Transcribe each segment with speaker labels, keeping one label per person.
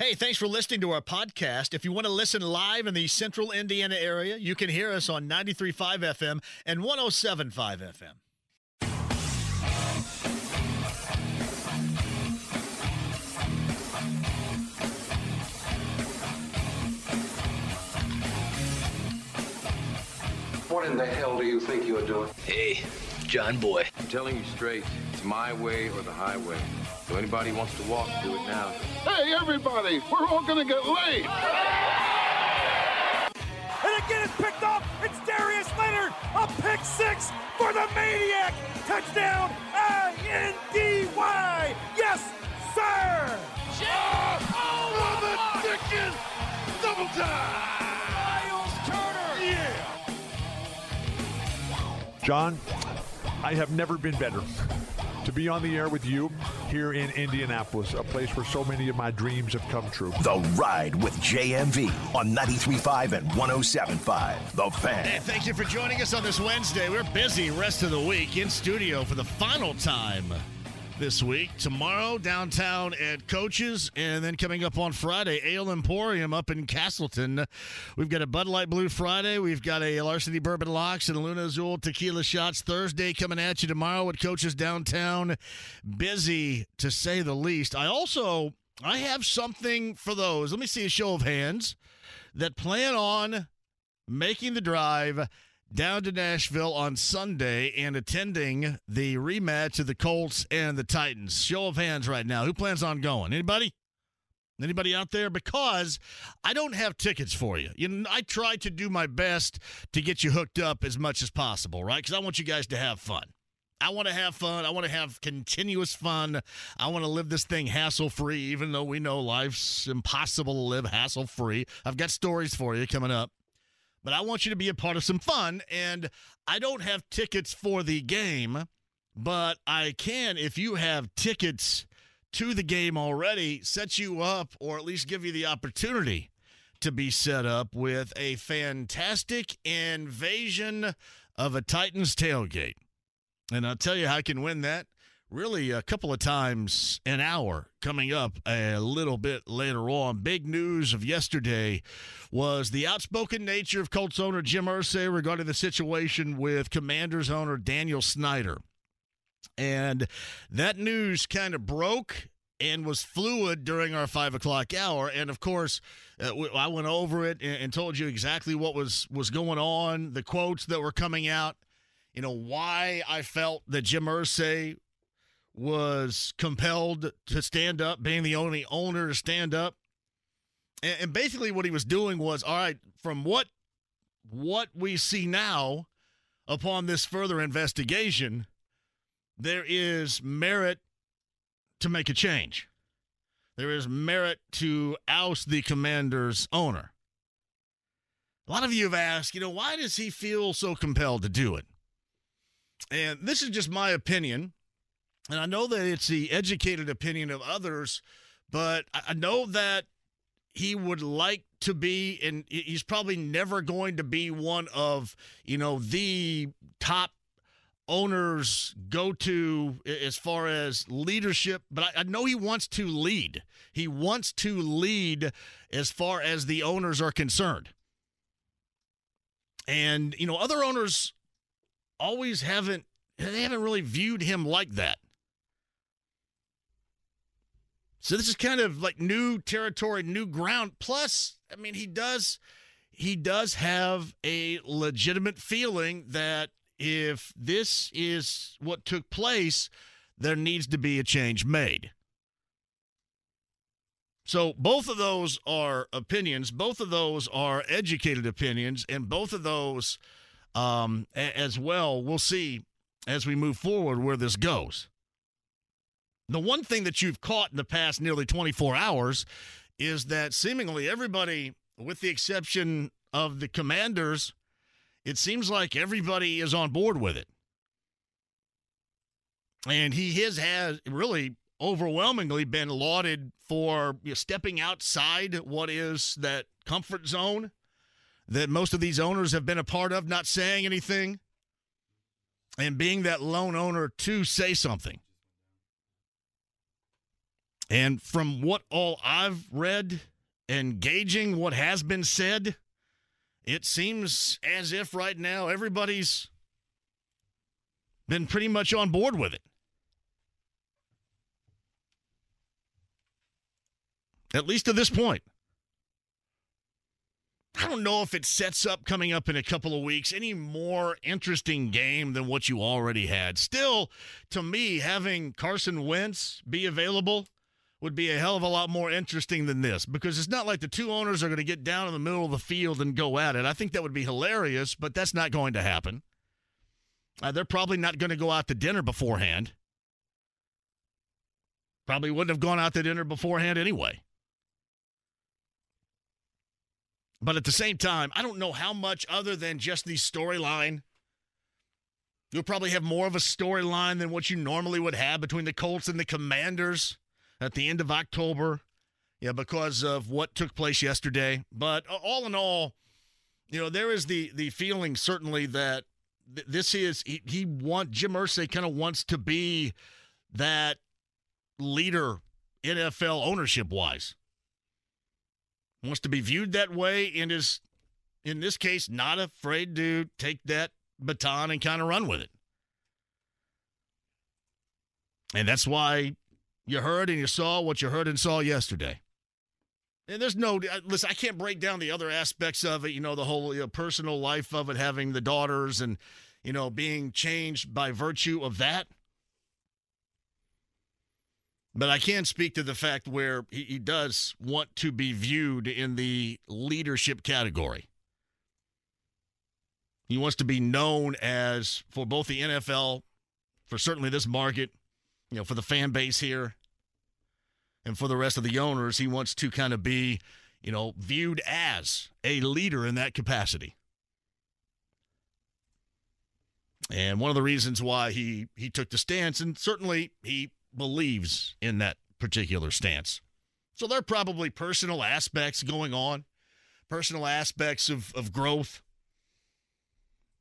Speaker 1: Hey, thanks for listening to our podcast. If you want to listen live in the central Indiana area, you can hear us on 93.5 FM and 107.5 FM.
Speaker 2: What in the hell do you think you're doing?
Speaker 3: Hey, John Boy.
Speaker 2: I'm telling you straight, it's my way or the highway. So anybody wants to walk, do it now.
Speaker 4: Hey, everybody, we're all gonna get laid.
Speaker 5: And again, it's picked off. It's Darius Leonard. A pick six for the Maniac. Touchdown, I-N-D-Y. Yes, sir.
Speaker 4: Oh, the Dickens! Double time!
Speaker 5: Miles Turner.
Speaker 4: Yeah!
Speaker 6: John, I have never been better to be on the air with you here in Indianapolis, a place where so many of my dreams have come true.
Speaker 7: The Ride with JMV on 93.5 and 107.5. The Fan.
Speaker 1: Hey, thank you for joining us on this Wednesday. We're busy rest of the week in studio for the final time this week. Tomorrow, downtown at Coaches, and then coming up on Friday, Ale Emporium up in Castleton. We've got a Bud Light Blue Friday. We've got a Larceny Bourbon Locks and Luna Azul Tequila Shots Thursday coming at you tomorrow at Coaches downtown. Busy to say the least. I also I have something for those. Let me see a show of hands that plan on making the drive down to Nashville on Sunday and attending the rematch of the Colts and the Titans. Show of hands right now. Who plans on going? Anybody? Anybody out there? Because I don't have tickets for you. You know, I try to do my best to get you hooked up as much as possible, right? Because I want you guys to have fun. I want to have fun. I want to have continuous fun. I want to live this thing hassle free, even though we know life's impossible to live hassle free. I've got stories for you coming up but I want you to be a part of some fun. And I don't have tickets for the game, but I can, if you have tickets to the game already, set you up or at least give you the opportunity to be set up with a fantastic invasion of a Titans tailgate. And I'll tell you how I can win that really a couple of times an hour coming up a little bit later on. Big news of yesterday was the outspoken nature of Colts owner Jim Irsay regarding the situation with Commanders owner Daniel Snyder. And that news kind of broke and was fluid during our five o'clock hour. And of course, uh, I went over it and, told you exactly what was was going on, the quotes that were coming out. You know why I felt that Jim Irsay was compelled to stand up, being the only owner to stand up. And, and, basically what he was doing was, all right, from what what we see now upon this further investigation, there is merit to make a change. There is merit to oust the commander's owner. A lot of you have asked, you know, why does he feel so compelled to do it? And this is just my opinion. And I know that it's the educated opinion of others, but I know that he would like to be, and he's probably never going to be one of, you know, the top owners go to as far as leadership, but I, I, know he wants to lead. He wants to lead as far as the owners are concerned. And, you know, other owners always haven't, they haven't really viewed him like that. So this is kind of like new territory, new ground. Plus, I mean, he does he does have a legitimate feeling that if this is what took place, there needs to be a change made. So both of those are opinions. Both of those are educated opinions, and both of those, um, as well, we'll see as we move forward where this goes. The one thing that you've caught in the past nearly 24 hours is that seemingly everybody, with the exception of the commanders, it seems like everybody is on board with it. And he has, has really overwhelmingly been lauded for you know, stepping outside what is that comfort zone that most of these owners have been a part of, not saying anything, and being that lone owner to say something. And from what all I've read and gauging what has been said, it seems as if right now everybody's been pretty much on board with it. At least to this point. I don't know if it sets up coming up in a couple of weeks any more interesting game than what you already had. Still, to me, having Carson Wentz be available would be a hell of a lot more interesting than this because it's not like the two owners are going to get down in the middle of the field and go at it. I think that would be hilarious, but that's not going to happen. Uh, they're probably not going to go out to dinner beforehand. Probably wouldn't have gone out to dinner beforehand anyway. But at the same time, I don't know how much other than just the storyline. You'll probably have more of a storyline than what you normally would have between the Colts and the Commanders at the end of October. Yeah, because of what took place yesterday. But all in all, you know, there is the the feeling certainly that th- this is he, he want Jim Irsay kind of wants to be that leader NFL ownership wise wants to be viewed that way and is, in this case, not afraid to take that baton and kind of run with it. And that's why you heard and you saw what you heard and saw yesterday. And there's no, listen, I can't break down the other aspects of it, you know, the whole you know, personal life of it, having the daughters and, you know, being changed by virtue of that. But I can speak to the fact where he, he does want to be viewed in the leadership category. He wants to be known as, for both the NFL, for certainly this market, you know, for the fan base here, and for the rest of the owners, he wants to kind of be, you know, viewed as a leader in that capacity. And one of the reasons why he he took the stance, and certainly he believes in that particular stance. So there are probably personal aspects going on, personal aspects of, of growth.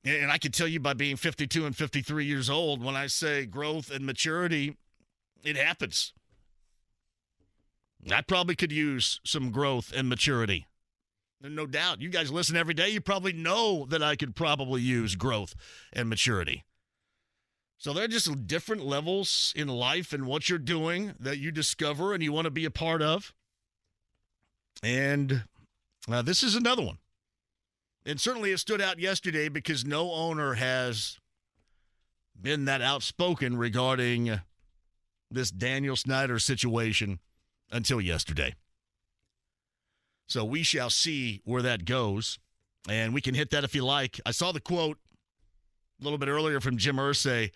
Speaker 1: And I can tell you by being 52 and 53 years old, when I say growth and maturity, it happens. I probably could use some growth and maturity. No doubt. You guys listen every day. You probably know that I could probably use growth and maturity. So there are just different levels in life and what you're doing that you discover and you want to be a part of. And uh, this is another one. And certainly it stood out yesterday because no owner has been that outspoken regarding this Daniel Snyder situation until yesterday. So we shall see where that goes. And we can hit that if you like. I saw the quote a little bit earlier from Jim Irsay.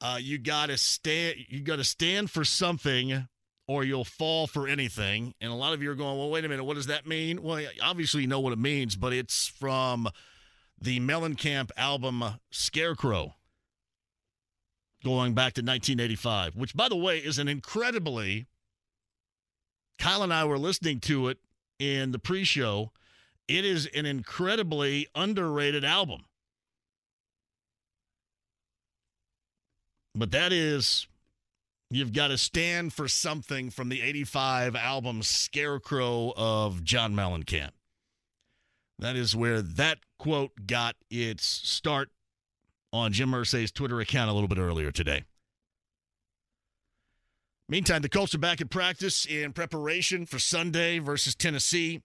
Speaker 1: Uh, you gotta stand. You gotta stand for something, or you'll fall for anything. And a lot of you are going, "Well, wait a minute. What does that mean?" Well, obviously you know what it means, but it's from the Mellencamp album "Scarecrow," going back to 1985. Which, by the way, is an incredibly. Kyle and I were listening to it in the pre-show. It is an incredibly underrated album. But that is, you've got to stand for something from the 85 album Scarecrow of John Mellencamp. That is where that quote got its start on Jim Irsay's Twitter account a little bit earlier today. Meantime, the Colts are back in practice in preparation for Sunday versus Tennessee.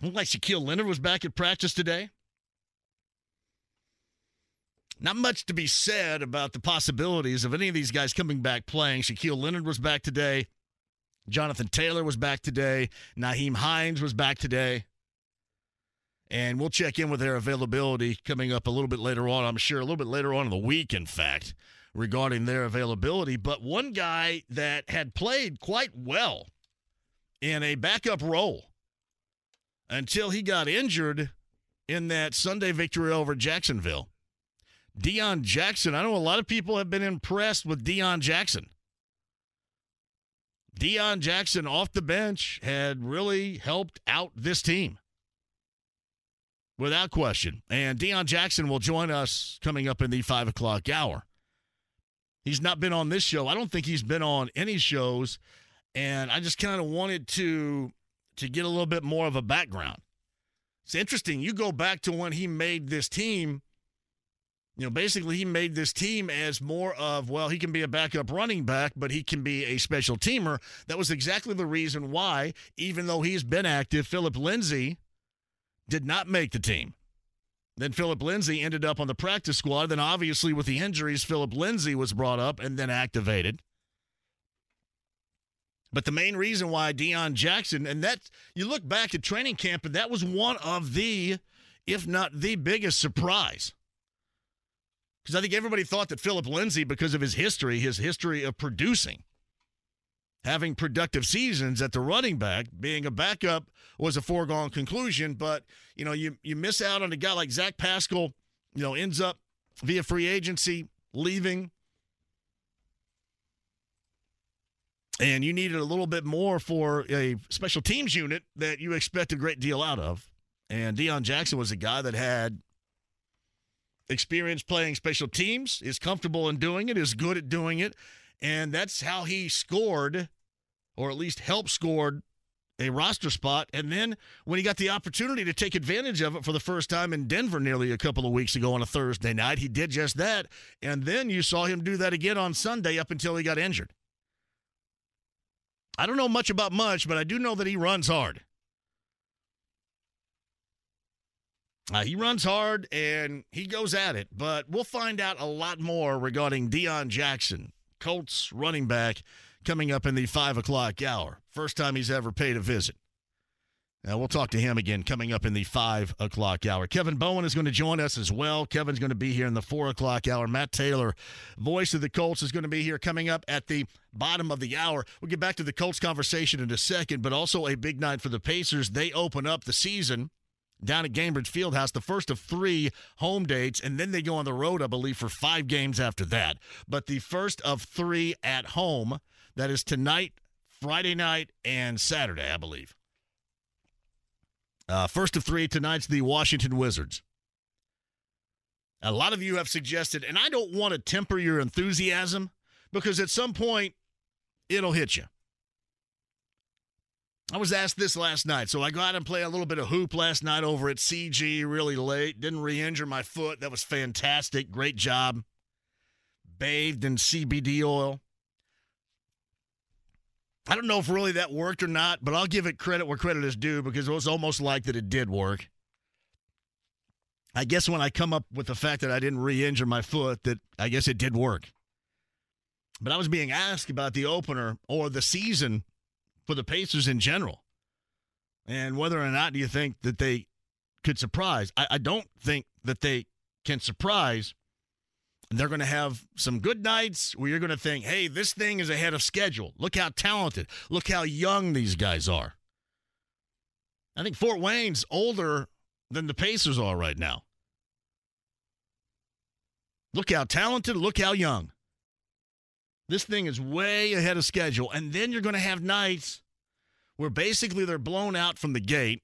Speaker 1: Looked like Shaquille Leonard was back at practice today. Not much to be said about the possibilities of any of these guys coming back playing. Shaquille Leonard was back today. Jonathan Taylor was back today. Nyheim Hines was back today. And we'll check in with their availability coming up a little bit later on, I'm sure, a little bit later on in the week, in fact, regarding their availability. But one guy that had played quite well in a backup role until he got injured in that Sunday victory over Jacksonville Deon Jackson. I know a lot of people have been impressed with Deon Jackson. Deon Jackson off the bench had really helped out this team. Without question. And Deon Jackson will join us coming up in the five o'clock hour. He's not been on this show. I don't think he's been on any shows And I just kind of wanted to to get a little bit more of a background. It's interesting. You go back to when he made this team. You know, basically, he made this team as more of, well, he can be a backup running back, but he can be a special teamer. That was exactly the reason why, even though he's been active, Philip Lindsay did not make the team. Then Philip Lindsay ended up on the practice squad. Then, obviously, with the injuries, Philip Lindsay was brought up and then activated. But the main reason why Deon Jackson, and that you look back at training camp, and that was one of the, if not the biggest surprise. Because I think everybody thought that Philip Lindsay, because of his history, his history of producing, having productive seasons at the running back, being a backup was a foregone conclusion. But, you know, you, you miss out on a guy like Zach Pascal, you know, ends up via free agency, leaving. And you needed a little bit more for a special teams unit that you expect a great deal out of. And Deon Jackson was a guy that had experience playing special teams, is comfortable in doing it, is good at doing it. And that's how he scored, or at least helped scored a roster spot. And then when he got the opportunity to take advantage of it for the first time in Denver nearly a couple of weeks ago on a Thursday night, he did just that. And then you saw him do that again on Sunday up until he got injured. I don't know much about much, but I do know that he runs hard. Uh, he runs hard and he goes at it, but we'll find out a lot more regarding Deon Jackson, Colts running back, coming up in the five o'clock hour. First time he's ever paid a visit. Now, we'll talk to him again coming up in the five o'clock hour. Kevin Bowen is going to join us as well. Kevin's going to be here in the four o'clock hour. Matt Taylor, voice of the Colts, is going to be here coming up at the bottom of the hour. We'll get back to the Colts conversation in a second, but also a big night for the Pacers. They open up the season down at Gainbridge Fieldhouse, the first of three home dates, and then they go on the road, I believe, for five games after that. But the first of three at home, that is tonight, Friday night, and Saturday, I believe. Uh, first of three, tonight's the Washington Wizards. A lot of you have suggested, and I don't want to temper your enthusiasm because at some point it'll hit you. I was asked this last night, so I go out and play a little bit of hoop last night over at CG really late. Didn't re injure my foot. That was fantastic. Great job. Bathed in CBD oil. I don't know if really that worked or not, but I'll give it credit where credit is due because it was almost like that it did work. I guess when I come up with the fact that I didn't re injure my foot, that I guess it did work. But I was being asked about the opener or the season for the Pacers in general and whether or not do you think that they could surprise. I, I don't think that they can surprise. They're going to have some good nights where you're going to think, hey, this thing is ahead of schedule. Look how talented, look how young these guys are. I think Fort Wayne's older than the Pacers are right now. Look how talented, look how young. This thing is way ahead of schedule. And then you're going to have nights where basically they're blown out from the gate.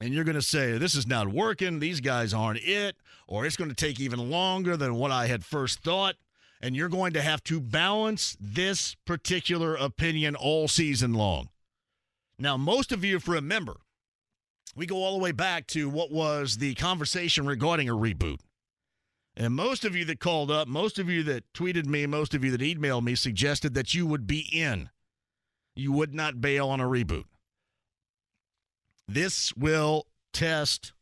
Speaker 1: And you're going to say, this is not working. These guys aren't it. Or it's going to take even longer than what I had first thought. And you're going to have to balance this particular opinion all season long. Now, most of you, if remember, we go all the way back to what was the conversation regarding a reboot. And most of you that called up, most of you that tweeted me, most of you that emailed me suggested that you would be in. You would not bail on a reboot. This will test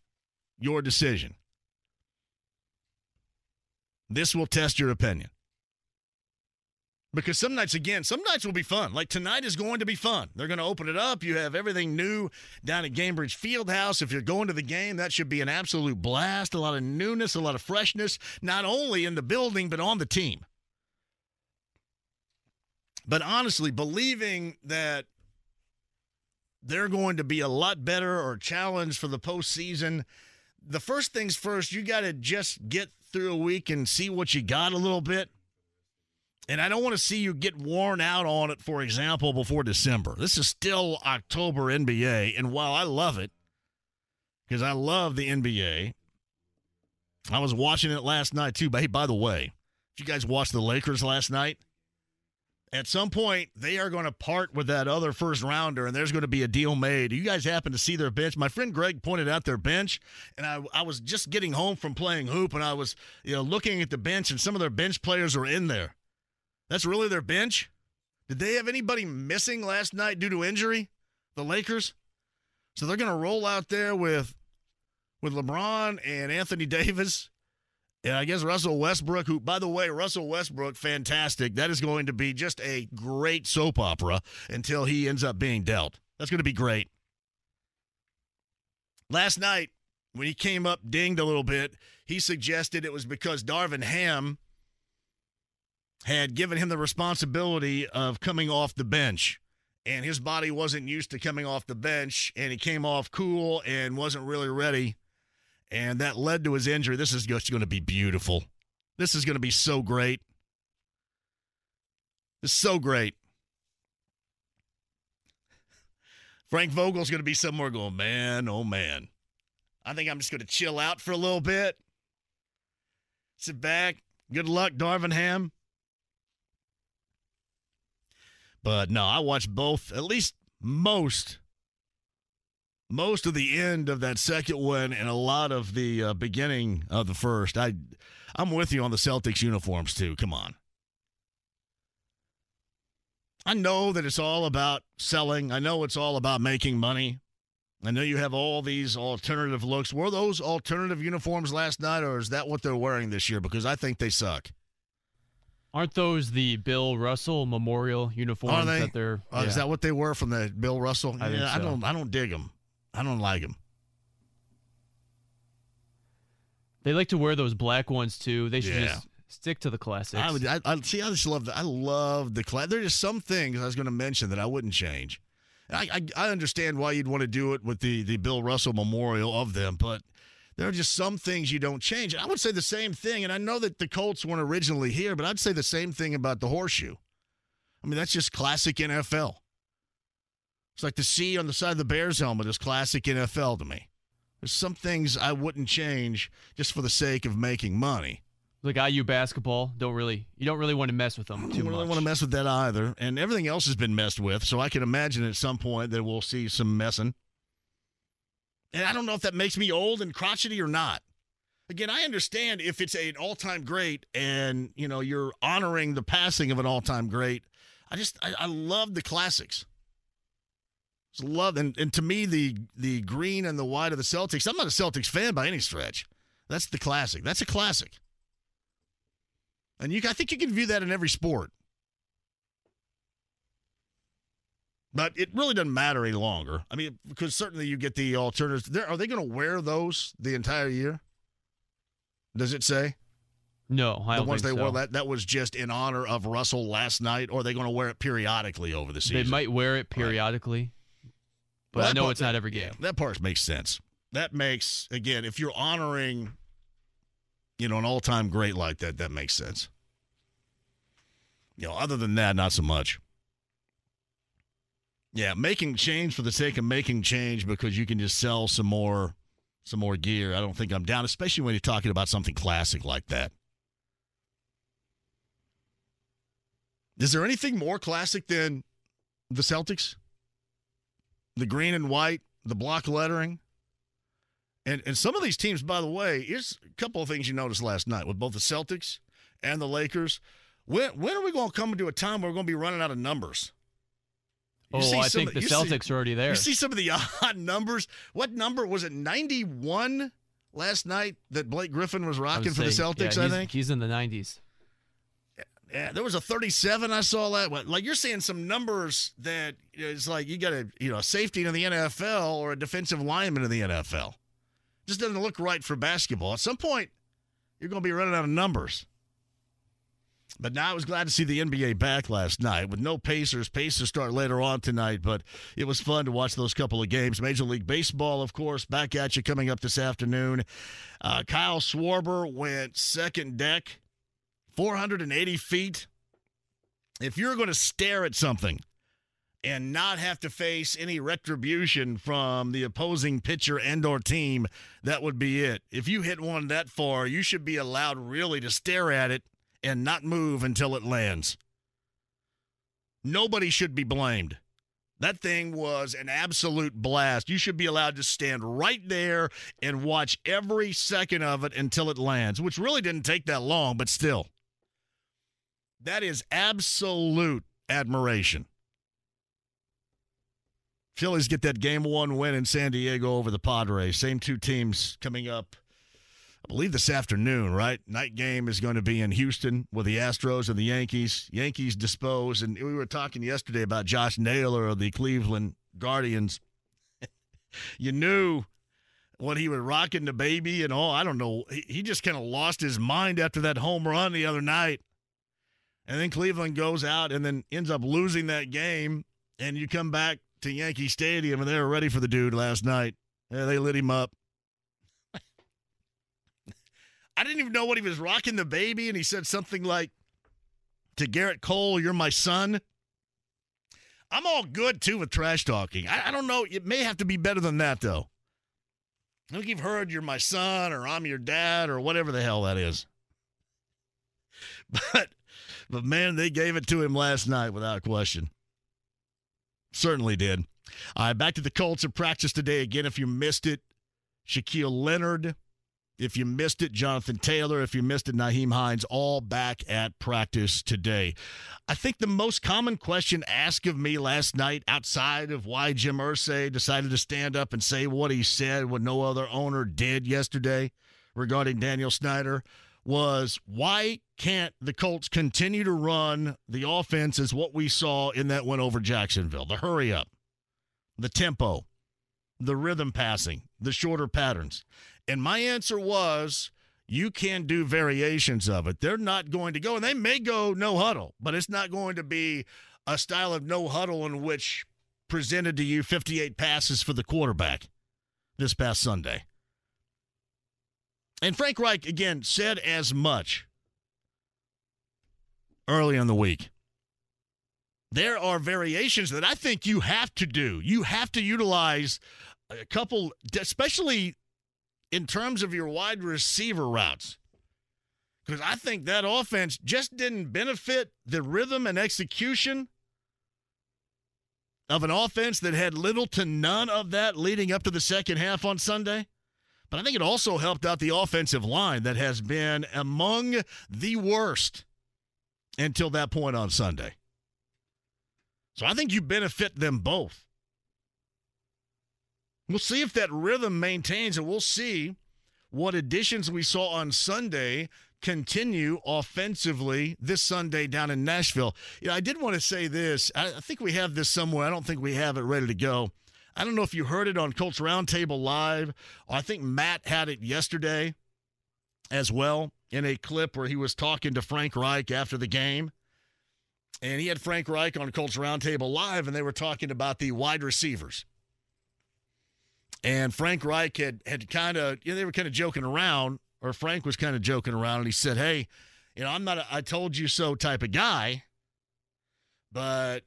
Speaker 1: your decision. This will test your opinion. Because some nights, again, some nights will be fun. Like tonight is going to be fun. They're going to open it up. You have everything new down at Gainbridge Fieldhouse. If you're going to the game, that should be an absolute blast. A lot of newness, a lot of freshness, not only in the building, but on the team. But honestly, believing that they're going to be a lot better or challenged for the postseason, the first things first, you got to just get through a week and see what you got a little bit. And I don't want to see you get worn out on it, for example, before December. This is still October NBA. And while I love it, because I love the NBA, I was watching it last night too. But hey, by the way, if you guys watched the Lakers last night, At some point, they are going to part with that other first rounder, and there's going to be a deal made. You guys happen to see their bench. My friend Greg pointed out their bench, and I, I was just getting home from playing hoop, and I was you know looking at the bench, and some of their bench players are in there. That's really their bench. Did they have anybody missing last night due to injury? The Lakers. So they're going to roll out there with with LeBron and Anthony Davis. And I guess Russell Westbrook, who, by the way, Russell Westbrook, fantastic. That is going to be just a great soap opera until he ends up being dealt. That's going to be great. Last night, when he came up dinged a little bit, he suggested it was because Darvin Ham had given him the responsibility of coming off the bench. And his body wasn't used to coming off the bench, and he came off cool and wasn't really ready. And that led to his injury. This is just going to be beautiful. This is going to be so great. It's so great. Frank Vogel's going to be somewhere going, man, oh man. I think I'm just going to chill out for a little bit. Sit back. Good luck, Darvin Ham. But no, I watched both, at least most, most of the end of that second one and a lot of the uh, beginning of the first. I, I'm with you on the Celtics uniforms too. Come on. I know that it's all about selling. I know it's all about making money. I know you have all these alternative looks. Were those alternative uniforms last night, or is that what they're wearing this year? Because I think they suck.
Speaker 8: Aren't those the Bill Russell Memorial uniforms
Speaker 1: Are they?
Speaker 8: that they're?
Speaker 1: Uh, Is that what they were from the Bill Russell?
Speaker 8: I
Speaker 1: yeah, I don't. I don't dig them. I don't like them.
Speaker 8: They like to wear those black ones too. They should
Speaker 1: Yeah.
Speaker 8: just stick to the classics.
Speaker 1: I would. I, I see. I just love. The, I love the class. There's just some things I was going to mention that I wouldn't change. I, I I understand why you'd want to do it with the the Bill Russell Memorial of them, but there are just some things you don't change. I would say the same thing, and I know that the Colts weren't originally here, but I'd say the same thing about the horseshoe. I mean, that's just classic NFL. It's like the C on the side of the Bears helmet is classic NFL to me. There's some things I wouldn't change just for the sake of making money.
Speaker 8: like IU basketball. Don't really. You don't really want to mess with them
Speaker 1: I
Speaker 8: too
Speaker 1: don't really
Speaker 8: much.
Speaker 1: want to mess with that either. And everything else has been messed with, so I can imagine at some point that we'll see some messing. And I don't know if that makes me old and crotchety or not. Again, I understand if it's an all-time great and you know you're honoring the passing of an all-time great. I just I, I love the classics. Love and, and to me the the green and the white of the Celtics. I'm not a Celtics fan by any stretch. That's the classic. That's a classic. And you, I think you can view that in every sport. But it really doesn't matter any longer. I mean, because certainly you get the alternatives. There, are they going to wear those the entire year? Does it say
Speaker 8: No, I
Speaker 1: the ones they
Speaker 8: so.
Speaker 1: wore that that was just in honor of Russell last night, or are they going to wear it periodically over the season?
Speaker 8: They might wear it periodically, but
Speaker 1: Well,
Speaker 8: I know
Speaker 1: part-
Speaker 8: it's not every game.
Speaker 1: yeah, that part makes sense. That makes again, if you're honoring, you know, an all-time great like that, that makes sense. You know, other than that, not so much. Yeah, making change for the sake of making change because you can just sell some more, some more gear. I don't think I'm down, especially when you're talking about something classic like that. Is there anything more classic than the Celtics? The green and white, the block lettering. And and some of these teams, by the way, here's a couple of things you noticed last night with both the Celtics and the Lakers. When when are we going to come to a time where we're going to be running out of numbers?
Speaker 8: Oh, I think
Speaker 1: of-
Speaker 8: the
Speaker 1: you see-
Speaker 8: Celtics are already there.
Speaker 1: You see some of the odd numbers. What number was it? Ninety one last night that Blake Griffin was rocking for the Celtics.
Speaker 8: yeah,
Speaker 1: I think.
Speaker 8: he's in the 90s.
Speaker 1: Yeah, there was a 37 I saw that. what- Like you're seeing some numbers that it's like you got a you know a safety in the NFL or a defensive lineman in the NFL. Just doesn't look right for basketball. At some point, you're going to be running out of numbers. But now I was glad to see the NBA back last night with no Pacers. Pacers start later on tonight, but it was fun to watch those couple of games. Major League Baseball, of course, back at you coming up this afternoon. Uh, Kyle Schwarber went second deck 480 feet. If you're going to stare at something and not have to face any retribution from the opposing pitcher and or team, that would be it. If you hit one that far, you should be allowed really to stare at it and not move until it lands. Nobody should be blamed. That thing was an absolute blast. You should be allowed to stand right there and watch every second of it until it lands, which really didn't take that long, but still. That is absolute admiration. Phillies get that game one win in San Diego over the Padres. Same two teams coming up, I believe, this afternoon, right? Night game is going to be in Houston with the Astros and the Yankees. Yankees dispose. And we were talking yesterday about Josh Naylor of the Cleveland Guardians. you knew when he was rocking the baby and all. I don't know. He, just kind of lost his mind after that home run the other night. And then Cleveland goes out and then ends up losing that game. And you come back to Yankee Stadium and they were ready for the dude last night. Yeah, they lit him up. I didn't even know what he was rocking the baby, and he said something like to Gerrit Cole, "You're my son." I'm all good too with trash talking. I, I don't know. It may have to be better than that though. I think you've heard "You're my son" or "I'm your dad" or whatever the hell that is. But, but man, they gave it to him last night without question. Certainly did. All right, back to the Colts in practice today again. If you missed it, Shaquille Leonard. If you missed it, Jonathan Taylor. If you missed it, Nyheim Hines, all back at practice today. I think the most common question asked of me last night, outside of why Jim Irsay decided to stand up and say what he said, what no other owner did yesterday regarding Daniel Snyder, was why can't the Colts continue to run the offense as what we saw in that win over Jacksonville? The hurry up, the tempo, the rhythm passing, the shorter patterns. And my answer was you can do variations of it. They're not going to go, and they may go no huddle, but it's not going to be a style of no huddle in which presented to you 58 passes for the quarterback this past Sunday. And Frank Reich, again, said as much early in the week. There are variations that I think you have to do. You have to utilize a couple, especially in terms of your wide receiver routes. Because I think that offense just didn't benefit the rhythm and execution of an offense that had little to none of that leading up to the second half on Sunday. But I think it also helped out the offensive line that has been among the worst until that point on Sunday. So I think you benefit them both. We'll see if that rhythm maintains, and we'll see what additions we saw on Sunday continue offensively this Sunday down in Nashville. You know, I did want to say this. I think we have this somewhere. I don't think we have it ready to go. I don't know if you heard it on Colts Roundtable Live. I think Matt had it yesterday as well in a clip where he was talking to Frank Reich after the game. And he had Frank Reich on Colts Roundtable Live, and they were talking about the wide receivers. And Frank Reich had had kind of, you know, they were kind of joking around, or Frank was kind of joking around, and he said, "Hey, you know, I'm not a I told you so type of guy, but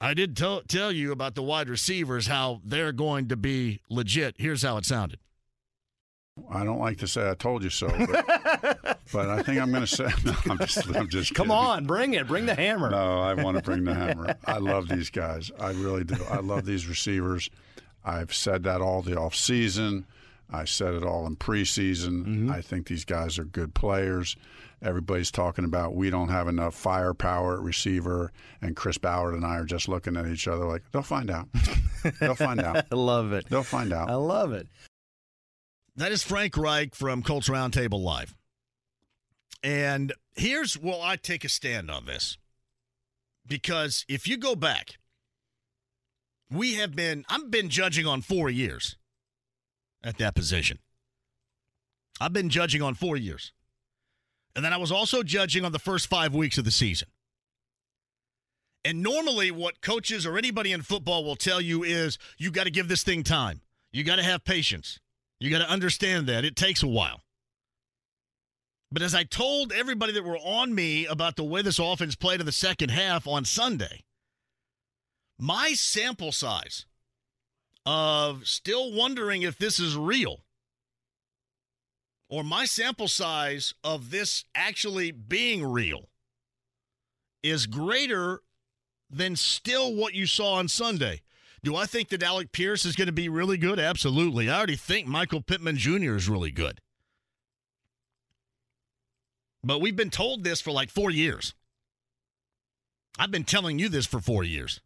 Speaker 1: I did tell tell you about the wide receivers how they're going to be legit. Here's how it sounded."
Speaker 9: I don't like to say I told you so, but, but I think I'm going to say. No, I'm just, I'm just
Speaker 10: Come
Speaker 9: kidding.
Speaker 10: on, bring it. Bring the hammer.
Speaker 9: No, I want to bring the hammer. I love these guys. I really do. I love these receivers. I've said that all the off season. I said it all in preseason.
Speaker 10: Mm-hmm.
Speaker 9: I think these guys are good players. Everybody's talking about we don't have enough firepower at receiver, and Chris Ballard and I are just looking at each other like they'll find out. they'll find out.
Speaker 10: I love it.
Speaker 9: They'll find out.
Speaker 10: I love it.
Speaker 1: That is Frank Reich from Colts Roundtable Live. And here's where I take a stand on this. Because if you go back, we have been, I've been judging on four years at that position. I've been judging on four years. And then I was also judging on the first five weeks of the season. And normally, what coaches or anybody in football will tell you is you got to give this thing time. You got to have patience. You got to understand that. It takes a while. But as I told everybody that were on me about the way this offense played in the second half on Sunday, my sample size of still wondering if this is real or my sample size of this actually being real is greater than still what you saw on Sunday. Do I think that Alec Pierce is going to be really good? Absolutely. I already think Michael Pittman Jr. is really good. But we've been told this for like four years. I've been telling you this for four years.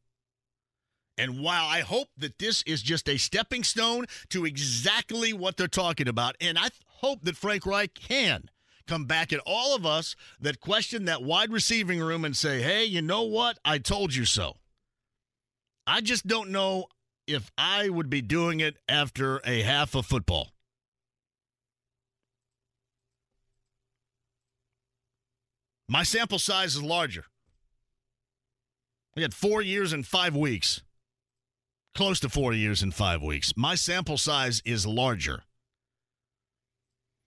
Speaker 1: And while I hope that this is just a stepping stone to exactly what they're talking about, and I hope that Frank Reich can come back at all of us that question that wide receiving room and say, hey, you know what? I told you so. I just don't know if I would be doing it after a half of football. My sample size is larger. We had four years and five weeks, close to four years and five weeks. My sample size is larger.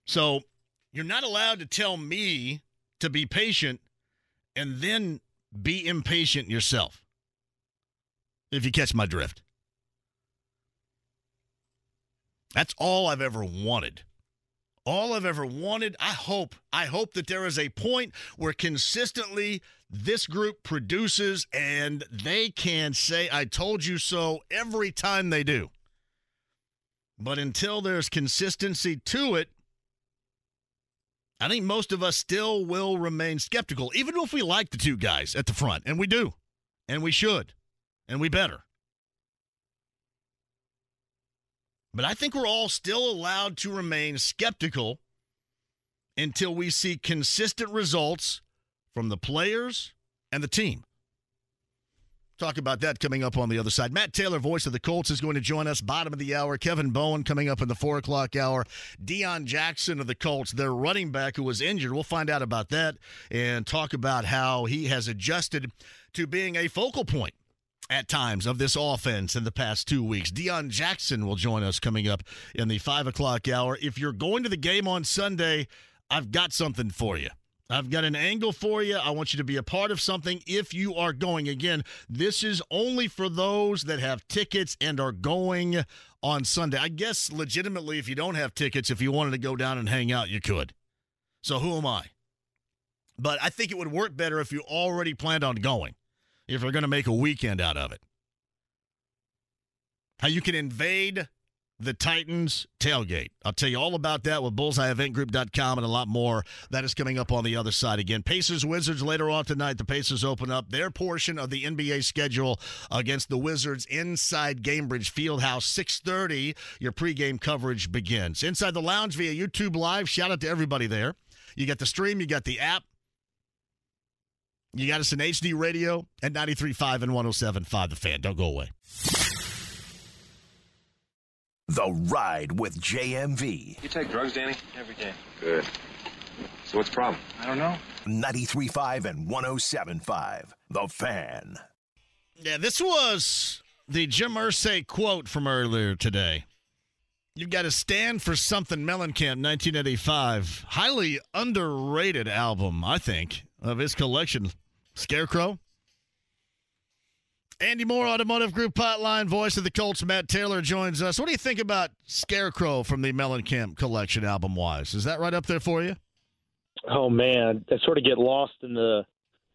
Speaker 1: So you're not allowed to tell me to be patient and then be impatient yourself. If you catch my drift. That's all I've ever wanted. All I've ever wanted. I hope, I hope that there is a point where consistently this group produces and they can say, I told you so every time they do. But until there's consistency to it, I think most of us still will remain skeptical, even if we like the two guys at the front. And we do. And we should. And we better. But I think we're all still allowed to remain skeptical until we see consistent results from the players and the team. Talk about that coming up on the other side. Matt Taylor, voice of the Colts, is going to join us bottom of the hour. Kevin Bowen coming up in the four o'clock hour. Deon Jackson of the Colts, their running back who was injured. We'll find out about that and talk about how he has adjusted to being a focal point at times of this offense in the past two weeks. Deon Jackson will join us coming up in the five o'clock hour. If you're going to the game on Sunday, I've got something for you. I've got an angle for you. I want you to be a part of something if you are going. Again, this is only for those that have tickets and are going on Sunday. I guess legitimately, if you don't have tickets, if you wanted to go down and hang out, you could. So who am I? But I think it would work better if you already planned on going, if you're going to make a weekend out of it. How you can invade the Titans tailgate. I'll tell you all about that with bullseyeeventgroup.com and a lot more. That is coming up on the other side again. Pacers Wizards later on tonight. The Pacers open up their portion of the NBA schedule against the Wizards inside Gainbridge Fieldhouse. 6:30. Your pregame coverage begins inside the lounge via YouTube Live. Shout out to everybody there. You got the stream. You got the app. You got us in HD radio at 93.5 and 107.5 The Fan. Don't go away.
Speaker 7: The Ride with JMV.
Speaker 2: You take drugs, Danny?
Speaker 3: Every day.
Speaker 2: Good. So what's the problem?
Speaker 3: I don't know.
Speaker 7: 93.5 and 107.5. The Fan.
Speaker 1: Yeah, this was the Jim Irsay quote from earlier today. You've got to stand for something Mellencamp 1985. Highly underrated album, I think, of his collection. Scarecrow. Andy Mohr, Automotive Group Hotline, voice of the Colts, Matt Taylor joins us. What do you think about Scarecrow from the Mellencamp collection album wise? Is that right up there for you?
Speaker 10: Oh man, I sort of get lost in the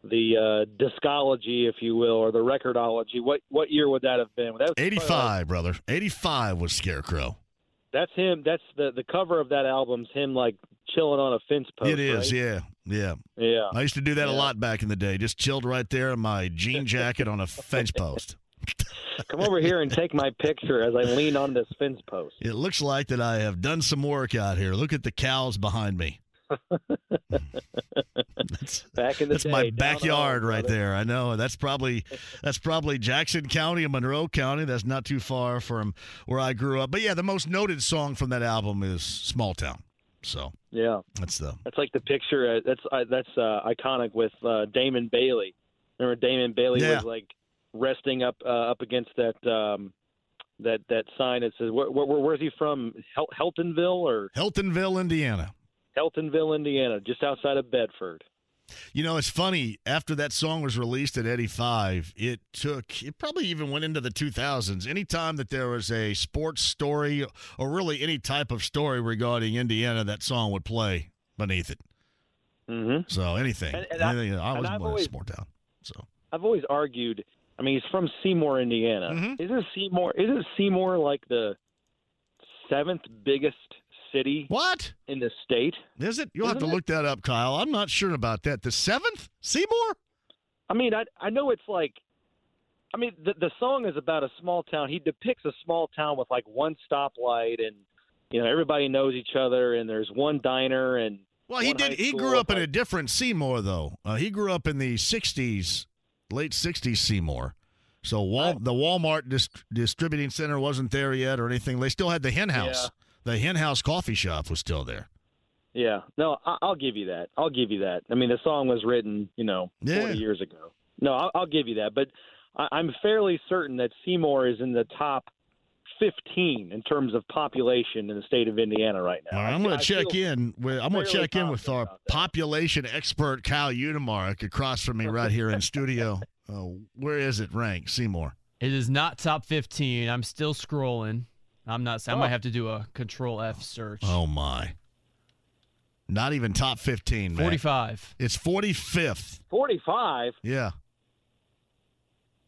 Speaker 10: the uh, discology, if you will, or the recordology. What what year would that have been? That was
Speaker 1: 85, brother. 85 was Scarecrow.
Speaker 10: That's him. That's the the cover of that album's him like chilling on a fence post.
Speaker 1: It is,
Speaker 10: right?
Speaker 1: yeah. Yeah.
Speaker 10: Yeah.
Speaker 1: I used to do that a lot back in the day. Just chilled right there in my jean jacket on a fence post.
Speaker 10: Come over here and take my picture as I lean on this fence post.
Speaker 1: It looks like that I have done some work out here. Look at the cows behind me. that's
Speaker 10: Back in the
Speaker 1: that's
Speaker 10: day,
Speaker 1: my backyard right there. I know. That's probably that's probably Jackson County and Monroe County. That's not too far from where I grew up. But yeah, the most noted song from that album is Small Town. So
Speaker 10: Yeah,
Speaker 1: that's the
Speaker 10: that's like the picture. Uh, that's uh, that's uh, iconic with uh, Damon Bailey. Remember Damon Bailey
Speaker 1: Yeah.
Speaker 10: was like resting up uh, up against that um, that that sign that says where, where, where's he from? Hel- Heltonville or
Speaker 1: Heltonville, Indiana.
Speaker 10: Heltonville, Indiana, just outside of Bedford.
Speaker 1: You know, it's funny. After that song was released at 85, it took, it probably even went into the 2000s. Anytime that there was a sports story or really any type of story regarding Indiana, that song would play beneath it.
Speaker 10: Mm-hmm.
Speaker 1: So anything.
Speaker 10: And- and I-
Speaker 1: anything I
Speaker 10: and
Speaker 1: was born in a small town. So
Speaker 10: I've always argued. I mean, he's from Seymour, Indiana.
Speaker 1: Mm-hmm.
Speaker 10: Isn't Seymour? Isn't Seymour like the seventh biggest city
Speaker 1: What
Speaker 10: in the state?
Speaker 1: is it? You'll have to
Speaker 10: it?
Speaker 1: look that up, Kyle. I'm not sure about that. The seventh, Seymour.
Speaker 10: I mean, I I know it's like, I mean, the the song is about a small town. He depicts a small town with like one stoplight, and you know everybody knows each other, and there's one diner, and
Speaker 1: Well, he did. He grew up in a different Seymour, though. Uh, he grew up in the '60s, late '60s Seymour. So Wal- the Walmart dis- distributing center wasn't there yet, or anything. They still had the Hen House. The Hen House coffee shop was still there.
Speaker 10: Yeah, no, I, I'll give you that. I'll give you that. I mean, the song was written, you know,
Speaker 1: Yeah.
Speaker 10: 40 years ago. No, I'll, I'll give you that. But I, I'm fairly certain that Seymour is in the top 15 in terms of population in the state of Indiana right now.
Speaker 1: All right,
Speaker 10: I-
Speaker 1: I'm going
Speaker 10: I
Speaker 1: to check in. With, I'm going to check in with our
Speaker 10: confident about that.
Speaker 1: population expert Kyle Udemark across from me right here in studio. Uh, where is it ranked, Seymour?
Speaker 8: It is not top 15. I'm still scrolling. I'm not. I
Speaker 10: Oh.
Speaker 8: might have to do a Control F search.
Speaker 1: Oh my! Not even top 15, man.
Speaker 8: 45.
Speaker 1: It's 45th.
Speaker 10: 45.
Speaker 1: Yeah.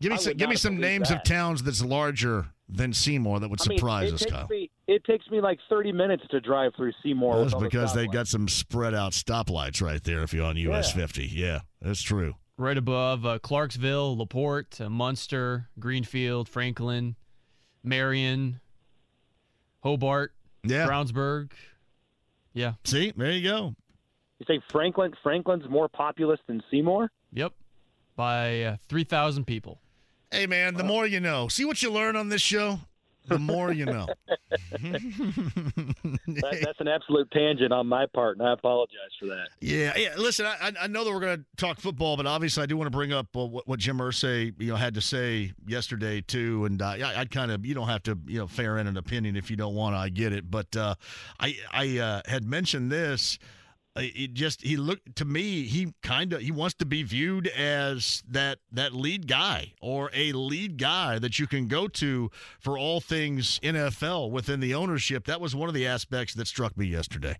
Speaker 1: Give me
Speaker 10: I
Speaker 1: some, give me some
Speaker 10: believe
Speaker 1: names of towns that's larger than Seymour that would
Speaker 10: I mean,
Speaker 1: surprise
Speaker 10: it
Speaker 1: us,
Speaker 10: takes
Speaker 1: Kyle.
Speaker 10: Me, it takes me like 30 minutes to drive through Seymour.
Speaker 1: That's
Speaker 10: with all the
Speaker 1: because they
Speaker 10: stoplights.
Speaker 1: got some spread out stoplights right there if you're on US
Speaker 10: Yeah.
Speaker 1: 50. Yeah, that's true.
Speaker 8: Right above uh, Clarksville, LaPorte, uh, Munster, Greenfield, Franklin, Marion, Hobart,
Speaker 1: Yeah.
Speaker 8: Brownsburg. Yeah.
Speaker 1: See, there you go.
Speaker 10: You say Franklin? Franklin's more populous than Seymour?
Speaker 8: Yep. By uh, 3,000 people.
Speaker 1: Hey, man, the more you know. See what you learn on this show? The more you know.
Speaker 10: That, that's an absolute tangent on my part, and I apologize for that.
Speaker 1: Yeah, yeah. Listen, I, I know that we're going to talk football, but obviously, I do want to bring up uh, what, what Jim Irsay, you know, had to say yesterday too. And uh, I, I'd kind of, you don't have to, you know, fair in an opinion if you don't want to. I get it, but uh, I, I uh, had mentioned this. Uh, It just he looked to me. He kind of he wants to be viewed as that that lead guy or a lead guy that you can go to for all things NFL within the ownership. That was one of the aspects that struck me yesterday.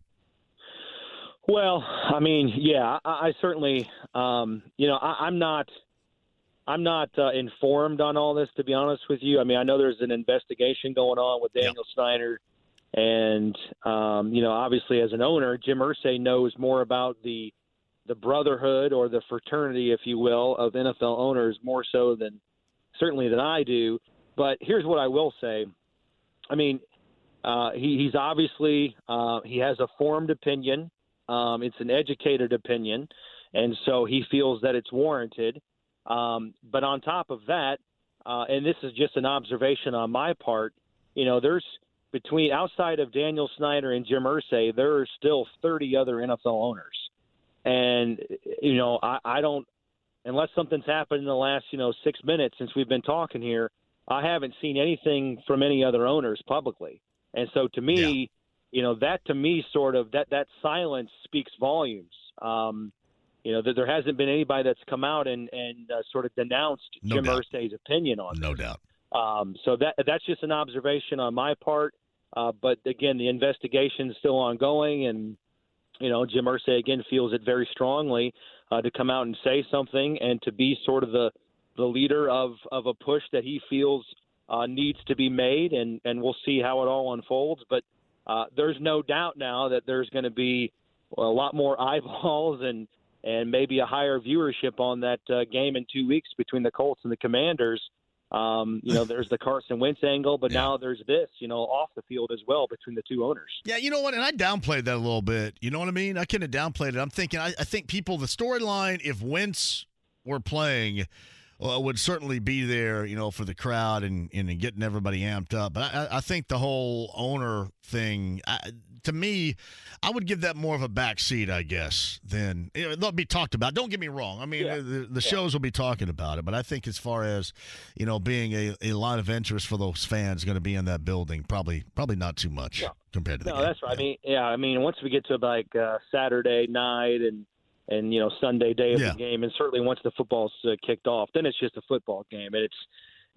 Speaker 10: Well, I mean, yeah, I, I certainly, um, you know, I, I'm not, I'm not uh, informed on all this, to be honest with you. I mean, I know there's an investigation going on with Daniel Snyder, and um, you know, obviously, as an owner, Jim Irsay knows more about the the brotherhood or the fraternity, if you will, of NFL owners more so than certainly than I do. But here's what I will say. I mean, uh, he, he's obviously uh, he has a formed opinion. Um, it's an educated opinion, and so he feels that it's warranted. Um, but on top of that, uh, and this is just an observation on my part, you know, there's between outside of Daniel Snyder and Jim Irsay, there are still 30 other NFL owners, and you know, I, I don't unless something's happened in the last you know six minutes since we've been talking here. I haven't seen anything from any other owners publicly, and so to me, you know, that to me sort of that that silence speaks volumes. Um, you know, that there hasn't been anybody that's come out and and uh, sort of denounced
Speaker 1: No
Speaker 10: Jim
Speaker 1: doubt.
Speaker 10: Irsay's opinion on
Speaker 1: No
Speaker 10: this.
Speaker 1: doubt.
Speaker 10: Um, so that that's just an observation on my part. Uh, but again, the investigation is still ongoing, and you know, Jim Irsay again feels it very strongly uh, to come out and say something and to be sort of the the leader of of a push that he feels uh, needs to be made, and and we'll see how it all unfolds. But uh, there's no doubt now that there's going to be a lot more eyeballs and and maybe a higher viewership on that uh, game in two weeks between the Colts and the Commanders. Um, you know, there's the Carson Wentz angle, but now there's this, you know, off the field as well between the two owners.
Speaker 1: Yeah, you know what? And I downplayed that a little bit. You know what I mean? I kind of downplayed it. I'm thinking, I, I think people, the storyline, if Wentz were playing, uh, would certainly be there, you know, for the crowd and, and getting everybody amped up. But I, I think the whole owner thing, I, to me, I would give that more of a back seat, I guess, than you know, they'll be talked about. Don't get me wrong. I mean,
Speaker 10: Yeah.
Speaker 1: the, the shows will be talking about it, but I think as far as, you know, being a, a line of interest for those fans going to be in that building, probably probably not too much compared to the
Speaker 10: No, that's right. I mean, yeah, I mean, once we get to like uh, Saturday night and and you know Sunday day of
Speaker 1: Yeah.
Speaker 10: the game, and certainly once the football's uh, kicked off, then it's just a football game, and it's,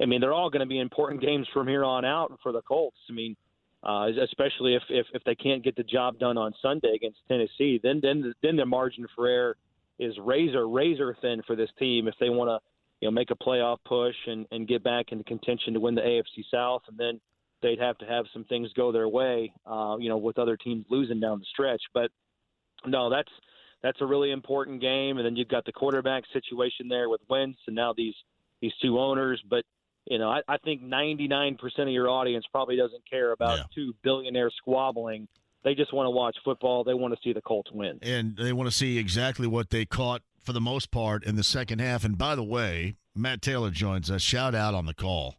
Speaker 10: I mean, they're all going to be important games from here on out for the Colts. I mean, uh, especially if, if if they can't get the job done on Sunday against Tennessee, then then then the margin for error is razor razor thin for this team if they want to you know, make a playoff push and, and get back into contention to win the AFC South, and then they'd have to have some things go their way, uh, you know, with other teams losing down the stretch. But no, that's that's a really important game, and then you've got the quarterback situation there with Wentz, and now these these two owners. But you know, I, I think 99% of your audience probably doesn't care about
Speaker 1: Yeah.
Speaker 10: two billionaires squabbling. They just want to watch football. They want to see the Colts win.
Speaker 1: and they want to see exactly what they caught for the most part in the second half. And by the way, Matt Taylor joins us. Shout out on the call.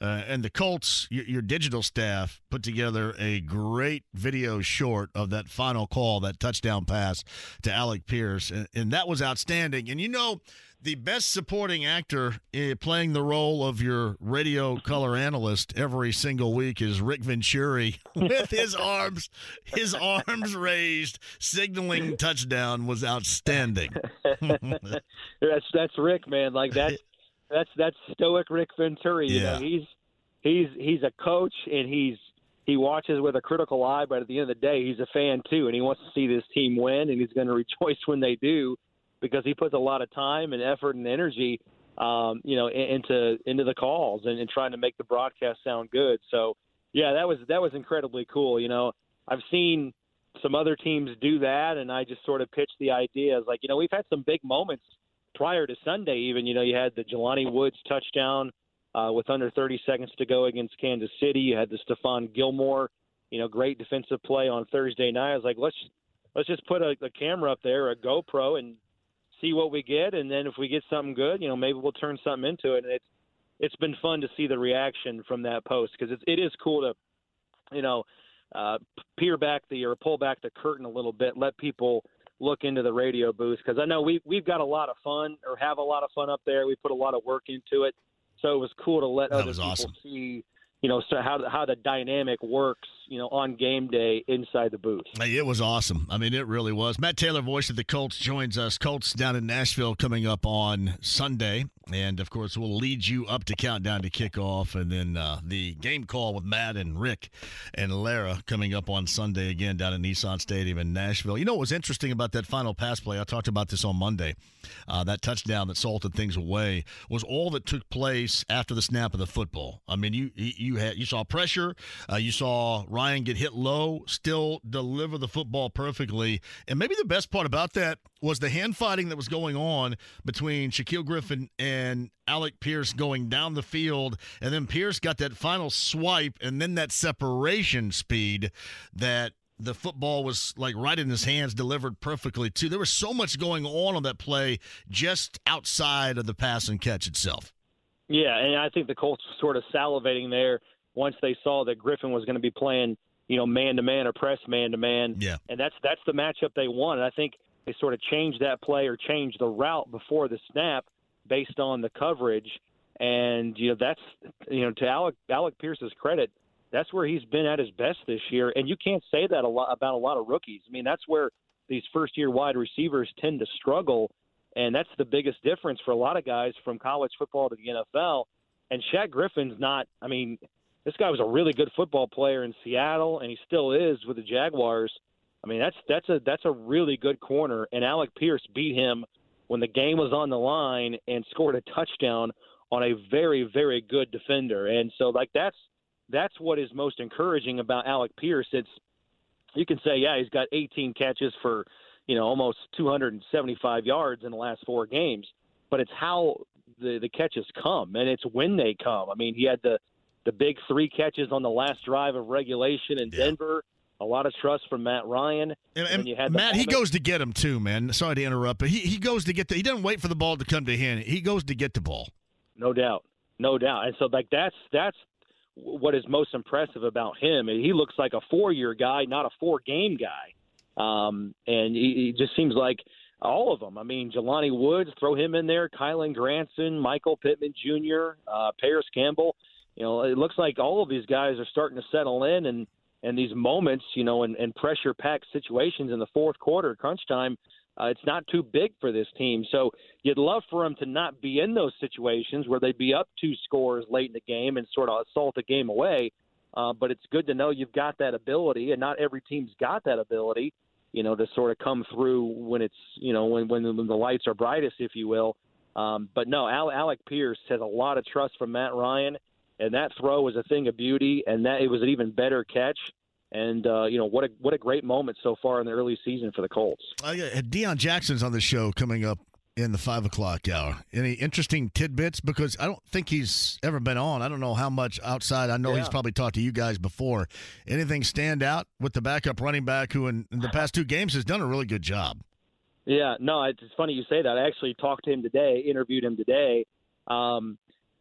Speaker 1: Uh, and the Colts, your, your digital staff put together a great video short of that final call, that touchdown pass to Alec Pierce, and, and that was outstanding. And you know, the best supporting actor uh, playing the role of your radio color analyst every single week is Rick Venturi with his arms, his arms raised, signaling touchdown was outstanding.
Speaker 10: that's that's Rick, man. Like that's that's that's stoic Rick Venturi. You know,
Speaker 1: Yeah.
Speaker 10: he's he's he's a coach and he's he watches with a critical eye, but at the end of the day, he's a fan too, and he wants to see this team win, and he's going to rejoice when they do, because he puts a lot of time and effort and energy, um, you know, into into the calls and, and trying to make the broadcast sound good. So, yeah, that was that was incredibly cool. You know, I've seen some other teams do that, and I just sort of pitched the idea as like, you know, we've had some big moments prior to Sunday. Even you know, you had the Jelani Woods touchdown uh, with under 30 seconds to go against Kansas City. You had the Stephon Gilmore, you know, great defensive play on Thursday night. I was like, let's let's just put a, a camera up there, a GoPro, and see what we get, and then if we get something good, you know, maybe we'll turn something into it. And it's it's been fun to see the reaction from that post because it, it is cool to, you know, uh, peer back the or pull back the curtain a little bit, let people look into the radio booth because I know we we've got a lot of fun or have a lot of fun up there. We put a lot of work into it, so it was cool to let
Speaker 1: That
Speaker 10: other
Speaker 1: was
Speaker 10: people
Speaker 1: awesome.
Speaker 10: see, you know, so how how the dynamic works, you know, on game day inside the booth.
Speaker 1: Hey, It was awesome. I mean, it really was. Matt Taylor, voice of the Colts, joins us. Colts down in Nashville coming up on Sunday. And of course, we'll lead you up to countdown to kickoff. And then uh, the game call with Matt and Rick and Lara coming up on Sunday again down at Nissan Stadium in Nashville. You know what was interesting about that final pass play? I talked about this on Monday. Uh, that touchdown that salted things away was all that took place after the snap of the football. I mean, you you had you saw pressure, uh, you saw Ryan get hit low, still deliver the football perfectly, and maybe the best part about that was the hand fighting that was going on between Shaquill Griffin and Alec Pierce going down the field, and then Pierce got that final swipe, and then that separation speed that the football was like right in his hands, delivered perfectly too. There was so much going on on that play just outside of the pass and catch itself.
Speaker 10: Yeah, and I think the Colts were sort of salivating there once they saw that Griffin was going to be playing, you know, man to man or press man to man.
Speaker 1: Yeah.
Speaker 10: And that's that's the matchup they wanted. I think they sort of changed that play or changed the route before the snap based on the coverage. And you know that's you know to Alec Alec Pierce's credit, that's where he's been at his best this year. And you can't say that a lot about a lot of rookies. I mean, that's where these first year wide receivers tend to struggle. And that's the biggest difference for a lot of guys from college football to the NFL. And Shaq Griffin's not, I mean, this guy was a really good football player in Seattle, and he still is with the Jaguars. I mean, that's that's a that's a really good corner, and Alec Pierce beat him when the game was on the line and scored a touchdown on a very very good defender. And so, like that's that's what is most encouraging about Alec Pierce. It's you can say, yeah, he's got 18 catches for you know almost 275 yards in the last four games, but it's how the the catches come, and it's when they come. I mean, he had the the big three catches on the last drive of regulation in Denver. A lot of trust from Matt Ryan.
Speaker 1: And,
Speaker 10: you had
Speaker 1: Matt, he goes to get him too, man. Sorry to interrupt, but he, he goes to get the. He doesn't wait for the ball to come to him. He goes to get the ball.
Speaker 10: No doubt, no doubt. And so like that's that's what is most impressive about him. He looks like a four-year guy, not a four-game guy. Um, and he, he just seems like all of them. I mean, Jelani Woods, throw him in there. Kylen Granson, Michael Pittman Jr., uh, Parris Campbell. You know, it looks like all of these guys are starting to settle in, and and these moments, you know, and, and pressure-packed situations in the fourth quarter, crunch time. Uh, it's not too big for this team. So you'd love for them to not be in those situations where they'd be up two scores late in the game and sort of assault the game away. Uh, but it's good to know you've got that ability, and not every team's got that ability, you know, to sort of come through when it's, you know, when when the, when the lights are brightest, if you will. Um, but no, Al- Alec Pierce has a lot of trust from Matt Ryan, and that throw was a thing of beauty, and that it was an even better catch. And uh, you know what a what a great moment so far in the early season for the Colts.
Speaker 1: Uh, yeah, Deon Jackson's on the show coming up in the five o'clock hour. Any interesting tidbits? Because I don't think he's ever been on. I don't know how much outside. I know he's probably talked to you guys before. Anything stand out with the backup running back who in, in the past two games has done a really good job?
Speaker 10: Yeah, no, it's it's funny you say that. I actually talked to him today, interviewed him today. Um,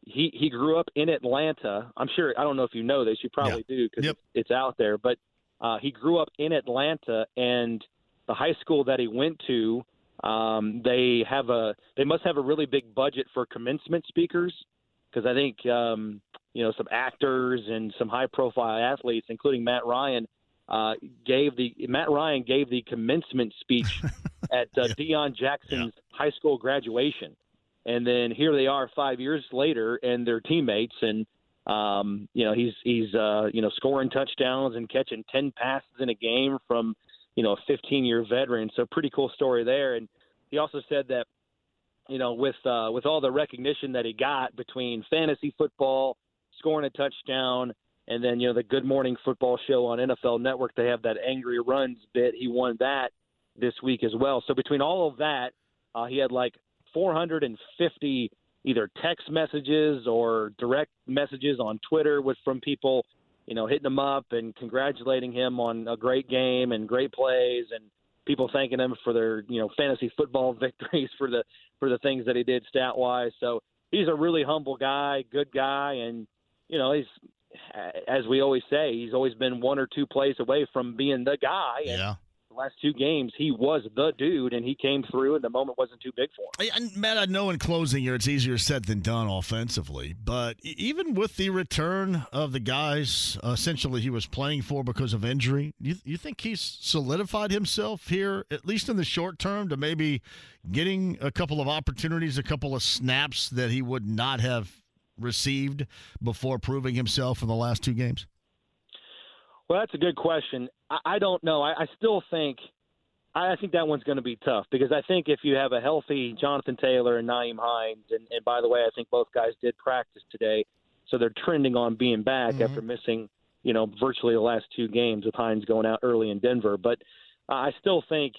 Speaker 10: he he grew up in Atlanta. I'm sure. I don't know if you know this. You probably do because it's, it's out there. But uh, he grew up in Atlanta, and the high school that he went to, um, they have a they must have a really big budget for commencement speakers because I think um, you know some actors and some high profile athletes, including Matt Ryan, uh, gave the Matt Ryan gave the commencement speech at uh, Deon Jackson's high school graduation, and then here they are five years later, and they're teammates, and um, you know he's he's uh, you know scoring touchdowns and catching ten passes in a game from you know a 15 year veteran. So pretty cool story there, and he also said that you know with uh, with all the recognition that he got between fantasy football, scoring a touchdown. And then, you know, the Good Morning Football show on NFL Network, they have that Angry Runs bit. He won that this week as well. So between all of that, uh, he had like 450 either text messages or direct messages on Twitter with from people, you know, hitting him up and congratulating him on a great game and great plays and people thanking him for their, you know, fantasy football victories for the for the things that he did stat wise. So he's a really humble guy, good guy, and you know, he's as we always say, he's always been one or two plays away from being the guy. And
Speaker 1: Yeah.
Speaker 10: Last two games, he was the dude, and he came through, and the moment wasn't too big for him.
Speaker 1: And Matt, I know in closing here it's easier said than done offensively, but even with the return of the guys, uh, essentially he was playing for because of injury, you, you think he's solidified himself here, at least in the short term, to maybe getting a couple of opportunities, a couple of snaps that he would not have received before proving himself in the last two games?
Speaker 10: Well, that's a good question. I, I don't know. I, I still think. I I think that one's going to be tough because I think if you have a healthy Jonathan Taylor and Nyheim Hines, and, and by the way, I think both guys did practice today, so they're trending on being back after missing, you know, virtually the last two games with Hines going out early in Denver. But uh, I still think,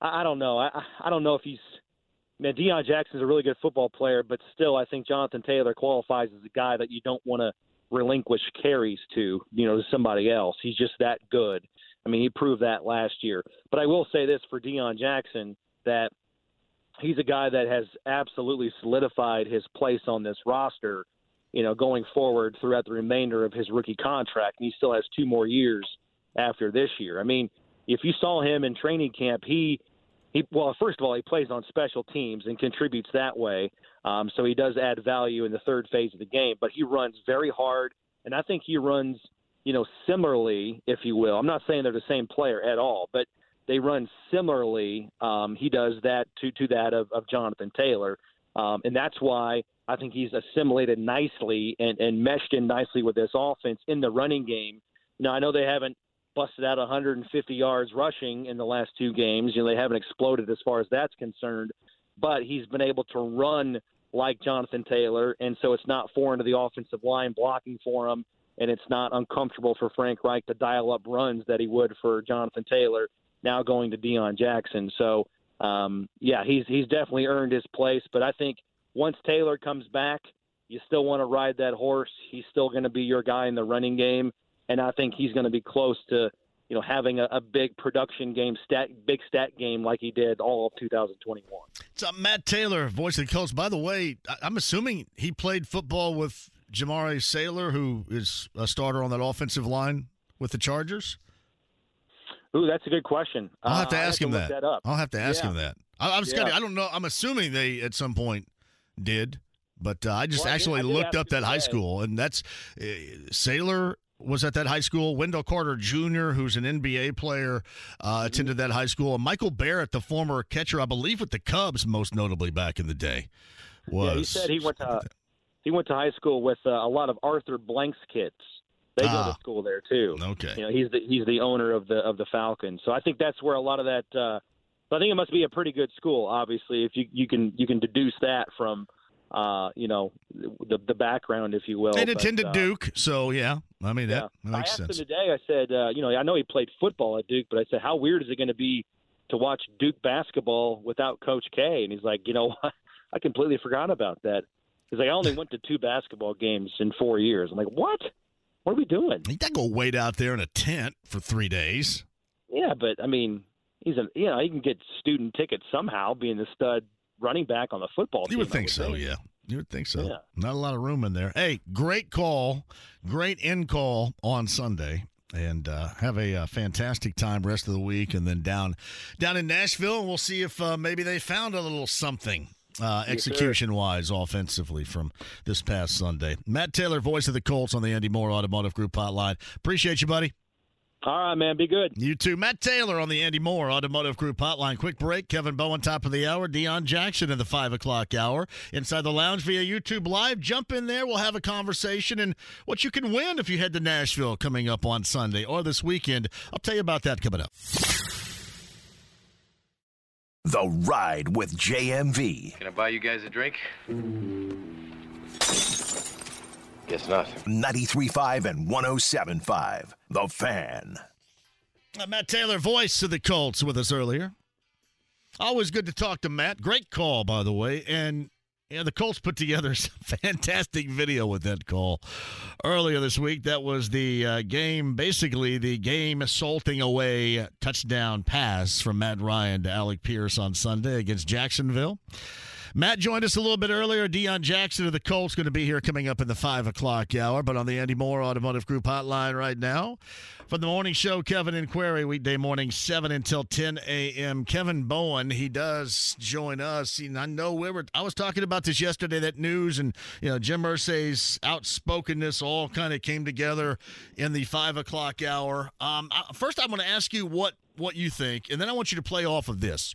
Speaker 10: I, I don't know. I, I don't know if he's. Man, Deon Jackson's a really good football player, but still, I think Jonathan Taylor qualifies as a guy that you don't want to relinquish carries to, you know, to somebody else. He's just that good. I mean, he proved that last year. But I will say this for Deon Jackson that he's a guy that has absolutely solidified his place on this roster, you know, going forward throughout the remainder of his rookie contract. And he still has two more years after this year. I mean, if you saw him in training camp, he he well, first of all, he plays on special teams and contributes that way. Um, so he does add value in the third phase of the game. But he runs very hard, and I think he runs, you know, similarly, if you will. I'm not saying they're the same player at all, but they run similarly. Um, he does that to to that of, of Jonathan Taylor, um, and that's why I think he's assimilated nicely and, and meshed in nicely with this offense in the running game. Now I know they haven't busted out 150 yards rushing in the last two games. You know they haven't exploded as far as that's concerned, but he's been able to run like Jonathan Taylor, and so it's not foreign to the offensive line blocking for him, and it's not uncomfortable for Frank Reich to dial up runs that he would for Jonathan Taylor. Now going to Deon Jackson, so um, yeah, he's he's definitely earned his place. But I think once Taylor comes back, you still want to ride that horse. He's still going to be your guy in the running game, and I think he's going to be close to you know having a, a big production game, stat big stat game like he did all of 2021.
Speaker 1: So Matt Taylor, voice of the Colts. By the way, I'm assuming he played football with Jamaree Salyer, who is a starter on that offensive line with the Chargers.
Speaker 10: Ooh, that's a good question.
Speaker 1: I'll have to
Speaker 10: Uh,
Speaker 1: ask
Speaker 10: to
Speaker 1: him
Speaker 10: look
Speaker 1: that.
Speaker 10: that.
Speaker 1: I'll have to ask
Speaker 10: Yeah.
Speaker 1: him that. I, I'm just
Speaker 10: Yeah.
Speaker 1: kidding. I don't know. I'm assuming they at some point did, but uh, I just
Speaker 10: Well, I did-
Speaker 1: actually
Speaker 10: I did
Speaker 1: looked up that high school, and that's uh, Saylor was at that high school. Wendell Carter Jr., who's an NBA player, uh, attended that high school. And Michael Barrett, the former catcher, I believe, with the Cubs, most notably back in the day, was.
Speaker 10: Yeah, he said he went to he went to high school with uh, a lot of Arthur Blank's kids. They go
Speaker 1: Ah.
Speaker 10: to school there too.
Speaker 1: Okay.
Speaker 10: You know, he's the he's the owner of the of the Falcons. So I think that's where a lot of that uh, So I think it must be a pretty good school. Obviously, if you you can you can deduce that from uh, you know the the background, if you will.
Speaker 1: And
Speaker 10: But,
Speaker 1: attended
Speaker 10: uh,
Speaker 1: Duke, so yeah, I mean that,
Speaker 10: yeah.
Speaker 1: that
Speaker 10: I
Speaker 1: makes
Speaker 10: asked
Speaker 1: sense.
Speaker 10: him today. I said, uh, you know, I know he played football at Duke, but I said, how weird is it going to be to watch Duke basketball without Coach K? And he's like, you know, what? I completely forgot about that. He's like, I only went to two basketball games in four years. I'm like, what? What are we doing?
Speaker 1: He got to go wait out there in a tent for three days.
Speaker 10: Yeah, but I mean, he's a you know he can get student tickets somehow, being the stud running back on the football team.
Speaker 1: You would think so, yeah. You would think so.
Speaker 10: Yeah.
Speaker 1: Not a lot of room in there. Hey, great call, great in call on Sunday, and uh, have a uh, fantastic time rest of the week, and then down down in Nashville, and we'll see if uh, maybe they found a little something. Uh, execution wise, offensively from this past Sunday. Matt Taylor, voice of the Colts on the Andy Mohr Automotive Group hotline. Appreciate you, buddy.
Speaker 10: All right, man. Be good.
Speaker 1: You too. Matt Taylor on the Andy Mohr Automotive Group hotline. Quick break. Kevin Bowen, top of the hour. Deon Jackson in the 5 o'clock hour. Inside the lounge via YouTube Live. Jump in there. We'll have a conversation and what you can win if you head to Nashville coming up on Sunday or this weekend. I'll tell you about that coming up.
Speaker 7: The Ride with JMV.
Speaker 2: Can I buy you guys a drink? Guess not.
Speaker 7: 93.5 and 107.5. The Fan.
Speaker 1: Uh, Matt Taylor, voice of the Colts, with us earlier. Always good to talk to Matt. Great call, by the way. And yeah, the Colts put together some fantastic video with that call earlier this week. That was the uh, game, basically the game assaulting away touchdown pass from Matt Ryan to Alec Pierce on Sunday against Jacksonville. Matt joined us a little bit earlier. Deon Jackson of the Colts going to be here coming up in the five o'clock hour, but on the Andy Mohr Automotive Group hotline right now. From the morning show, Kevin and Query, weekday morning, 7 until 10 a.m. Kevin Bowen, he does join us. I know we were, I was talking about this yesterday, that news, and, you know, Jim Irsay's outspokenness all kind of came together in the five o'clock hour. Um, I, first, I'm going to ask you what, what you think, and then I want you to play off of this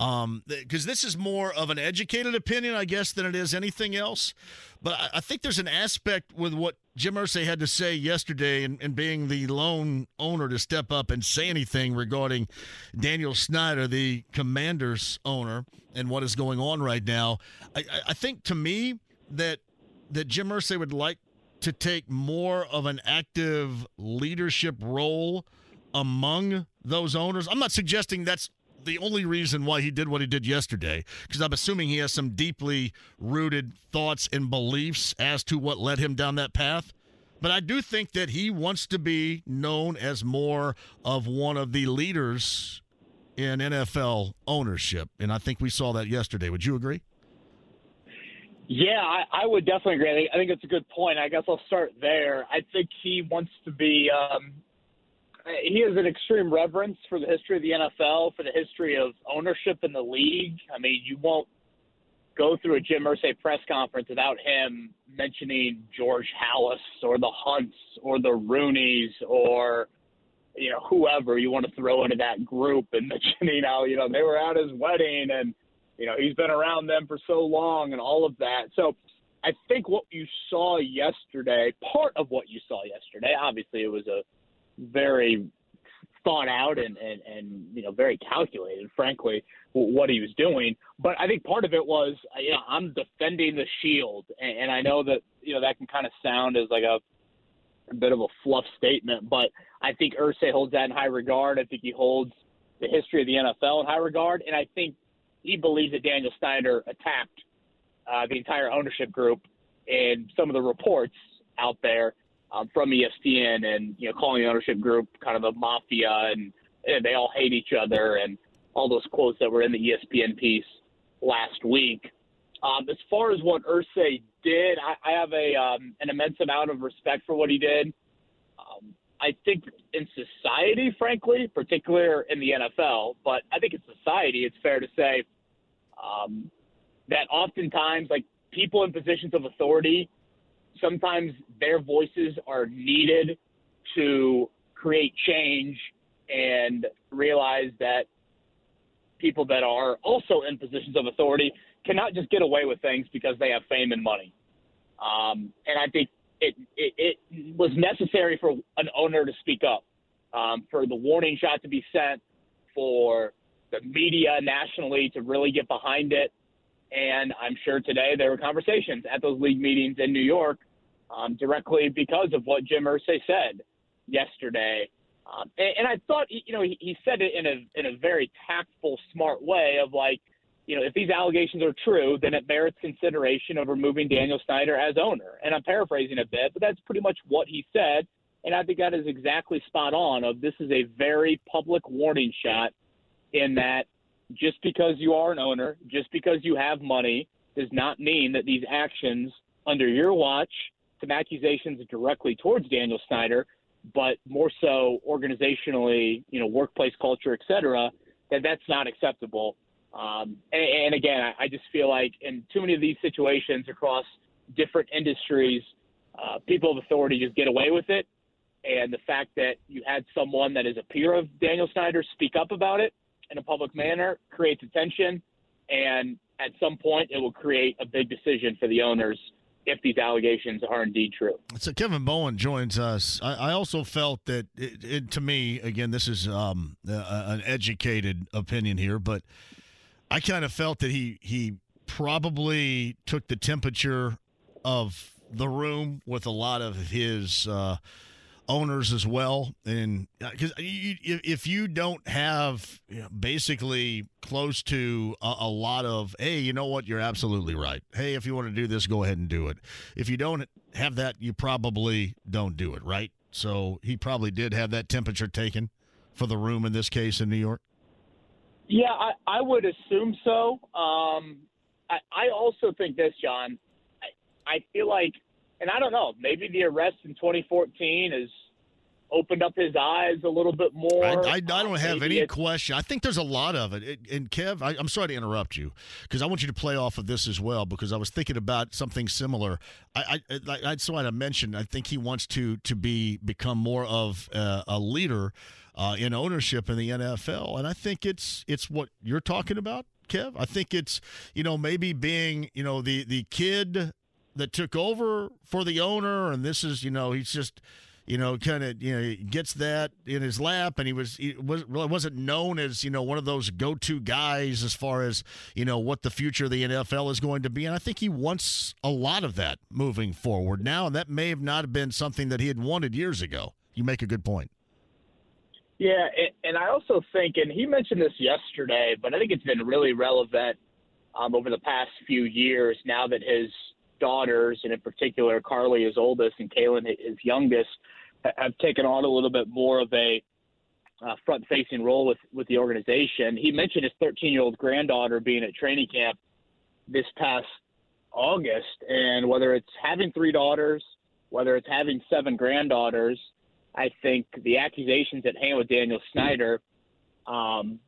Speaker 1: um because this is more of an educated opinion i guess than it is anything else. But i, I think there's an aspect with what jim Irsay had to say yesterday and, and being the lone owner to step up and say anything regarding daniel snyder the commanders owner and what is going on right now. I, I, I think to me that that jim Irsay would like to take more of an active leadership role among those owners. I'm not suggesting that's the only reason why he did what he did yesterday, because I'm assuming he has some deeply rooted thoughts and beliefs as to what led him down that path. But I do think that he wants to be known as more of one of the leaders in NFL ownership. And I think we saw that yesterday. Would you agree?
Speaker 11: Yeah, I, I would definitely agree. I think, it's a good point. I guess I'll start there. I think he wants to be. Um, Uh, he has an extreme reverence for the history of the NFL, for the history of ownership in the league. I mean, you won't go through a Jim Irsay press conference without him mentioning George Halas or the Hunts or the Rooneys or you know whoever you want to throw into that group and mentioning how you know they were at his wedding and you know he's been around them for so long and all of that. So I think what you saw yesterday, part of what you saw yesterday, obviously it was a very thought out and, and, and you know very calculated, frankly, what he was doing. But I think part of it was, uh, you know, I'm defending the shield, and, and I know that you know that can kind of sound as like a, a bit of a fluff statement, but I think Irsay holds that in high regard. I think he holds the history of the NFL in high regard, and I think he believes that Daniel Snyder attacked uh, the entire ownership group and some of the reports out there um, from ESPN and you know calling the ownership group kind of a mafia and, and they all hate each other and all those quotes that were in the ESPN piece last week. Um, as far as what Irsay did, I, I have a um, an immense amount of respect for what he did. Um, I think in society, frankly, particularly in the NFL, but I think in society, it's fair to say um, that oftentimes, like people in positions of authority, sometimes their voices are needed to create change and realize that people that are also in positions of authority cannot just get away with things because they have fame and money. Um, and I think it, it, it was necessary for an owner to speak up, um, for the warning shot to be sent, for the media nationally to really get behind it. And I'm sure today there were conversations at those league meetings in New York um, directly because of what Jim Irsay said yesterday. Um, and, and I thought, you know, he, he said it in a in a very tactful, smart way of like, you know, if these allegations are true, then it merits consideration of removing Daniel Snyder as owner. And I'm paraphrasing a bit, but that's pretty much what he said. And I think that is exactly spot on. Of this is a very public warning shot, in that just because you are an owner, just because you have money, does not mean that these actions under your watch, some accusations directly towards Daniel Snyder, but more so organizationally, you know, workplace culture, et cetera, that that's not acceptable. Um, and, and again, I, I just feel like in too many of these situations across different industries, uh, people of authority just get away with it. And the fact that you had someone that is a peer of Daniel Snyder speak up about it in a public manner creates attention. And at some point, it will create a big decision for the owners if these allegations are indeed true.
Speaker 1: So Kevin Bowen joins us. I, I also felt that, it, it, to me, again, this is um, uh, an educated opinion here, but I kind of felt that he he probably took the temperature of the room with a lot of his uh, owners as well. And because uh, if you don't have basically close to a, a, lot of, hey, you know what, you're absolutely right. Hey, if you want to do this, go ahead and do it. If you don't have that, you probably don't do it, right? So he probably did have that temperature taken for the room in this case in New York.
Speaker 11: Yeah, I, I would assume so. Um, I, I also think this, John. I, I feel like and I don't know, maybe the arrest in 2014 has opened up his eyes a little bit more.
Speaker 1: I, I, I don't have any question. I think there's a lot of it. And Kev, I, am sorry to interrupt you because I want you to play off of this as well because I was thinking about something similar. I, I, I that's why I mentioned. I think he wants to to be become more of a, a leader uh, in ownership in the NFL, and I think it's it's what you're talking about. Kev. I think it's you know maybe being you know the the kid that took over for the owner, and this is, you know, he's just, you know, kind of, you know, gets that in his lap, and he was, he was wasn't known as, you know, one of those go-to guys as far as, you know, what the future of the NFL is going to be, and I think he wants a lot of that moving forward now, and that may have not been something that he had wanted years ago. You make a good point.
Speaker 11: Yeah, and I also think, and he mentioned this yesterday, but I think it's been really relevant um, over the past few years now that his daughters, and in particular, Carly, his oldest, and Kaylin, his youngest, have taken on a little bit more of a uh, front-facing role with with the organization. He mentioned his 13-year-old granddaughter being at training camp this past August, and whether it's having three daughters, whether it's having seven granddaughters, I think the accusations at hand with Daniel Snyder, um,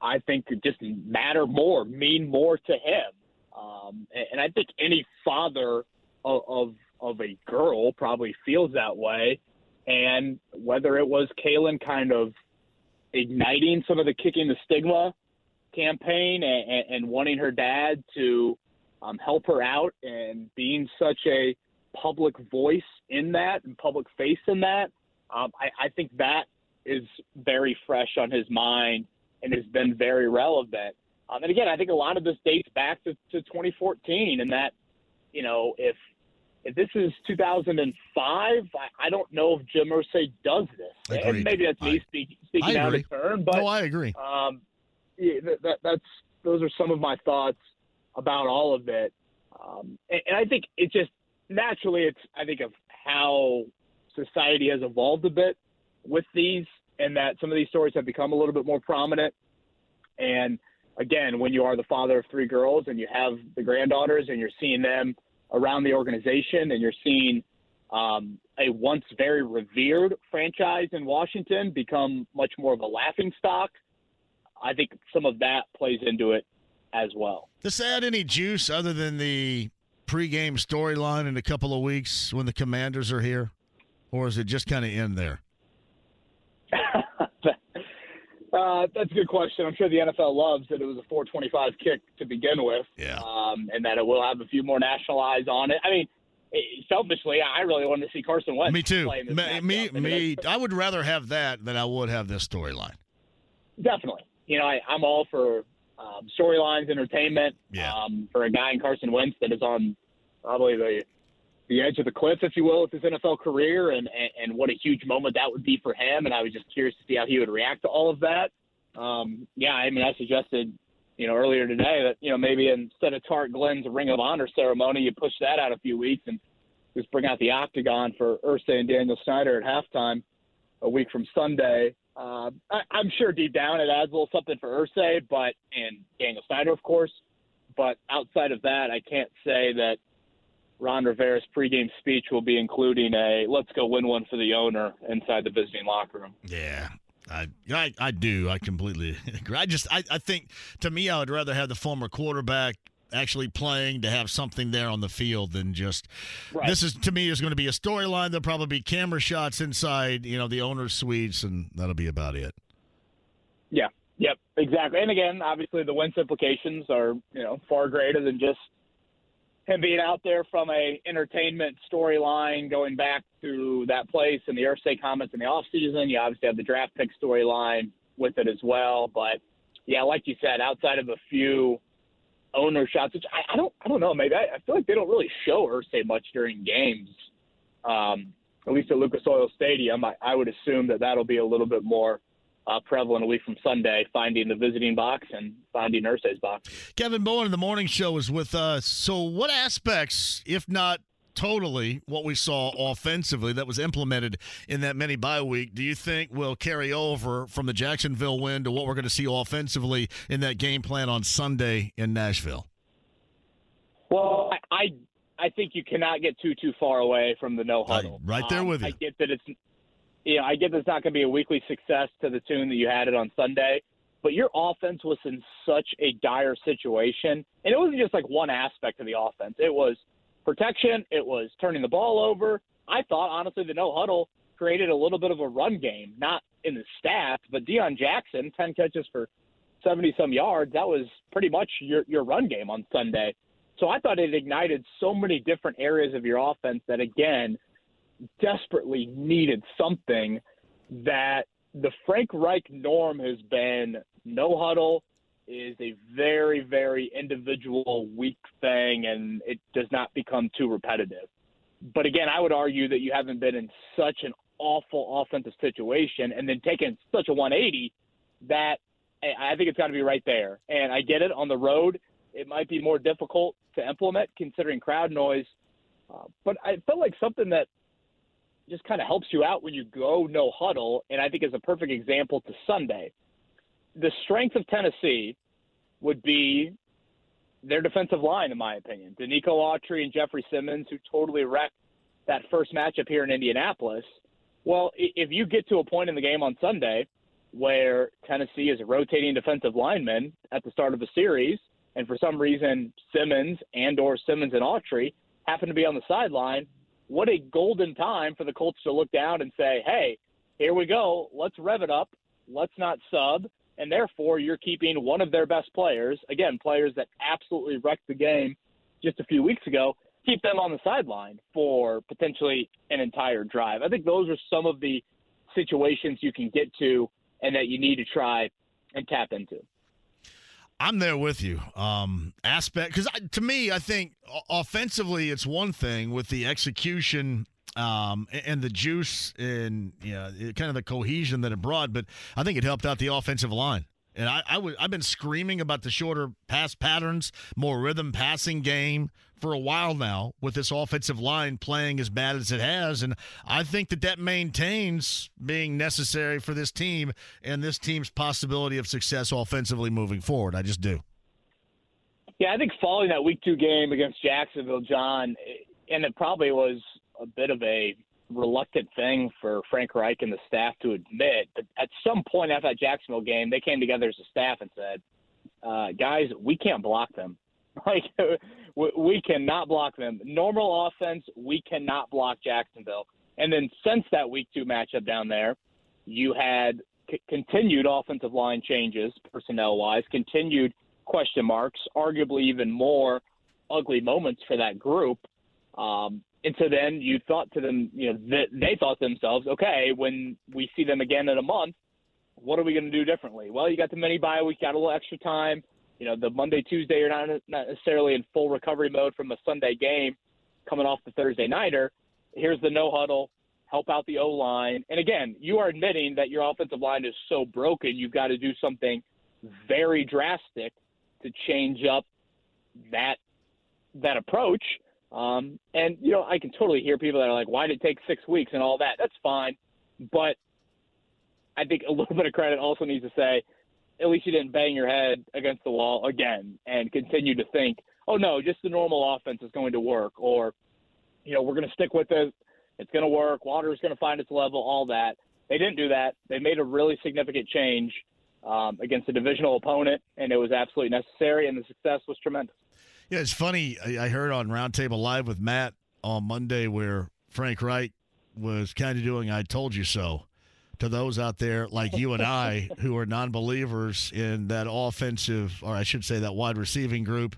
Speaker 11: I think just matter more, mean more to him. Um, and, and I think any father of, of of a girl probably feels that way. And whether it was Kaylin kind of igniting some of the kicking the stigma campaign and, and wanting her dad to um, help her out and being such a public voice in that and public face in that, um, I, I think that is very fresh on his mind and has been very relevant. Um, and again, I think a lot of this dates back to, to 2014, and that, you know, if if this is 2005, I, I don't know if Jim Irsay does this.
Speaker 1: Agreed.
Speaker 11: And maybe that's me
Speaker 1: I,
Speaker 11: speak, speaking out of turn, but
Speaker 1: no, I agree.
Speaker 11: Um, yeah, that, that, that's those are some of my thoughts about all of it. Um, and, and I think it just naturally, it's I think of how society has evolved a bit with these, and that some of these stories have become a little bit more prominent. And again, when you are the father of three girls and you have the granddaughters and you're seeing them around the organization and you're seeing um, a once very revered franchise in Washington become much more of a laughing stock, I think some of that plays into it as well.
Speaker 1: Does that add any juice other than the pregame storyline in a couple of weeks when the commanders are here? Or is it just kind of in there?
Speaker 11: Uh, that's a good question. I'm sure the NFL loves that it was a 425 kick to begin with,
Speaker 1: yeah.
Speaker 11: um, and that it will have a few more national eyes on it. I mean, selfishly, I really wanted to see Carson Wentz.
Speaker 1: Me too.
Speaker 11: me,
Speaker 1: me, me I would rather have that than I would have this storyline.
Speaker 11: Definitely, you know, I, I'm all for um, storylines, entertainment.
Speaker 1: Yeah.
Speaker 11: Um, for a guy in Carson Wentz that is on probably the the edge of the cliff, if you will, with his NFL career, and, and and what a huge moment that would be for him. And I was just curious to see how he would react to all of that. Um, yeah, I mean, I suggested, you know, earlier today that you know maybe instead of Tarik Glenn's Ring of Honor ceremony, you push that out a few weeks and just bring out the Octagon for Irsay and Daniel Snyder at halftime a week from Sunday. Uh, I, I'm sure deep down it adds a little something for Irsay, but and Daniel Snyder, of course. But outside of that, I can't say that Ron Rivera's pregame speech will be including a "Let's go win one for the owner" inside the visiting locker room.
Speaker 1: Yeah. I, I I do. I completely agree. I just I, I think to me I would rather have the former quarterback actually playing to have something there on the field than just
Speaker 11: Right.
Speaker 1: this is to me is going to be a storyline. There'll probably be camera shots inside, you know, the owner's suites and that'll be about it.
Speaker 11: Yeah. Yep. Exactly. And again, obviously, the Wentz implications are you know far greater than just him being out there from a entertainment storyline going back to that place and the Earth Irsay comments in the offseason. You obviously have the draft pick storyline with it as well. But yeah, like you said, outside of a few owner shots, which I, I don't I don't know, maybe I, I feel like they don't really show Earth Irsay much during games. Um, at least at Lucas Oil Stadium, I, I would assume that that'll be a little bit more uh, prevalent a week from Sunday, finding the visiting box and finding Irsay's box.
Speaker 1: Kevin Bowen in the morning show is with us. So, what aspects, if not totally what we saw offensively that was implemented in that mini bye week, do you think will carry over from the Jacksonville win to what we're going to see offensively in that game plan on Sunday in Nashville?
Speaker 11: Well, I, I I think you cannot get too too far away from the no huddle.
Speaker 1: right there
Speaker 11: Um,
Speaker 1: with you.
Speaker 11: I get that it's yeah, I get it's not going to be a weekly success to the tune that you had it on Sunday, but your offense was in such a dire situation, and it wasn't just like one aspect of the offense. It was protection, it was turning the ball over. I thought honestly the no huddle created a little bit of a run game, not in the stats, but Deon Jackson, ten catches for seventy some yards. That was pretty much your your run game on Sunday. So I thought it ignited so many different areas of your offense that again desperately needed something that the Frank Reich norm has been no huddle is a very, very individual weak thing and it does not become too repetitive. But again, I would argue that you haven't been in such an awful offensive situation and then taken such a 180 that I I think it's got to be right there. And I get it on the road. It might be more difficult to implement considering crowd noise. Uh, but I felt like something that just kind of helps you out when you go no huddle, and I think is a perfect example to Sunday. The strength of Tennessee would be their defensive line, in my opinion. Denico Autry and Jeffrey Simmons, who totally wrecked that first matchup here in Indianapolis. Well, if you get to a point in the game on Sunday where Tennessee is rotating defensive linemen at the start of a series, and for some reason Simmons and or Simmons and Autry happen to be on the sideline, what a golden time for the Colts to look down and say, "Hey, here we go. Let's rev it up. Let's not sub." And therefore, you're keeping one of their best players, again, players that absolutely wrecked the game just a few weeks ago, keep them on the sideline for potentially an entire drive. I think those are some of the situations you can get to and that you need to try and tap into.
Speaker 1: I'm there with you. Um, aspect because to me, I think offensively, it's one thing with the execution um, and the juice and yeah, it- kind of the cohesion that it brought. But I think it helped out the offensive line. And I, I would, I've been screaming about the shorter pass patterns, more rhythm passing game for a while now with this offensive line playing as bad as it has. And I think that that maintains being necessary for this team and this team's possibility of success offensively moving forward. I just do.
Speaker 11: Yeah, I think following that week two game against Jacksonville, John, and it probably was a bit of a reluctant thing for Frank Reich and the staff to admit. But at some point after that Jacksonville game, they came together as a staff and said, uh, "Guys, we can't block them. Like we- cannot block them. Normal offense, we cannot block Jacksonville." And then since that week two matchup down there, you had c- continued offensive line changes, personnel wise, continued question marks, arguably even more ugly moments for that group. Um, and so then you thought to them, you know, that they thought themselves, okay, when we see them again in a month, what are we going to do differently? Well, you got the mini bye week, got a little extra time. You know, the Monday, Tuesday, you're not not necessarily in full recovery mode from a Sunday game coming off the Thursday nighter. Here's the no huddle, help out the O line. And again, you are admitting that your offensive line is so broken, you've got to do something very drastic to change up that that approach. Um, and you know, I can totally hear people that are like, "Why did it take six weeks and all that?" That's fine, but I think a little bit of credit also needs to say, at least you didn't bang your head against the wall again and continue to think, "Oh no, just the normal offense is going to work," or you know, we're going to stick with it. It's going to work. Water's going to find its level. All that. They didn't do that. They made a really significant change um, against a divisional opponent, and it was absolutely necessary, and the success was tremendous.
Speaker 1: Yeah, it's funny. I heard on Roundtable Live with Matt on Monday where Frank Reich was kind of doing "I told you so" to those out there like you and I who are non-believers in that offensive, or I should say, that wide receiving group.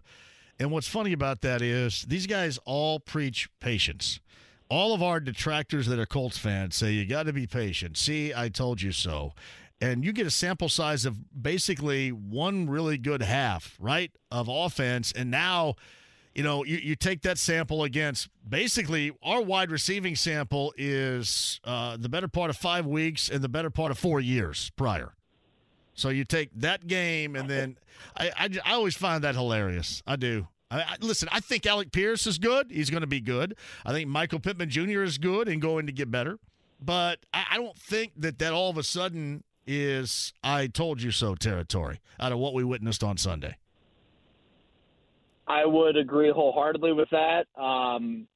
Speaker 1: And what's funny about that is these guys all preach patience. All of our detractors that are Colts fans say you got to be patient. See, I told you so and you get a sample size of basically one really good half, right, of offense. And now, you know, you, you take that sample against basically our wide receiving sample is uh, the better part of five weeks and the better part of four years prior. So you take that game, and then I, I, I always find that hilarious. I do. I, I, listen, I think Alec Pierce is good. He's going to be good. I think Michael Pittman Jr. is good and going to get better. But I, I don't think that that all of a sudden is I told you so territory out of what we witnessed on Sunday.
Speaker 11: I would agree wholeheartedly with that. Um,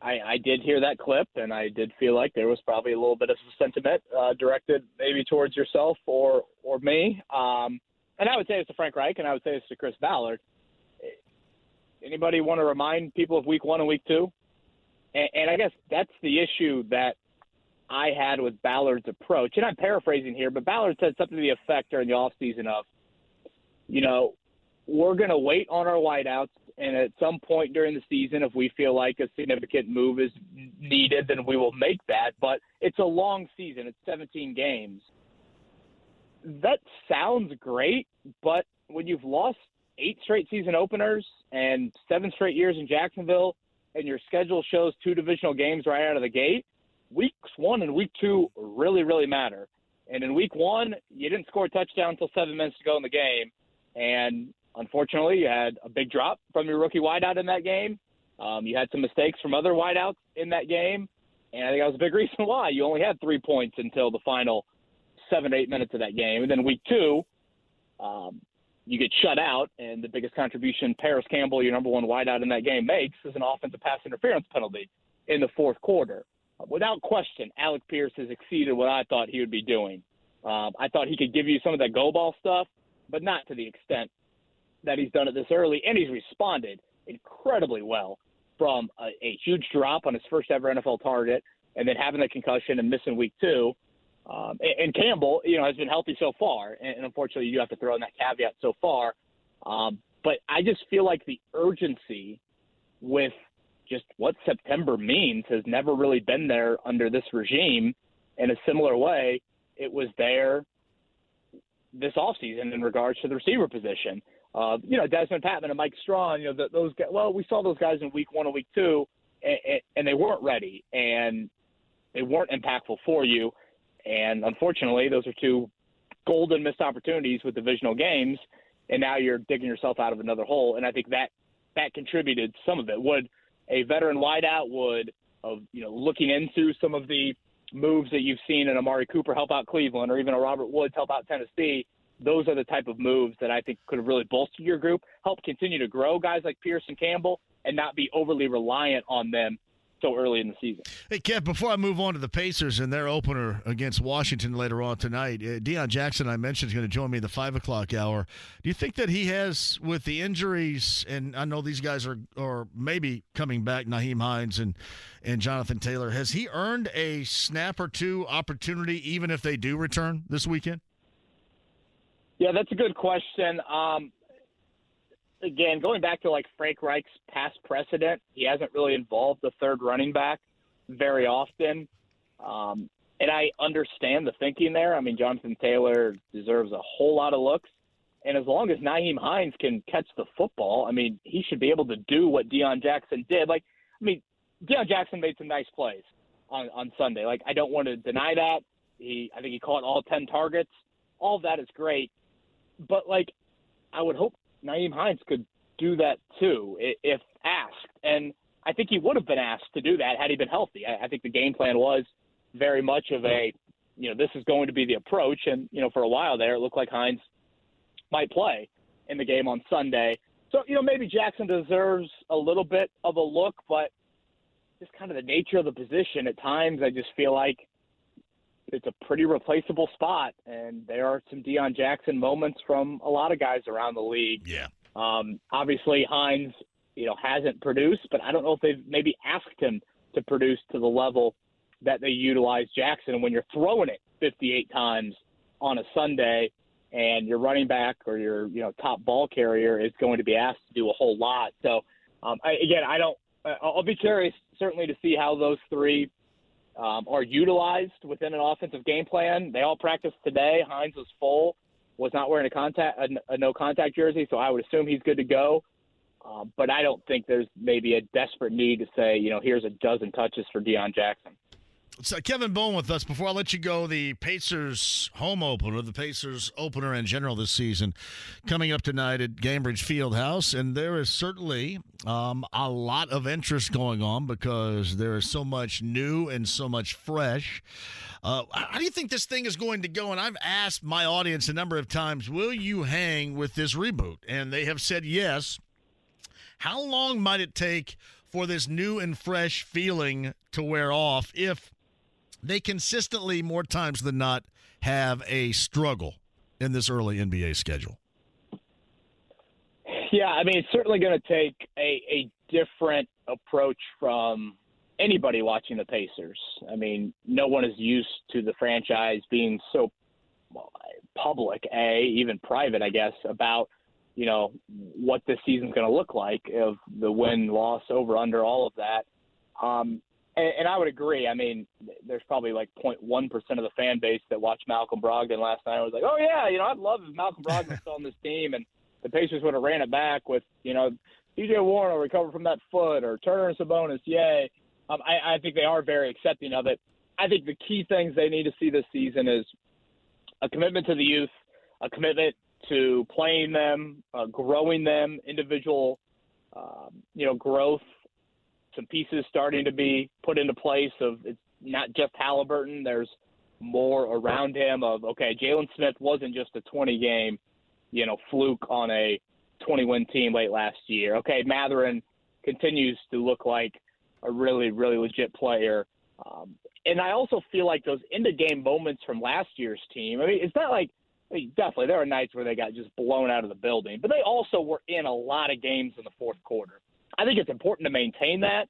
Speaker 11: I, I, did hear that clip, and I did feel like there was probably a little bit of sentiment uh, directed maybe towards yourself or or me. Um, and I would say it's to Frank Reich, and I would say it's to Chris Ballard. Anybody want to remind people of Week One and Week Two? And, and I guess that's the issue that I had with Ballard's approach. And I'm paraphrasing here, but Ballard said something to the effect during the offseason of, you know, we're going to wait on our wideouts, and at some point during the season, if we feel like a significant move is needed, then we will make that. But it's a long season, it's 17 games. That sounds great, but when you've lost eight straight season openers and seven straight years in Jacksonville, and your schedule shows two divisional games right out of the gate, weeks one and week two really, really matter. And in week one, you didn't score a touchdown until seven minutes to go in the game. And unfortunately, you had a big drop from your rookie wideout in that game. Um, you had some mistakes from other wideouts in that game. And I think that was a big reason why you only had three points until the final seven, eight minutes of that game. And then week two, um, you get shut out, and the biggest contribution Parris Campbell, your number one wideout in that game, makes is an offensive pass interference penalty in the fourth quarter without question, Alec Pierce has exceeded what I thought he would be doing. Um, I thought he could give you some of that go ball stuff, but not to the extent that he's done it this early, and he's responded incredibly well from a, a huge drop on his first ever NFL target, and then having the concussion and missing week two. Um, and, and Campbell, you know, has been healthy so far, and, and unfortunately, you have to throw in that caveat so far. Um, but I just feel like the urgency with just what September means has never really been there under this regime. In a similar way, it was there this offseason in regards to the receiver position. Uh, you know, Dezmon Patmon and Mike Strachan, you know, the, those guys, well, we saw those guys in week one and week two, and, and they weren't ready and they weren't impactful for you. And unfortunately, those are two golden missed opportunities with divisional games. And now you're digging yourself out of another hole. And I think that that contributed some of it. Would a veteran wideout would of you know looking into some of the moves that you've seen in Amari Cooper help out Cleveland or even a Robert Woods help out Tennessee. Those are the type of moves that I think could have really bolstered your group, help continue to grow guys like Pierce and Campbell, and not be overly reliant on them so early in the season.
Speaker 1: Hey, Kev, before I move on to the Pacers and their opener against Washington later on tonight, uh, Deon Jackson, I mentioned, is going to join me in the 5 o'clock hour. Do you think that he has, with the injuries, and I know these guys are, are maybe coming back, Nyheim Hines and, and Jonathan Taylor, has he earned a snap or two opportunity even if they do return this weekend?
Speaker 11: Yeah, that's a good question. Um, again, going back to like Frank Reich's past precedent, he hasn't really involved the third running back very often. Um, and I understand the thinking there. I mean, Jonathan Taylor deserves a whole lot of looks. And as long as Nyheim Hines can catch the football, I mean, he should be able to do what Deon Jackson did. Like, I mean, Deon Jackson made some nice plays on, on Sunday. Like, I don't want to deny that. He, I think he caught all 10 targets. All of that is great. But, like, I would hope Nyheim Hines could do that too if asked. And I think he would have been asked to do that had he been healthy. I, I think the game plan was very much of a, you know, this is going to be the approach. And, you know, for a while there, it looked like Hines might play in the game on Sunday. So, you know, maybe Jackson deserves a little bit of a look, but just kind of the nature of the position at times, I just feel like it's a pretty replaceable spot. And there are some Deon Jackson moments from a lot of guys around the league.
Speaker 1: Yeah.
Speaker 11: Um, obviously, Hines, you know, hasn't produced, but I don't know if they've maybe asked him to produce to the level that they utilize Jackson. When you're throwing it 58 times on a Sunday, and your running back or your you know top ball carrier is going to be asked to do a whole lot. So um, I, again, I don't. I'll be curious certainly to see how those three um, are utilized within an offensive game plan. They all practiced today. Hines was full, was not wearing a contact a, a no contact jersey, so I would assume he's good to go. Um, but I don't think there's maybe a desperate need to say, you know, here's a dozen touches for Deon Jackson.
Speaker 1: So Kevin Bowen with us. Before I let you go, the Pacers home opener, the Pacers opener in general this season, coming up tonight at Gainbridge Fieldhouse, and there is certainly um, a lot of interest going on because there is so much new and so much fresh. Uh, how do you think this thing is going to go? And I've asked my audience a number of times, will you hang with this reboot? And they have said yes. How long might it take for this new and fresh feeling to wear off if they consistently, more times than not, have a struggle in this early NBA schedule.
Speaker 11: Yeah, I mean, it's certainly going to take a, a different approach from anybody watching the Pacers. I mean, no one is used to the franchise being so public, a even private, I guess, about you know what this season's going to look like of the win, loss, over, under, all of that. Um, and, and I would agree. I mean, there's probably like 0.1 percent of the fan base that watched Malcolm Brogdon last night. I was like, oh yeah, you know, I'd love if Malcolm Brogdon was on this team, and the Pacers would have ran it back with, you know, TJ Warren will recover from that foot, or Turner and Sabonis, yay. Um, I, I think they are very accepting of it. I think the key things they need to see this season is a commitment to the youth, a commitment to playing them, uh, growing them, individual, um, you know, growth some pieces starting to be put into place of it's not just Halliburton. There's more around him of okay, Jalen Smith wasn't just a 20 game, you know, fluke on a 20 win team late last year. Okay, Mathurin continues to look like a really really legit player. Um, and I also feel like those end of game moments from last year's team. I mean, it's not like I mean, definitely there are nights where they got just blown out of the building, but they also were in a lot of games in the fourth quarter. I think it's important to maintain that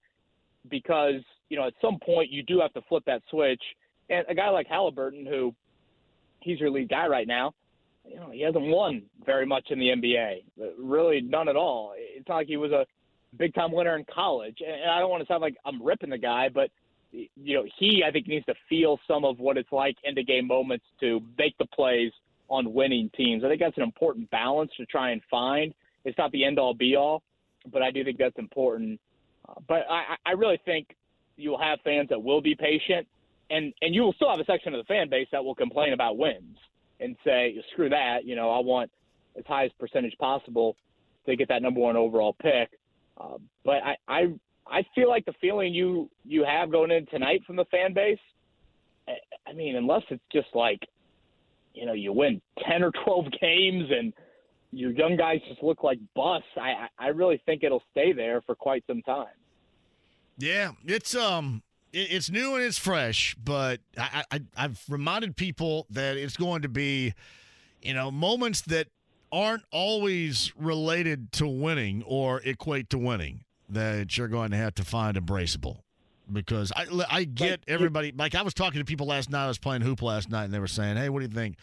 Speaker 11: because you know at some point you do have to flip that switch. And a guy like Halliburton, who he's your lead guy right now, you know he hasn't won very much in the NBA, really none at all. It's not like he was a big time winner in college. And I don't want to sound like I'm ripping the guy, but you know he I think needs to feel some of what it's like in the game moments to make the plays on winning teams. I think that's an important balance to try and find. It's not the end all be all, but I do think that's important. Uh, but I, I really think you'll have fans that will be patient, and and you will still have a section of the fan base that will complain about wins and say, screw that, you know, I want as high as percentage possible to get that number one overall pick. Uh, but I, I I feel like the feeling you you have going in tonight from the fan base. I mean, unless it's just like, you know, you win ten or twelve games and your young guys just look like busts. I I really think it'll stay there for quite some time.
Speaker 1: Yeah, it's um it's new and it's fresh, but I, I I've reminded people that it's going to be, you know, moments that aren't always related to winning or equate to winning that you're going to have to find embraceable because I, I get everybody like I was talking to people last night I was playing hoop last night and they were saying hey what do you think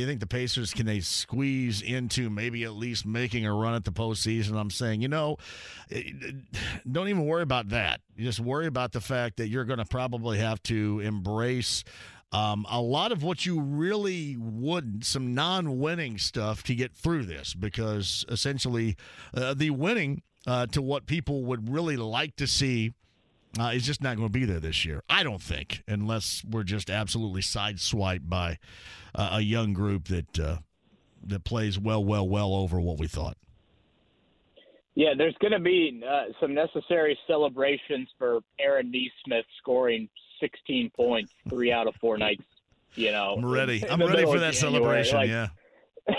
Speaker 1: you think the Pacers can they squeeze into maybe at least making a run at the postseason? I'm saying, you know, eh, don't even worry about that. You just worry about the fact that you're going to probably have to embrace um, a lot of what you really would, some non winning stuff to get through this because essentially uh, the winning uh, to what people would really like to see uh, is just not going to be there this year. I don't think, unless we're just absolutely sideswiped by uh, a young group that uh, that plays well, well, well over what we thought.
Speaker 11: Yeah, there's going to be uh, some necessary celebrations for Aaron Nesmith scoring 16 points three out of four nights. You know,
Speaker 1: I'm ready.
Speaker 11: in- in
Speaker 1: I'm ready for that celebration.
Speaker 11: Like,
Speaker 1: yeah.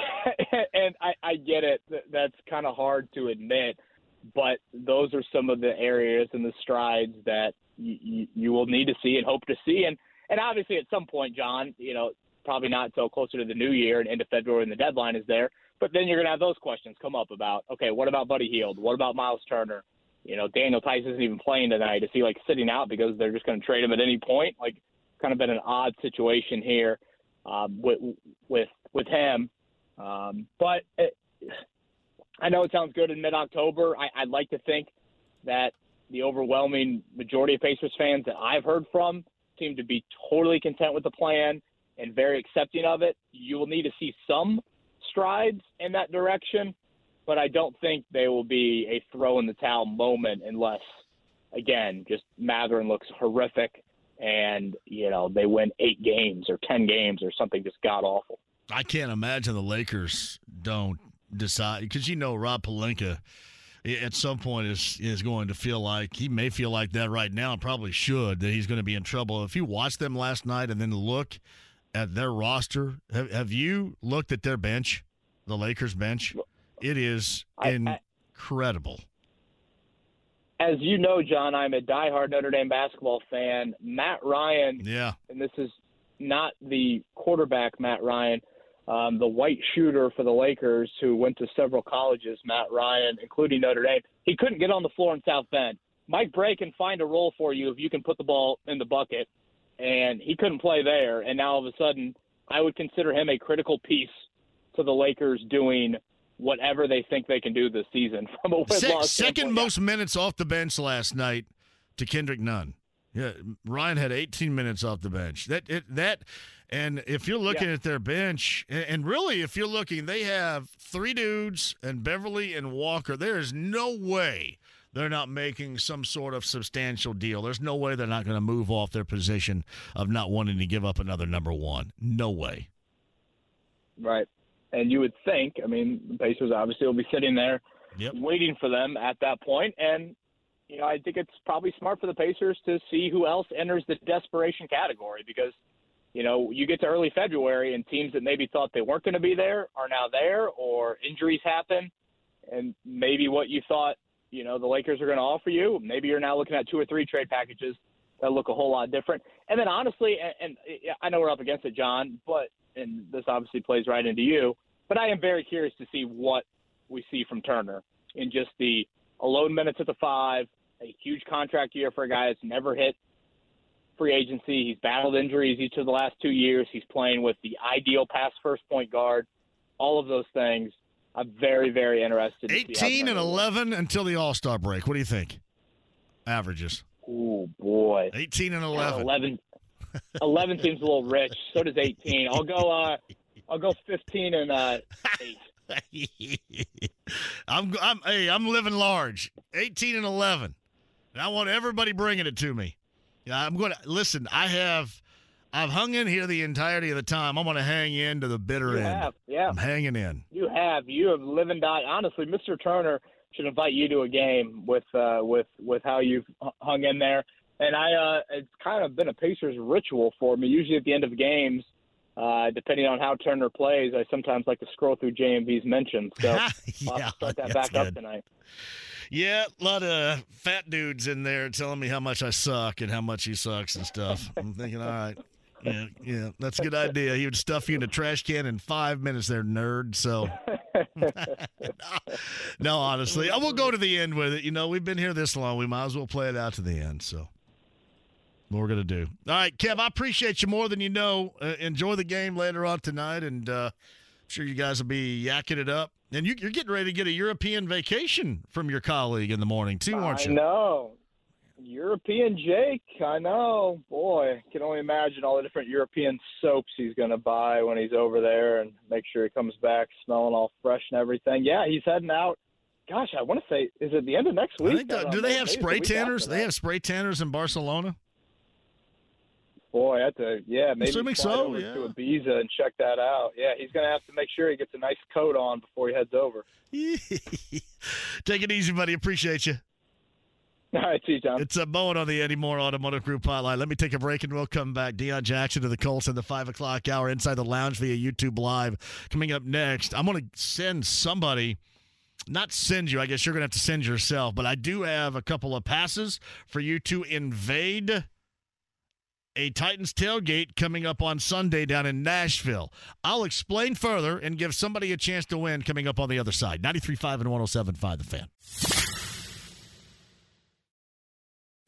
Speaker 11: and I, I get it. That's kind of hard to admit, but those are some of the areas and the strides that you, you, will need to see and hope to see. And and obviously, at some point, John, you know, probably not until closer to the new year and into February, and the deadline is there. But then you're going to have those questions come up about, okay, what about Buddy Hield? What about Myles Turner? You know, Daniel Theis isn't even playing tonight. Is he like sitting out because they're just going to trade him at any point? Like, kind of been an odd situation here um, with with with him. Um, but it, I know it sounds good in mid-October. I, I'd like to think that the overwhelming majority of Pacers fans that I've heard from seem to be totally content with the plan and very accepting of it. You will need to see some strides in that direction, but I don't think they will be a throw in the towel moment unless, again, just Mathurin looks horrific and you know they win eight games or ten games or something just god awful.
Speaker 1: I can't imagine the Lakers don't decide because you know Rob Pelinka at some point is is going to feel like he may feel like that right now and probably should that he's going to be in trouble. If you watch them last night and then look at their roster, have, have you looked at their bench, the Lakers bench? It is
Speaker 11: I- I-
Speaker 1: incredible.
Speaker 11: As you know, John, I'm a diehard Notre Dame basketball fan. Matt Ryan,
Speaker 1: Yeah.
Speaker 11: and this is not the quarterback Matt Ryan, um, the white shooter for the Lakers who went to several colleges, Matt Ryan, including Notre Dame. He couldn't get on the floor in South Bend. Mike Brey can find a role for you if you can put the ball in the bucket, and he couldn't play there. And now all of a sudden, I would consider him a critical piece to the Lakers doing whatever they think they can do this season from a
Speaker 1: second most minutes off the bench last night to Kendrick Nunn. Yeah, Ryan had 18 minutes off the bench. That it, that, and if you're looking at their bench, and, really, if you're looking, they have three dudes and Beverley and Walker. There is no way they're not making some sort of substantial deal. There's no way they're not going to move off their position of not wanting to give up another number one. No way.
Speaker 11: Right. And you would think, I mean, the Pacers obviously will be sitting there waiting for them at that point. And, you know, I think it's probably smart for the Pacers to see who else enters the desperation category because, you know, you get to early February and teams that maybe thought they weren't going to be there are now there or injuries happen. And maybe what you thought, you know, the Lakers are going to offer you, maybe you're now looking at two or three trade packages that look a whole lot different. And then honestly, and, and I know we're up against it, John, but and this obviously plays right into you, but I am very curious to see what we see from Turner in just the alone minutes at the five, a huge contract year for a guy that's never hit free agency. He's battled injuries each of the last two years. He's playing with the ideal pass first point guard. All of those things. I'm very, very interested. to see how
Speaker 1: 18 and
Speaker 11: Turner
Speaker 1: 11 until the All Star break. What do you think? Averages.
Speaker 11: Oh boy.
Speaker 1: 18 and
Speaker 11: Yeah,
Speaker 1: 11.
Speaker 11: 11, 11 seems a little rich. So does 18. I'll go. Uh, I'll go 15 and uh, eight.
Speaker 1: I'm, I'm, hey, I'm living large. 18 and 11. And I want everybody bringing it to me. Yeah, I'm going to listen. I have, I've hung in here the entirety of the time. I'm going to hang in to the bitter
Speaker 11: You
Speaker 1: end.
Speaker 11: have, yeah.
Speaker 1: I'm hanging in.
Speaker 11: You have. You have live and die. Honestly, Mr. Turner should invite you to a game with uh, with with how you've hung in there. And I, uh, it's kind of been a Pacers ritual for me. Usually at the end of games, uh, depending on how Turner plays, I sometimes like to scroll through JMV's mentions. So I'll have start that back up tonight.
Speaker 1: Yeah, a lot of fat dudes in there telling me how much I suck and how much he sucks and stuff. I'm thinking, all right, yeah, yeah, that's a good idea. He would stuff you in a trash can in five minutes, there, nerd. So, no, honestly, I will go to the end with it. You know, we've been here this long. We might as well play it out to the end. So, what we're gonna do. All right, Kev, I appreciate you more than you know. Uh, enjoy the game later on tonight, and uh, I'm sure you guys will be yakking it up. And you, you're getting ready to get a European vacation from your colleague in the morning too, aren't you?
Speaker 11: I know. European Jake, I know. Boy, can only imagine all the different European soaps he's going to buy when he's over there and make sure he comes back smelling all fresh and everything. Yeah, he's heading out. Gosh, I want to say, is it the end of next week?
Speaker 1: the-
Speaker 11: don't
Speaker 1: do they have
Speaker 11: Maybe it's the
Speaker 1: spray tanners? They have spray tanners in Barcelona.
Speaker 11: Boy, that's a yeah. Maybe
Speaker 1: Assuming so,
Speaker 11: over
Speaker 1: yeah.
Speaker 11: to Ibiza and check that out. Yeah, he's going to have to make sure he gets a nice coat on before he heads over.
Speaker 1: Take it easy, buddy. Appreciate you.
Speaker 11: All right, see you, Tom.
Speaker 1: It's a Bowen on the Andy Mohr Automotive Group hotline. Let me take a break and we'll come back. Deon Jackson to the Colts in the 5 o'clock hour inside the lounge via YouTube Live. Coming up next, I'm going to send somebody, not send you, I guess you're going to have to send yourself, but I do have a couple of passes for you to invade a Titans tailgate coming up on Sunday down in Nashville. I'll explain further and give somebody a chance to win coming up on the other side. 93.5 and 107.5 The Fan.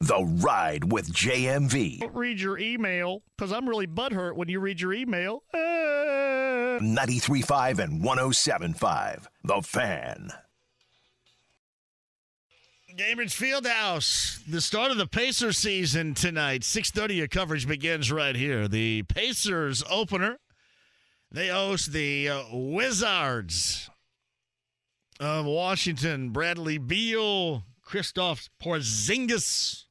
Speaker 7: The Ride with JMV.
Speaker 1: Don't read your email because I'm really butthurt when you read your email. Uh.
Speaker 7: 93.5 and 107.5. The Fan.
Speaker 1: Gainbridge Fieldhouse, the start of the Pacers season tonight. 6.30 your coverage begins right here. The Pacers opener, they host the uh, Wizards of Washington. Bradley Beal, Kristaps Porzingis.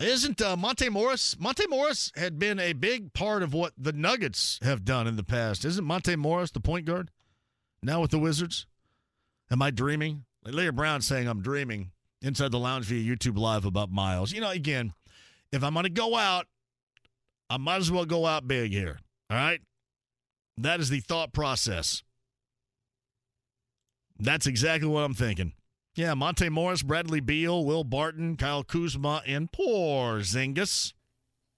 Speaker 1: Isn't uh, Monte Morris? Monte Morris had been a big part of what the Nuggets have done in the past. Isn't Monte Morris the point guard now with the Wizards? Am I dreaming? Like Larry Brown saying I'm dreaming inside the lounge via YouTube Live about Myles. You know, again, if I'm going to go out, I might as well go out big here. All right? That is the thought process. That's exactly what I'm thinking. Yeah, Monte Morris, Bradley Beal, Will Barton, Kyle Kuzma, and Porzingis.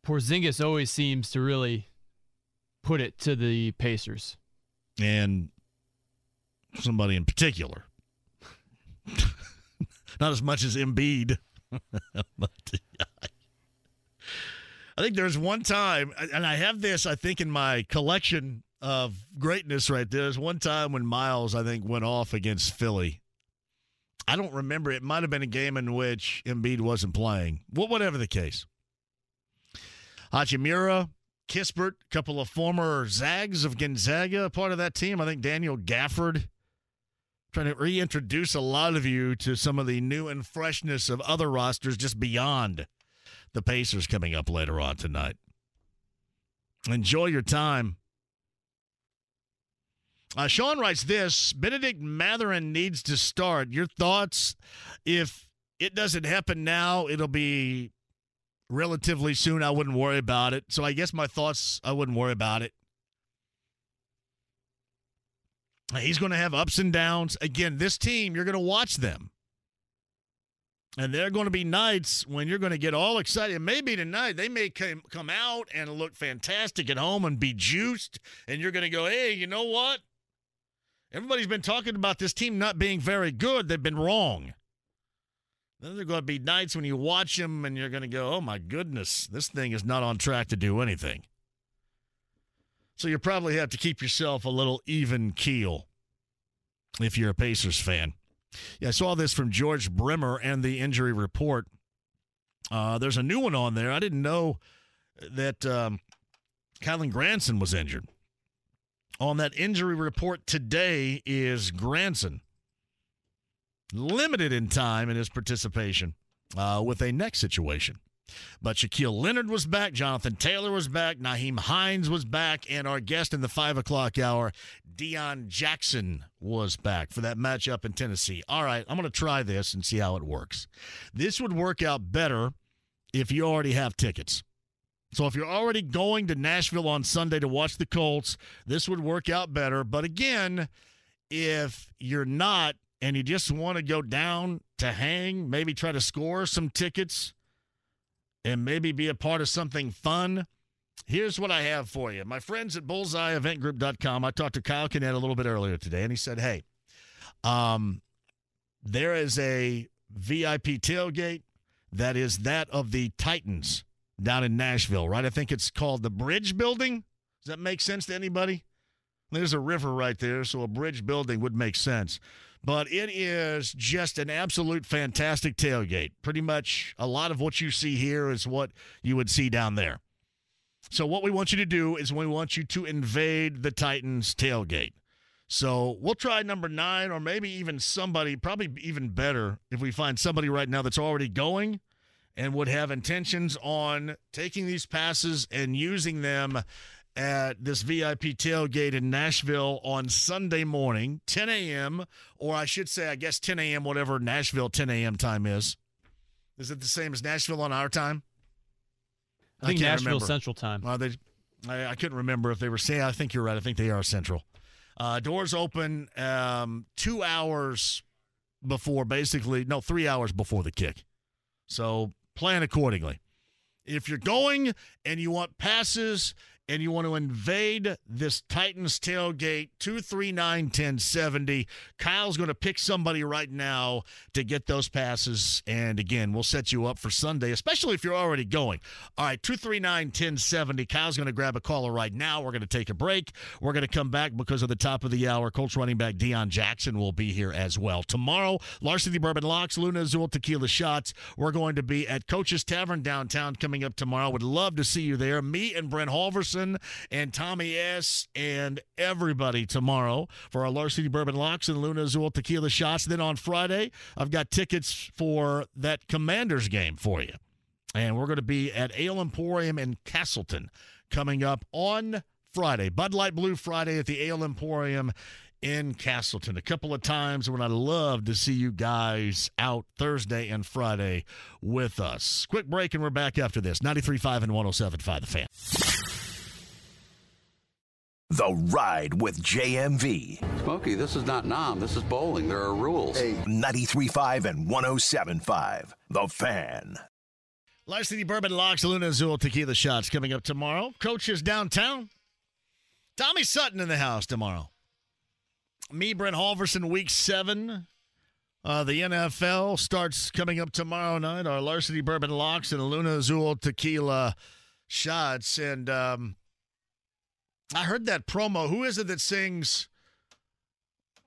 Speaker 8: Porzingis always seems to really put it to the Pacers.
Speaker 1: and somebody in particular. Not as much as Embiid. but, I think there's one time, and I have this, I think, in my collection of greatness right there. There's one time when Myles, I think, went off against Philly. I don't remember. It might have been a game in which Embiid wasn't playing. Well, whatever the case. Hachimura, Kispert, a couple of former Zags of Gonzaga, part of that team. I think Daniel Gafford. Trying to reintroduce a lot of you to some of the new and freshness of other rosters just beyond the Pacers coming up later on tonight. Enjoy your time. Uh, Sean writes this Bennedict Mathurin needs to start. Your thoughts? If it doesn't happen now, it'll be relatively soon. I wouldn't worry about it. So I guess my thoughts, I wouldn't worry about it. He's going to have ups and downs. Again, this team, you're going to watch them. And there are going to be nights when you're going to get all excited. Maybe tonight they may come, come out and look fantastic at home and be juiced. And you're going to go, hey, you know what? Everybody's been talking about this team not being very good. They've been wrong. Then there are going to be nights when you watch them and you're going to go, oh my goodness, this thing is not on track to do anything. So you probably have to keep yourself a little even keel if you're a Pacers fan. Yeah, I saw this from George Bremer and the injury report. Uh, there's a new one on there. I didn't know that um, Kylen Granson was injured. On that injury report today is Granson limited in time in his participation uh, with a neck situation. But Shaquille Leonard was back, Jonathan Taylor was back, Nyheim Hines was back, and our guest in the five o'clock hour, Deon Jackson, was back for that matchup in Tennessee. All right, I'm going to try this and see how it works. This would work out better if you already have tickets. So if you're already going to Nashville on Sunday to watch the Colts, this would work out better. But again, if you're not and you just want to go down to hang, maybe try to score some tickets and maybe be a part of something fun, here's what I have for you. My friends at bullseyeeventgroup.com, I talked to Kyle Kinnett a little bit earlier today, and he said, hey, um, there is a VIP tailgate that is that of the Titans down in Nashville, right? I think it's called the Bridge Building. Does that make sense to anybody? There's a river right there, so a bridge building would make sense. But it is just an absolute fantastic tailgate. Pretty much a lot of what you see here is what you would see down there. So, what we want you to do is we want you to invade the Titans tailgate. So, we'll try number nine, or maybe even somebody, probably even better if we find somebody right now that's already going and would have intentions on taking these passes and using them at this VIP tailgate in Nashville on Sunday morning, 10 a.m., or I should say, I guess 10 a.m., whatever Nashville 10 a.m. time is. Is it the same as Nashville on our time?
Speaker 8: I think
Speaker 1: can't
Speaker 8: Nashville
Speaker 1: remember.
Speaker 8: Central Time.
Speaker 1: Well, they, I, I couldn't remember if they were saying. I think you're right. I think they are Central. Uh, doors open um, two hours before, basically, no, three hours before the kick. So plan accordingly. If you're going and you want passes and you want to invade this Titans tailgate, 239 1070, Kyle's going to pick somebody right now to get those passes. And again, we'll set you up for Sunday, especially if you're already going. All right, 239 1070. Kyle's going to grab a caller right now. We're going to take a break. We're going to come back because of the top of the hour. Colts running back Deon Jackson will be here as well. Tomorrow, Larceny Bourbon Locks, Luna Azul Tequila Shots. We're going to be at Coach's Tavern downtown coming up tomorrow. Would love to see you there. Me and Brent Halverson and Tommy S. and everybody tomorrow for our Larceny Bourbon Locks and Luna Azul Tequila Shots. Then on Friday, I've got tickets for that Commanders game for you. And we're going to be at Ale Emporium in Castleton coming up on Friday. Bud Light Blue Friday at the Ale Emporium in Castleton. A couple of times when I'd love to see you guys out Thursday and Friday with us. Quick break and we're back after this. 93.5 and 107.5 The Fan.
Speaker 7: The Ride with JMV.
Speaker 12: Smokey, this is not 'Nam. This is bowling. There are rules.
Speaker 7: 93.5 and 107.5. The Fan.
Speaker 1: Larceny Bourbon Locks, Luna Azul Tequila Shots coming up tomorrow. Coach is downtown. Tommy Sutton in the house tomorrow. Me, Brent Halverson, week seven. Uh, the NFL starts coming up tomorrow night. Our Larceny Bourbon Locks and Luna Azul Tequila Shots. And um, I heard that promo. Who is it that sings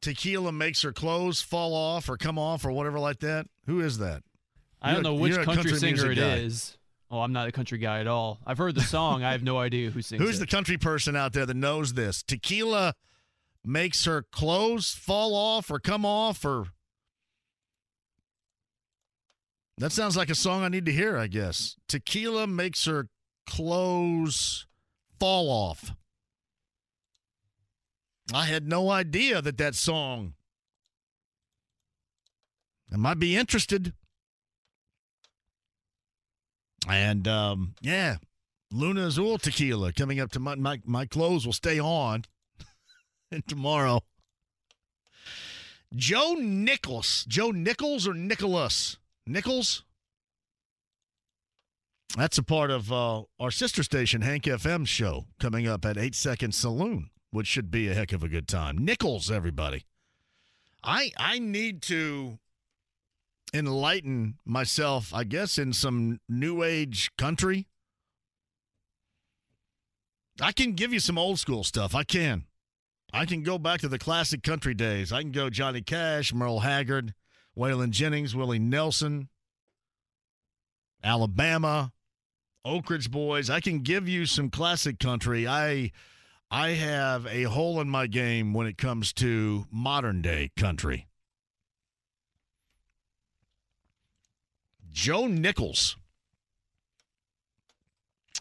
Speaker 1: Tequila makes her clothes fall off or come off or whatever like that? Who is that?
Speaker 8: I don't
Speaker 1: You're a-
Speaker 8: know which
Speaker 1: you're
Speaker 8: country, singer it
Speaker 1: guy.
Speaker 8: is. Oh, I'm not a country guy at all. I've heard the song. I have no idea who sings it.
Speaker 1: Who's
Speaker 8: it.
Speaker 1: the country person out there that knows this? Tequila makes her clothes fall off or come off or That sounds like a song I need to hear, I guess. Tequila makes her clothes fall off. I had no idea that that song. I might be interested. And um, yeah, Luna Azul tequila coming up to my my, my clothes will stay on tomorrow. Joe Nichols. Joe Nichols or Nicholas? Nichols? That's a part of uh, our sister station, Hank FM show, coming up at 8 Second Saloon, which should be a heck of a good time. Nichols, everybody. I I need to enlighten myself, I guess, in some new age country. I can give you some old school stuff. I can. I can go back to the classic country days. I can go Johnny Cash, Merle Haggard, Waylon Jennings, Willie Nelson, Alabama, Oak Ridge Boys. I can give you some classic country. I I have a hole in my game when it comes to modern day country. Joe Nichols.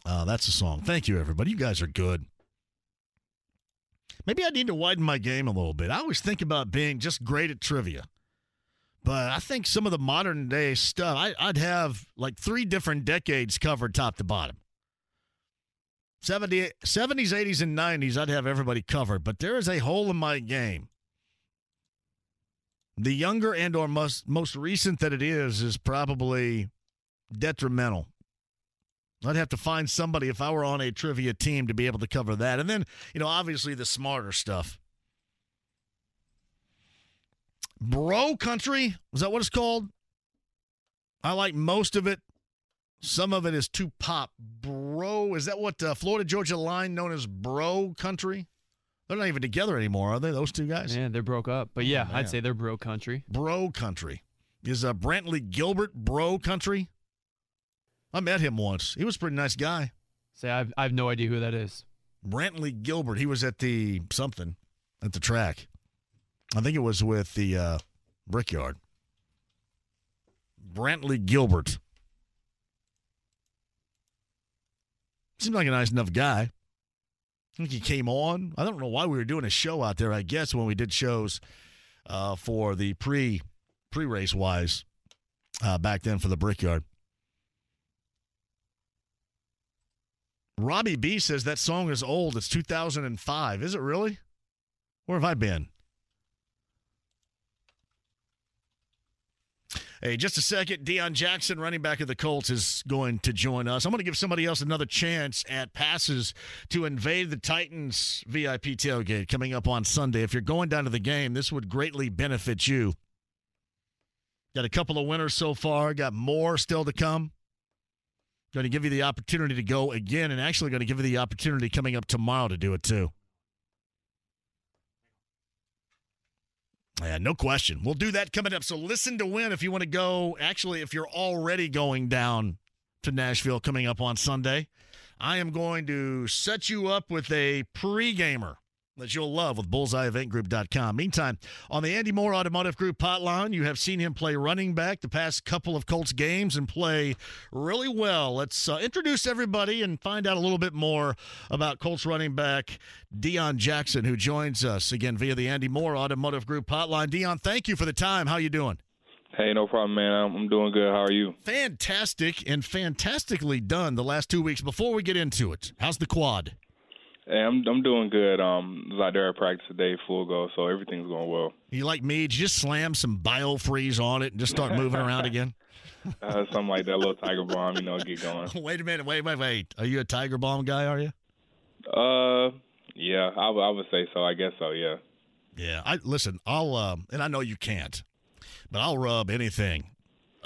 Speaker 1: Uh, that's a song. Thank you, everybody. You guys are good. Maybe I need to widen my game a little bit. I always think about being just great at trivia. But I think some of the modern day stuff, I, I'd have like three different decades covered top to bottom. 70, 70s, 80s, and 90s, I'd have everybody covered. But there is a hole in my game. The younger and or most, most recent that it is is probably detrimental. I'd have to find somebody if I were on a trivia team to be able to cover that. And then, you know, obviously the smarter stuff. Bro country, is that what it's called? I like most of it. Some of it is too pop. Bro, is that what uh, Florida Georgia line known as bro country? They're not even together anymore, are they? Those two guys?
Speaker 8: Yeah, they're broke up. But yeah,
Speaker 1: man.
Speaker 8: I'd say they're bro country.
Speaker 1: Bro country. Is uh, Brantley Gilbert bro country? I met him once. He was a pretty nice guy.
Speaker 8: Say I've I have no idea who that is.
Speaker 1: Brantley Gilbert. He was at the something at the track. I think it was with the uh, Brickyard. Brantley Gilbert. Seemed like a nice enough guy. I think he came on. I don't know why we were doing a show out there. I guess when we did shows uh, for the pre pre race wise uh, back then for the Brickyard. Robbie B says that song is old. It's 2005. Is it really? Where have I been? Hey, just a second. Deon Jackson, running back of the Colts, is going to join us. I'm going to give somebody else another chance at passes to invade the Titans VIP tailgate coming up on Sunday. If you're going down to the game, this would greatly benefit you. Got a couple of winners so far, got more still to come. Going to give you the opportunity to go again, and actually going to give you the opportunity coming up tomorrow to do it too. Yeah, no question. We'll do that coming up. So listen to win if you want to go. Actually, if you're already going down to Nashville coming up on Sunday, I am going to set you up with a pre-gamer that you'll love with bullseyeeventgroup.com. Meantime, on the Andy Mohr Automotive Group hotline, you have seen him play running back the past couple of Colts games and play really well. Let's uh, introduce everybody and find out a little bit more about Colts running back Deon Jackson, who joins us again via the Andy Mohr Automotive Group hotline. Deon, thank you for the time. How you doing?
Speaker 13: Hey, no problem, man. I'm, I'm doing good. How are you?
Speaker 1: Fantastic and fantastically done the last two weeks. Before we get into it, how's the quad?
Speaker 13: Hey, I'm I'm doing good. Um, I was out there at practice today, full go, so everything's going well.
Speaker 1: You like me? Did you just slam some biofreeze on it and just start moving around again?
Speaker 13: Uh, something like that, little Tiger Balm, you know, get going.
Speaker 1: wait a minute, wait, wait, wait. Are you a Tiger Balm guy? Are you?
Speaker 13: Uh, yeah, I, w- I would say so. I guess so. Yeah.
Speaker 1: Yeah. I listen. I'll uh, and I know you can't, but I'll rub anything,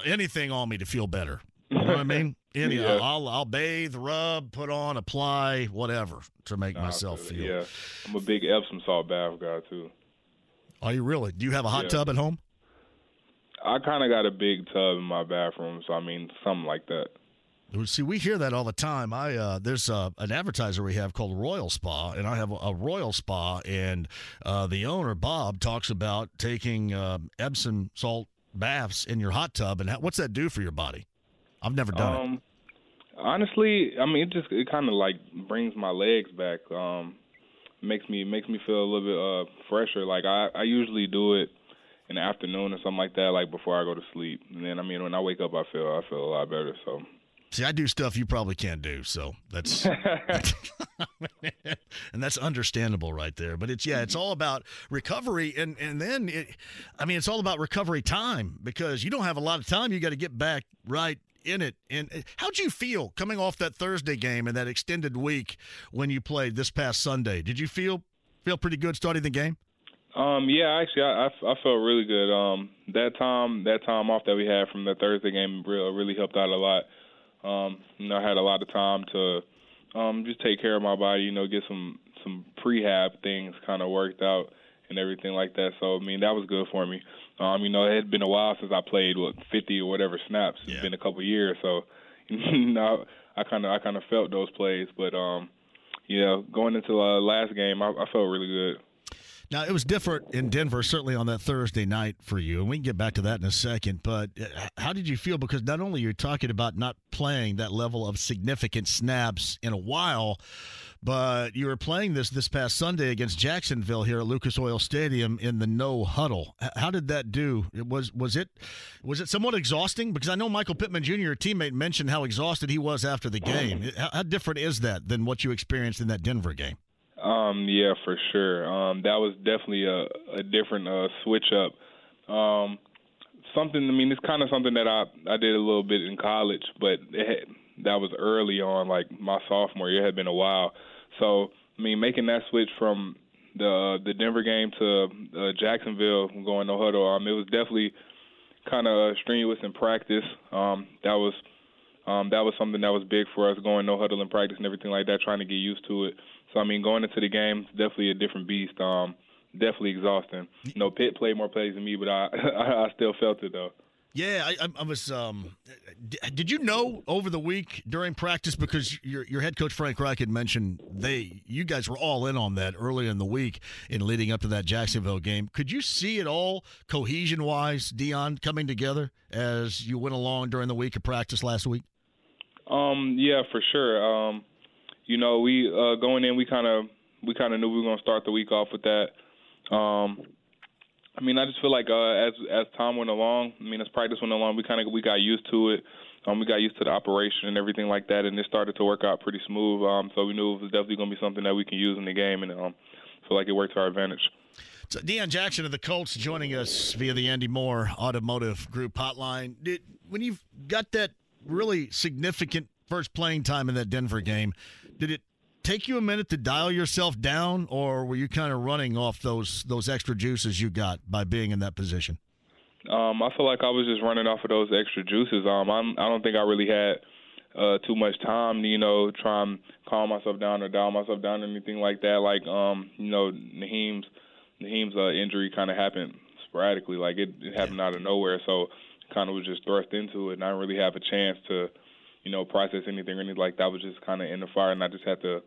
Speaker 1: anything on me to feel better. You know what I mean? Any,
Speaker 13: Yeah.
Speaker 1: I'll I'll bathe, rub, put on, apply, whatever to make
Speaker 13: Nah,
Speaker 1: myself feel.
Speaker 13: Yeah, I'm a big Epsom salt bath guy too.
Speaker 1: Are you really? Do you have a hot
Speaker 13: Yeah.
Speaker 1: tub at home?
Speaker 13: I kind of got a big tub in my bathroom, so I mean something like that.
Speaker 1: See, we hear that all the time. I uh, there's uh, an advertiser we have called Royal Spa, and I have a, a Royal Spa, and uh, the owner Bob talks about taking uh, Epsom salt baths in your hot tub, and how, what's that do for your body? I've never done it.
Speaker 13: Um, honestly, I mean, it just it kind of like brings my legs back. Um, makes me makes me feel a little bit uh fresher. Like I I usually do it in the afternoon or something like that, like before I go to sleep. And then I mean, when I wake up, I feel I feel a lot better. So
Speaker 1: See, I do stuff you probably can't do, so that's and that's understandable right there. But it's yeah, it's all about recovery, and and then it, I mean, it's all about recovery time because you don't have a lot of time. You got to get back right in it. And uh, how'd you feel coming off that Thursday game and that extended week when you played this past Sunday? Did you feel feel pretty good starting the game?
Speaker 13: Um, yeah, actually, I, I, I felt really good. Um, that time, that time off that we had from the Thursday game really, really helped out a lot. Um, you know, I had a lot of time to um, just take care of my body. You know, get some some prehab things kind of worked out and everything like that. So I mean, that was good for me. Um, you know, it had been a while since I played what 50 or whatever snaps. It's been a couple of years, so you know, I kind of I kind of felt those plays. But um, you know, going into the last game, I, I felt really good.
Speaker 1: Now, it was different in Denver, certainly on that Thursday night for you, and we can get back to that in a second. But uh, how did you feel? Because not only you're talking about not playing that level of significant snaps in a while, but you were playing this this past Sunday against Jacksonville here at Lucas Oil Stadium in the no huddle. How did that do? It was was it was it somewhat exhausting? Because I know Michael Pittman Jr., your teammate, mentioned how exhausted he was after the game. How, how different is that than what you experienced in that Denver game?
Speaker 13: Um, yeah, for sure. Um, that was definitely a, a different uh, switch up. Um, something. I mean, it's kind of something that I I did a little bit in college, but it had, that was early on, like my sophomore year. It had been a while. So I mean, making that switch from the the Denver game to uh, Jacksonville, going no huddle. Um, it was definitely kind of strenuous in practice. Um, that was Um, that was something that was big for us, going no huddle in practice and everything like that, trying to get used to it. So I mean, going into the game, definitely a different beast. Um, definitely exhausting. You know, Pitt played more plays than me, but I I still felt it though.
Speaker 1: Yeah, I, I was. Um, did you know over the week during practice because your your head coach Frank Reich had mentioned they you guys were all in on that early in the week in leading up to that Jacksonville game. Could you see it all cohesion wise, Deon coming together as you went along during the week of practice last week?
Speaker 13: Um, yeah, for sure. Um, you know, we uh, going in, we kind of we kind of knew we were going to start the week off with that. Um, I mean, I just feel like uh, as as time went along, I mean, as practice went along, we kind of we got used to it. Um, we got used to the operation and everything like that, and it started to work out pretty smooth. Um, so we knew it was definitely going to be something that we can use in the game, and um, feel like it worked to our advantage.
Speaker 1: So Deon Jackson of the Colts joining us via the Andy Mohr Automotive Group hotline. Did when you've got that really significant first playing time in that Denver game, did it take you a minute to dial yourself down, or were you kind of running off those those extra juices you got by being in that position?
Speaker 13: Um, I feel like I was just running off of those extra juices. Um, I'm, I don't think I really had uh, too much time to, you know, try and calm myself down or dial myself down or anything like that. Like, um, you know, Nyheim's Nyheim's uh, injury kind of happened sporadically. Like it, it happened out of nowhere, so kind of was just thrust into it, and I didn't really have a chance to, you know, process anything or anything like that. I was just kind of in the fire, and I just had to,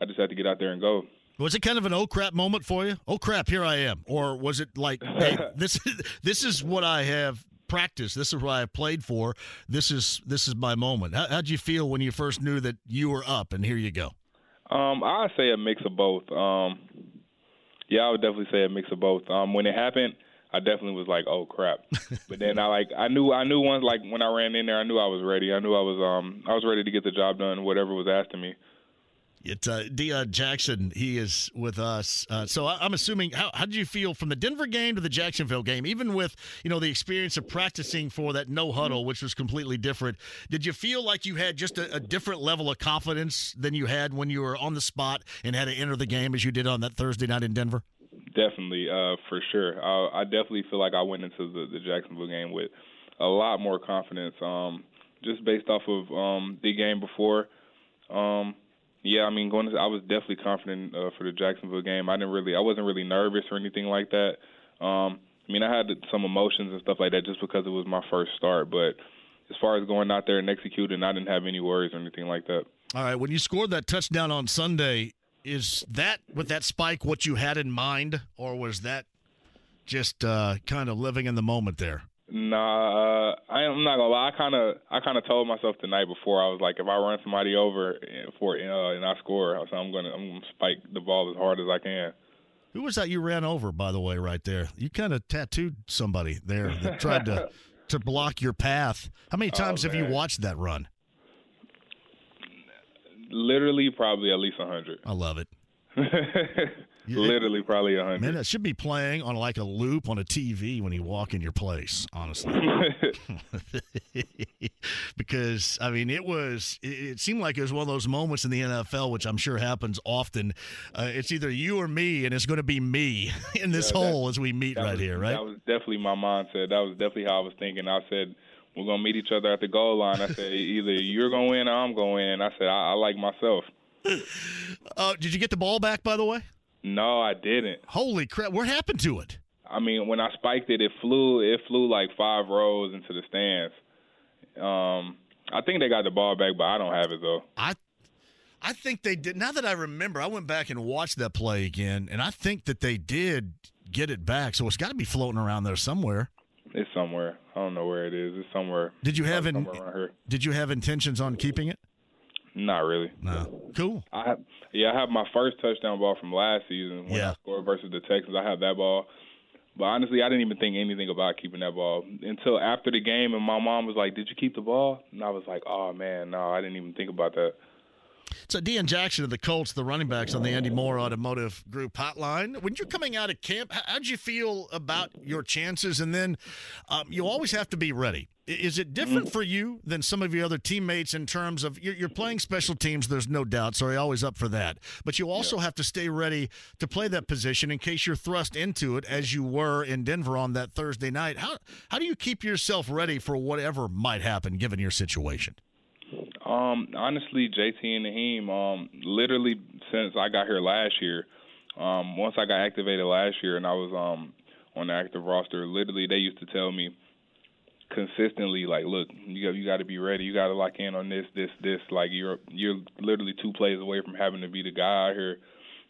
Speaker 13: I just had to get out there and go.
Speaker 1: Was it kind of an oh crap moment for you? Oh crap, here I am, or was it like, hey, this this is what I have practiced. This is what I played for. This is this is my moment. How, how'd you feel when you first knew that you were up and here you go?
Speaker 13: Um, I say a mix of both. Um, yeah, I would definitely say a mix of both. Um, when it happened, I definitely was like, "Oh crap!" but then I like I knew I knew once like when I ran in there, I knew I was ready. I knew I was um I was ready to get the job done, whatever was asked of me.
Speaker 1: It's uh, Deon Jackson. He is with us. Uh, so I, am assuming. How, how did you feel from the Denver game to the Jacksonville game? Even with you know the experience of practicing for that no huddle, which was completely different. Did you feel like you had just a, a different level of confidence than you had when you were on the spot and had to enter the game as you did on that Thursday night in Denver?
Speaker 13: Definitely, uh, for sure. I, I definitely feel like I went into the, the Jacksonville game with a lot more confidence, um, just based off of um, the game before. Um, yeah, I mean, going. To, I was definitely confident uh, for the Jacksonville game. I didn't really, I wasn't really nervous or anything like that. Um, I mean, I had some emotions and stuff like that just because it was my first start. But as far as going out there and executing, I didn't have any worries or anything like that.
Speaker 1: All right, when you scored that touchdown on Sunday, is that with that spike what you had in mind, or was that just uh, kind of living in the moment there?
Speaker 13: Nah, uh, I, am not gonna lie. I kind of, I kind of told myself the night before. I was like, if I run somebody over for uh, and I score, so I'm gonna, I'm gonna spike the ball as hard as I can.
Speaker 1: Who was that you ran over, by the way, right there? You kind of tattooed somebody there that tried to to block your path. How many oh, times oh, have you watched that run?
Speaker 13: Literally, probably at least a hundred.
Speaker 1: I love it.
Speaker 13: Literally, probably a hundred.
Speaker 1: Man, it should be playing on like a loop on a TV when you walk in your place. Honestly, because I mean, it was. It, seemed like it was one of those moments in the NFL, which I'm sure happens often. Uh, it's either you or me, and it's going to be me in this yeah, hole as we meet right
Speaker 13: was,
Speaker 1: here. Right.
Speaker 13: That was definitely my mindset. That was definitely how I was thinking. I said we're gonna meet each other at the goal line. I said either you're gonna win or I'm gonna win. I said I, I like myself.
Speaker 1: Uh, did you get the ball back, by the way?
Speaker 13: No, I didn't.
Speaker 1: Holy crap! What happened to it?
Speaker 13: I mean, when I spiked it, it flew. It flew like five rows into the stands. Um, I think they got the ball back, but I don't have it though.
Speaker 1: I, I think they did. Now that I remember, I went back and watched that play again, and I think that they did get it back. So it's got to be floating around there somewhere.
Speaker 13: It's somewhere. I don't know where it is. It's somewhere.
Speaker 1: Did you have in, Did you have intentions on keeping it?
Speaker 13: Not really.
Speaker 1: No. Cool.
Speaker 13: I have, yeah, I have my first touchdown ball from last season when yeah. I scored versus the Texans. I have that ball. But honestly, I didn't even think anything about keeping that ball until after the game, and my mom was like, "Did you keep the ball?" And I was like, "Oh man, no, I didn't even think about that."
Speaker 1: So, Deon Jackson of the Colts, the running backs on the Andy Mohr Automotive Group hotline. When you're coming out of camp, how'd you feel about your chances? And then um, you always have to be ready. Is it different for you than some of your other teammates in terms of you're, playing special teams? There's no doubt. So you're always up for that. But you also yeah. have to stay ready to play that position in case you're thrust into it, as you were in Denver on that Thursday night. How how do you keep yourself ready for whatever might happen given your situation?
Speaker 13: Um, honestly, JT and Nyheim, um, literally since I got here last year, um, once I got activated last year and I was um on the active roster, literally they used to tell me consistently like, look, you got you got to be ready. You got to lock in on this, this, this. Like you're you're literally two plays away from having to be the guy out here,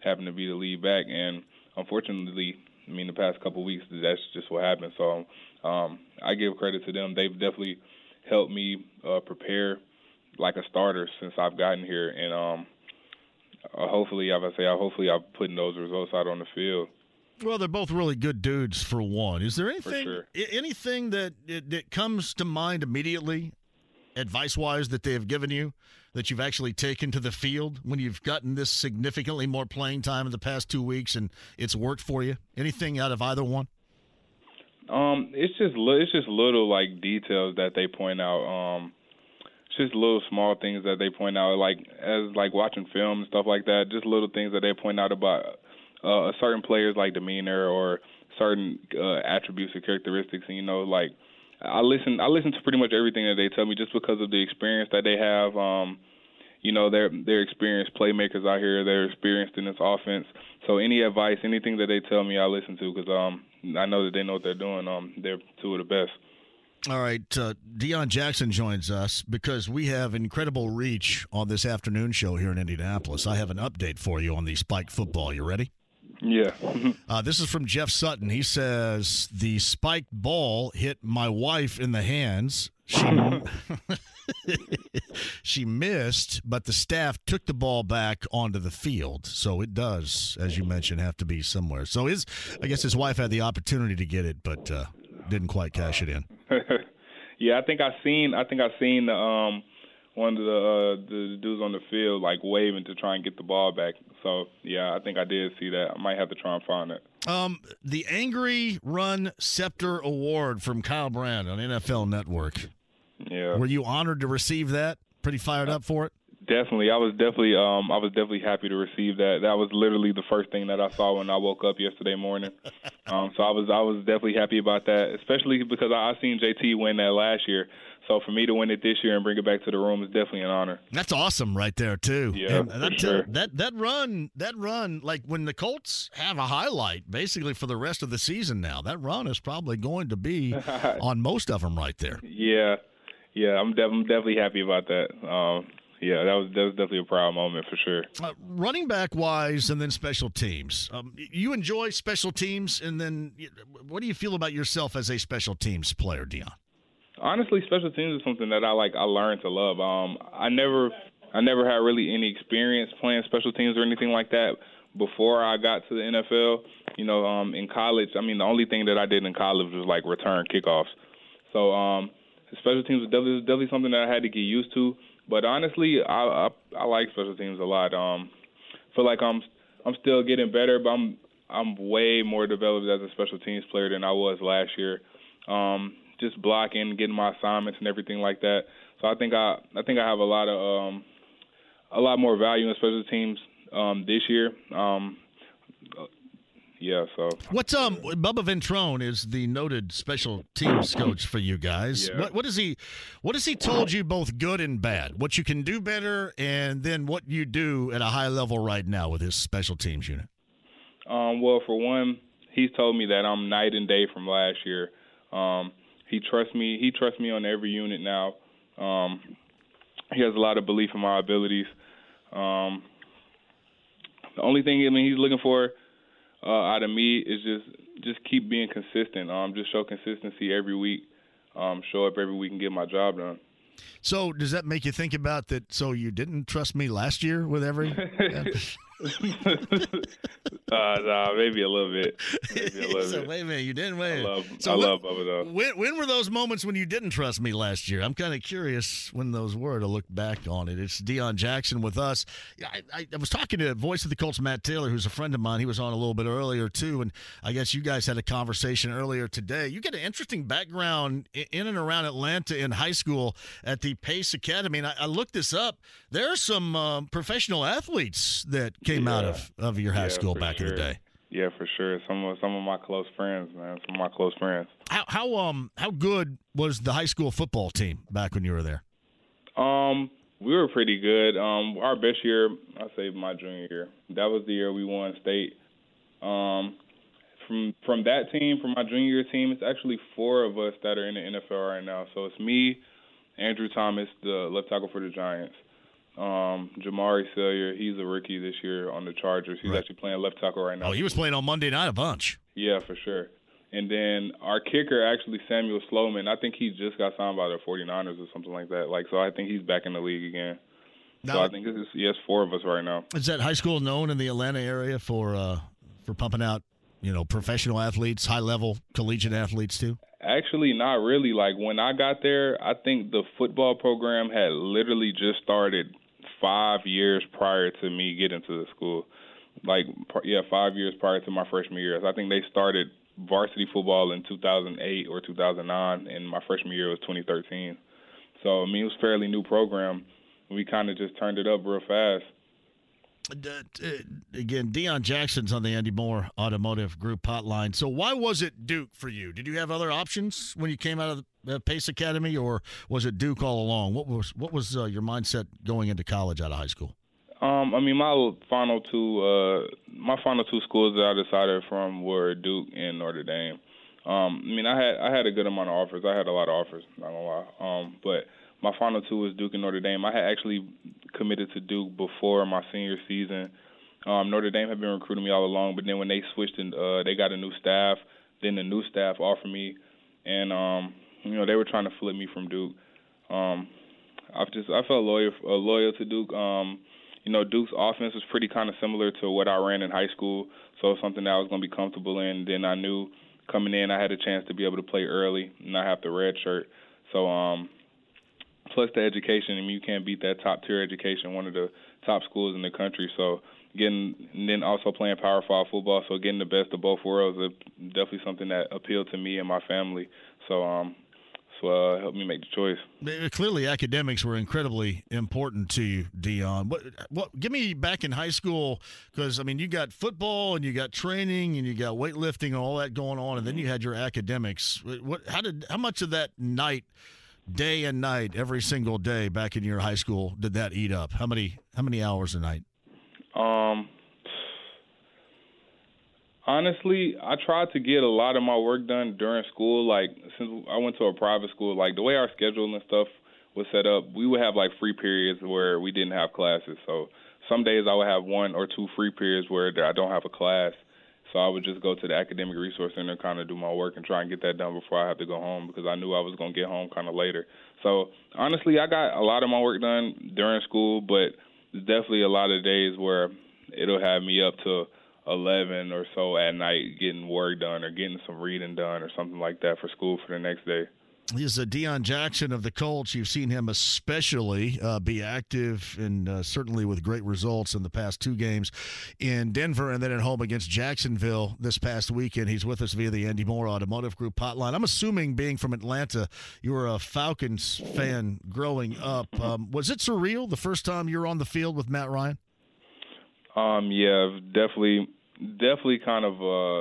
Speaker 13: having to be the lead back. And unfortunately, I mean, the past couple of weeks, that's just what happened. So um, I give credit to them. They've definitely helped me uh, prepare like a starter since I've gotten here, and um, uh, hopefully, as I say, hopefully, I'm putting those results out on the field.
Speaker 1: Well, they're both really good dudes for one. Is there anything
Speaker 13: sure.
Speaker 1: i- anything that that comes to mind immediately, advice wise, that they have given you that you've actually taken to the field when you've gotten this significantly more playing time in the past two weeks and it's worked for you? Anything out of either one?
Speaker 13: Um, it's just li- it's just little like details that they point out. Um, just little small things that they point out, like as like watching film and stuff like that. Just little things that they point out about uh, a certain players like demeanor or certain uh, attributes or characteristics. And you know, like I listen, I listen to pretty much everything that they tell me just because of the experience that they have. Um, you know, they're they're experienced playmakers out here. They're experienced in this offense. So any advice, anything that they tell me, I listen to because um, I know that they know what they're doing. Um, they're two of the best.
Speaker 1: All right, uh, Deon Jackson joins us because we have incredible reach on this afternoon show here in Indianapolis. I have an update for you on the spike football. You ready?
Speaker 13: Yeah.
Speaker 1: Uh, this is from Jeff Sutton. He says the spiked ball hit my wife in the hands. She she missed, but the staff took the ball back onto the field. So it does, as you mentioned, have to be somewhere. So his, I guess his wife had the opportunity to get it, but uh, didn't quite cash it in.
Speaker 13: yeah, I think I seen I think I seen the um one of the uh, the dudes on the field like waving to try and get the ball back. So yeah, I think I did see that. I might have to try and find it.
Speaker 1: Um, the Angry Run Scepter Award from Kyle Brandt on NFL Network.
Speaker 13: Yeah.
Speaker 1: Were you honored to receive that? Pretty fired up for it?
Speaker 13: Definitely, I was definitely um I was definitely happy to receive that. That was literally the first thing that I saw when I woke up yesterday morning. um, so I was I was definitely happy about that, especially because I, I seen JT win that last year. So for me to win it this year and bring it back to the room is definitely an honor.
Speaker 1: That's awesome right there too.
Speaker 13: Yeah,
Speaker 1: that,
Speaker 13: sure.
Speaker 1: that that run, that run, like when the Colts have a highlight, basically for the rest of the season now, that run is probably going to be on most of them right there.
Speaker 13: Yeah, yeah, I'm, def- I'm definitely happy about that. Um, yeah, that was that was definitely a proud moment for sure.
Speaker 1: Uh, running back wise, and then special teams. Um, you enjoy special teams, and then what do you feel about yourself as a special teams player, Deon?
Speaker 13: Honestly, special teams is something that I like. I learned to love. Um, I never, I never had really any experience playing special teams or anything like that before I got to the NFL. You know, um, in college, I mean, the only thing that I did in college was like return kickoffs. So, um, special teams was definitely, was definitely something that I had to get used to. But honestly, I, I I like special teams a lot. Um, feel like I'm I'm still getting better, but I'm I'm way more developed as a special teams player than I was last year. Um, just blocking, getting my assignments and everything like that. So I think I I think I have a lot of um, a lot more value in special teams um, this year. Um, yeah, so
Speaker 1: What's um Bubba Ventrone is the noted special teams coach for you guys.
Speaker 13: Yeah.
Speaker 1: What what is he what has he told you both good and bad? What you can do better and then what you do at a high level right now with his special teams unit.
Speaker 13: Um, well, for one, he's told me that I'm night and day from last year. Um, he trusts me. He trusts me on every unit now. Um, he has a lot of belief in my abilities. Um, the only thing I mean he's looking for uh, out of me is just just keep being consistent. Um, just show consistency every week. Um, show up every week and get my job done.
Speaker 1: So does that make you think about that so you didn't trust me last year with every
Speaker 13: uh, nah, maybe a little bit. Maybe a little
Speaker 1: so
Speaker 13: bit.
Speaker 1: wait a minute, you didn't wait.
Speaker 13: I love,
Speaker 1: So
Speaker 13: I
Speaker 1: what-
Speaker 13: love Bubba though.
Speaker 1: When, when were those moments when you didn't trust me last year? I'm kind of curious when those were to look back on it. It's Deon Jackson with us. I, I, I was talking to Voice of the Colts, Matt Taylor, who's a friend of mine. He was on a little bit earlier, too. And I guess you guys had a conversation earlier today. You get an interesting background in and around Atlanta in high school at the Pace Academy. And I, I looked this up. There are some um, professional athletes that came out of, of your high
Speaker 13: Yeah,
Speaker 1: school back in the day.
Speaker 13: Yeah, for sure. Some of some of my close friends, man. Some of my close friends.
Speaker 1: How, how um how good was the high school football team back when you were there?
Speaker 13: Um, we were pretty good. Um, our best year, I say my junior year. That was the year we won state. Um, from from that team, from my junior year team, it's actually four of us that are in the NFL right now. So it's me, Andrew Thomas, the left tackle for the Giants. Um, Jamaree Salyer, he's a rookie this year on the Chargers. He's
Speaker 1: Right.
Speaker 13: actually playing left tackle right now.
Speaker 1: Oh, he was playing on Monday night a bunch.
Speaker 13: Yeah, for sure. And then our kicker, actually Samuel Sloman, I think he just got signed by the 49ers or something like that. Like, so I think he's back in the league again. so I think it's yes, four of us right now.
Speaker 1: Is that high school known in the Atlanta area for uh, for pumping out, you know, professional athletes, high level collegiate athletes too?
Speaker 13: Actually, not really. Like when I got there, I think the football program had literally just started five years prior to me getting to the school. Like, yeah, five years prior to my freshman year. I think they started varsity football in 2008 or 2009, and my freshman year was 2013. So I mean, it was a fairly new program. We kind of just turned it up real fast.
Speaker 1: Uh, again, Deon Jackson's on the Andy Mohr Automotive Group hotline. So why was it Duke for you? Did you have other options when you came out of uh, Pace Academy, or was it Duke all along? What was what was uh, your mindset going into college out of high school?
Speaker 13: Um, I mean, my final two, uh, my final two schools that I decided from were Duke and Notre Dame. Um, I mean, I had I had a good amount of offers. I had a lot of offers, not gonna lie. Um, but my final two was Duke and Notre Dame. I had actually committed to Duke before my senior season. Um, Notre Dame had been recruiting me all along, but then when they switched and uh, they got a new staff, then the new staff offered me, and um, you know they were trying to flip me from Duke. Um, I've just I felt loyal uh, loyal to Duke. Um, you know, Duke's offense was pretty kind of similar to what I ran in high school, so something that I was going to be comfortable in. Then I knew coming in I had a chance to be able to play early, not have the red shirt. So um, plus the education, I mean, you can't beat that top tier education, one of the top schools in the country. So getting and then also playing Power Five football, so getting the best of both worlds is definitely something that appealed to me and my family. So um, uh, helped me make the choice.
Speaker 1: Uh, Clearly, academics were incredibly important to you, Deon. What? What? Give me back in high school because I mean, you got football and you got training and you got weightlifting and all that going on, and then you had your academics. What? How did? How much of that night, day and night, every single day back in your high school did that eat up? How many? How many hours a night?
Speaker 13: Um, honestly, I tried to get a lot of my work done during school. Like since I went to a private school, like the way our schedule and stuff was set up, we would have like free periods where we didn't have classes. So some days I would have one or two free periods where I don't have a class. So I would just go to the academic resource center kind of do my work and try and get that done before I have to go home because I knew I was to get home kind of later. So honestly, I got a lot of my work done during school, but there's definitely a lot of days where it'll have me up to 11 or so at night getting work done or getting some reading done or something like that for school for the next day.
Speaker 1: He's a Deon Jackson of the Colts. You've seen him especially uh, be active and uh, certainly with great results in the past two games in Denver and then at home against Jacksonville this past weekend. He's with us via the Andy Mohr Automotive Group hotline. I'm assuming, being from Atlanta, you were a Falcons fan growing up. Um, was it surreal the first time you were on the field with Matt Ryan?
Speaker 13: Um, yeah, definitely, definitely kind of a,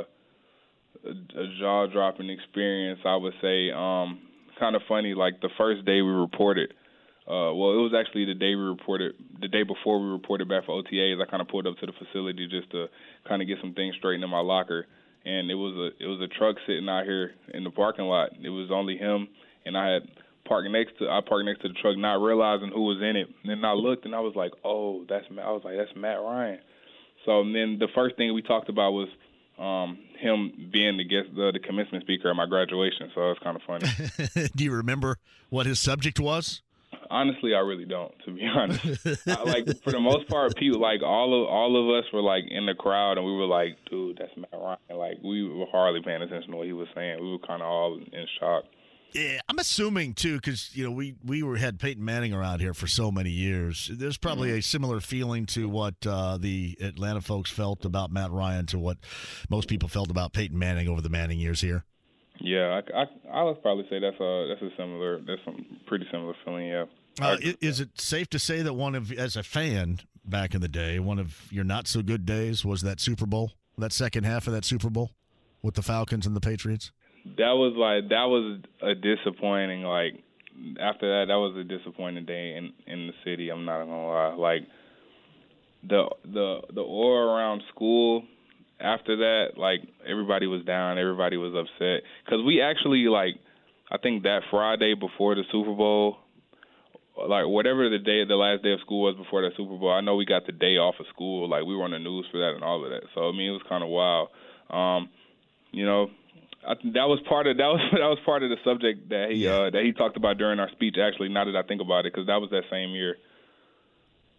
Speaker 13: a, jaw dropping experience. I would say. Um, kind of funny. Like the first day we reported. Uh, well, it was actually the day we reported, the day before we reported back for OTAs. I kind of pulled up to the facility just to kind of get some things straightened in my locker, and it was a it was a truck sitting out here in the parking lot. It was only him, and I had parked next to I parked next to the truck, not realizing who was in it. And then I looked, and I was like, oh, that's Matt. I was like, that's Matt Ryan. So and then the first thing we talked about was um, him being the guest, the, the commencement speaker at my graduation. So it's kind of funny.
Speaker 1: Do you remember what his subject was?
Speaker 13: Honestly, I really don't. To be honest, I, like for the most part, people like all of all of us were like in the crowd, and we were like, "Dude, that's Matt Ryan." Like we were hardly paying attention to what he was saying. We were kind of all in shock.
Speaker 1: Yeah, I'm assuming too, because you know we we were had Peyton Manning around here for so many years. There's probably
Speaker 13: Mm-hmm.
Speaker 1: a similar feeling to what uh, the Atlanta folks felt about Matt Ryan to what most people felt about Peyton Manning over the Manning years here.
Speaker 13: Yeah, I, I, I would probably say that's a that's a similar that's some pretty similar feeling. Yeah.
Speaker 1: Uh, i- is it safe to say that one of, as a fan back in the day, one of your not so good days was that Super Bowl, that second half of that Super Bowl with the Falcons and the Patriots?
Speaker 13: That was like that was a disappointing like after that, that was a disappointing day in in the city. I'm not gonna lie. Like the the the aura around school after that, like everybody was down, everybody was upset because we actually like I think that Friday before the Super Bowl, like whatever the day the last day of school was before that Super Bowl, I know we got the day off of school. Like we were on the news for that and all of that. So I mean, it was kind of wild. Um, you know, I, that was part of that was that was part of the subject that he uh, that he talked about during our speech. Actually, now that I think about it, because that was that same year.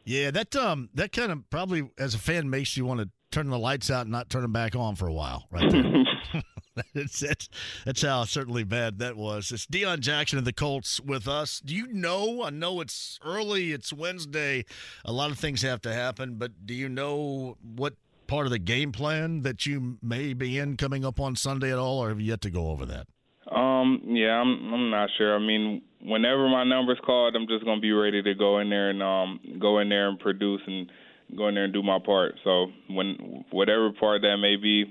Speaker 1: Yeah, that um that kind of probably as a fan makes you want to turn the lights out and not turn them back on for a while, right that's, that's that's how certainly bad that was. It's Deon Jackson and the Colts with us. Do you know? I know it's early. It's Wednesday. A lot of things have to happen, but do you know what part of the game plan that you may be in coming up on Sunday at all, or have you yet to go over that?
Speaker 13: Um, yeah, I'm I'm not sure. I mean, whenever my number's called, I'm just gonna be ready to go in there and um go in there and produce and go in there and do my part. So when whatever part that may be,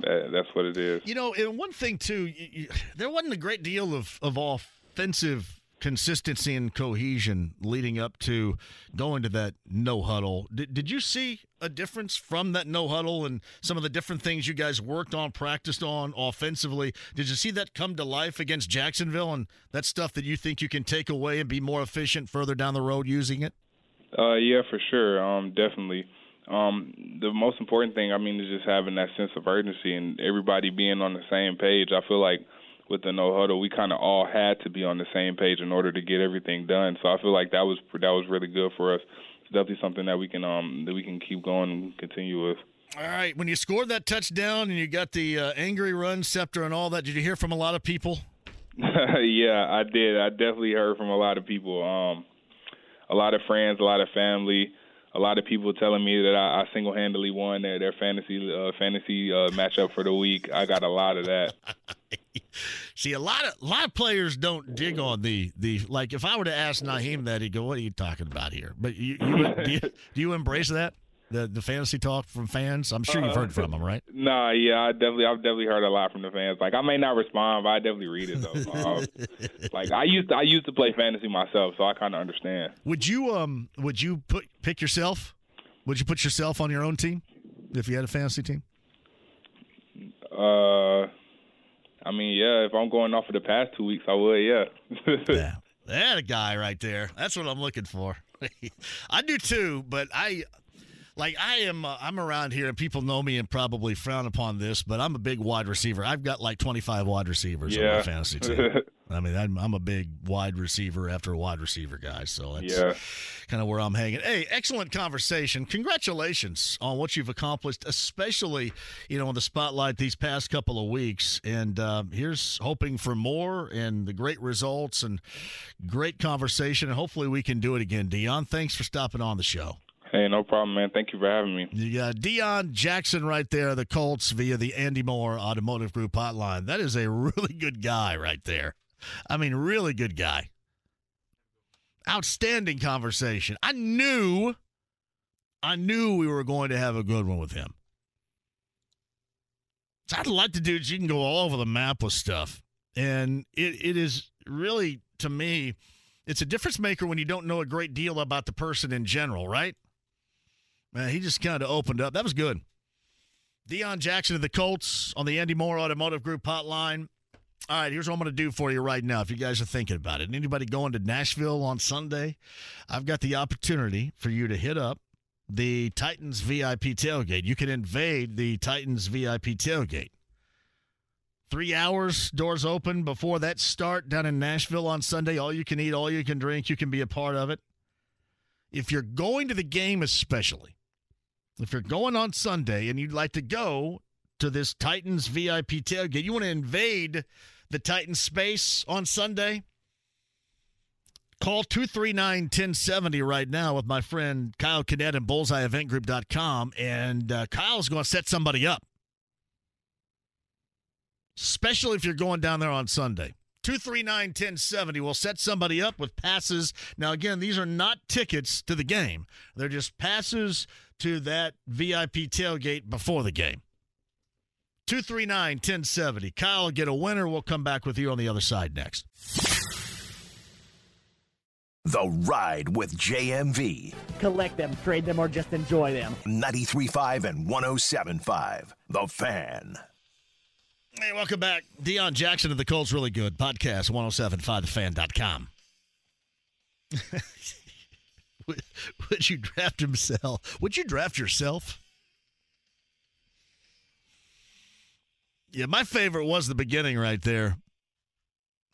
Speaker 13: that, that's what it is.
Speaker 1: You know, and one thing too, you, you, there wasn't a great deal of of offensive consistency and cohesion leading up to going to that no huddle. Did, did you see a difference from that no huddle and some of the different things you guys worked on, practiced on offensively? Did you see that come to life against Jacksonville and that stuff that you think you can take away and be more efficient further down the road using it?
Speaker 13: Uh, yeah, for sure. Um, definitely. Um, the most important thing, I mean, is just having that sense of urgency and everybody being on the same page. I feel like with the no huddle, we kind of all had to be on the same page in order to get everything done. So I feel like that was that was really good for us. It's definitely something that we can um that we can keep going and continue with.
Speaker 1: All right, when you scored that touchdown and you got the uh, angry run scepter and all that, did you hear from a lot of people?
Speaker 13: yeah, I did. I definitely heard from a lot of people. Um, a lot of friends, a lot of family, a lot of people telling me that I, I single-handedly won their their fantasy uh, fantasy uh, matchup for the week. I got a lot of that.
Speaker 1: See, a lot of a lot of players don't dig on the the like. If I were to ask Nyheim that, he'd go, "What are you talking about here?" But you, you do, you, do you embrace that? The, the fantasy talk from fans. I'm sure you've heard from them, right?
Speaker 13: Nah, yeah, I definitely, I've definitely heard a lot from the fans. Like, I may not respond, but I definitely read it though. uh, like, I used to, I used to play fantasy myself, so I kind of understand.
Speaker 1: Would you, um, would you put pick yourself? Would you put yourself on your own team if you had a fantasy team?
Speaker 13: Uh, I mean, yeah. If I'm going off of the past two weeks, I would. Yeah.
Speaker 1: yeah, that guy right there. That's what I'm looking for. I do too, but I like I am uh, I'm around here and people know me and probably frown upon this, but I'm a big wide receiver. I've got like 25 wide receivers
Speaker 13: yeah.
Speaker 1: on my fantasy team. I mean, I'm, I'm, a big wide receiver after a wide receiver guy, so that's
Speaker 13: yeah.
Speaker 1: kind of where I'm hanging. Hey, excellent conversation. Congratulations on what you've accomplished, especially you know on the spotlight these past couple of weeks. And uh, here's hoping for more and the great results and great conversation. And hopefully we can do it again. Deon, thanks for stopping on the show.
Speaker 13: Hey, no problem, man. Thank you for having me.
Speaker 1: Yeah, Deon Jackson right there, the Colts via the Andy Mohr Automotive Group hotline. That is a really good guy right there. I mean, really good guy. Outstanding conversation. I knew, I knew we were going to have a good one with him. So I'd like to do you can go all over the map with stuff. And it, it is really, to me, it's a difference maker when you don't know a great deal about the person in general, right? Man, he just kind of opened up. That was good. Deon Jackson of the Colts on the Andy Mohr Automotive Group hotline. All right, here's what I'm going to do for you right now if you guys are thinking about it. Anybody going to Nashville on Sunday? I've got the opportunity for you to hit up the Titans VIP tailgate. You can invade the Titans VIP tailgate. Three hours, doors open before that start down in Nashville on Sunday. All you can eat, all you can drink. You can be a part of it. If you're going to the game, especially, if you're going on Sunday and you'd like to go to this Titans VIP tailgate, you want to invade the Titans space on Sunday, call 239 1070 right now with my friend Kyle Cadet and bullseyeeventgroup.com, and uh, Kyle's going to set somebody up. Especially if you're going down there on Sunday. 239 1070 will set somebody up with passes. Now, again, these are not tickets to the game, they're just passes to that VIP tailgate before the game. 239 1070. Kyle get a winner. We'll come back with you on the other side next.
Speaker 7: The Ride with JMV.
Speaker 14: Collect them, trade them, or just enjoy them.
Speaker 7: 93.5 and 107.5. The Fan.
Speaker 1: Hey, welcome back. Deon Jackson of the Colts Really Good podcast, 1075thefan.com. would, you draft himself? Would you draft yourself? Yeah, my favorite was the beginning right there.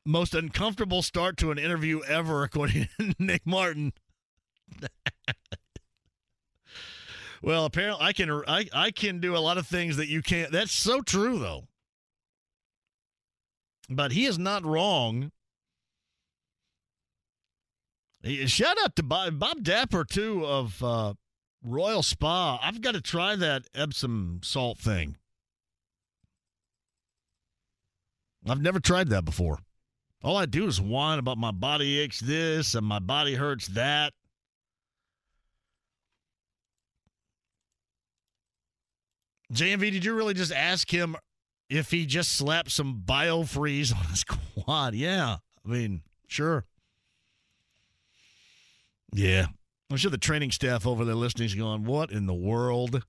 Speaker 1: Most uncomfortable start to an interview ever, according to Nick Martin. well, apparently, I can I, I can do a lot of things that you can't. That's so true, though. But he is not wrong. Shout out to Bob, Bob Dapper too of uh, Royal Spa. I've got to try that Epsom salt thing. I've never tried that before. All I do is whine about my body aches this and my body hurts that. JMV, did you really just ask him if he just slapped some biofreeze on his quad? Yeah. I mean, sure. Yeah. I'm sure the training staff over there listening is going, what in the world?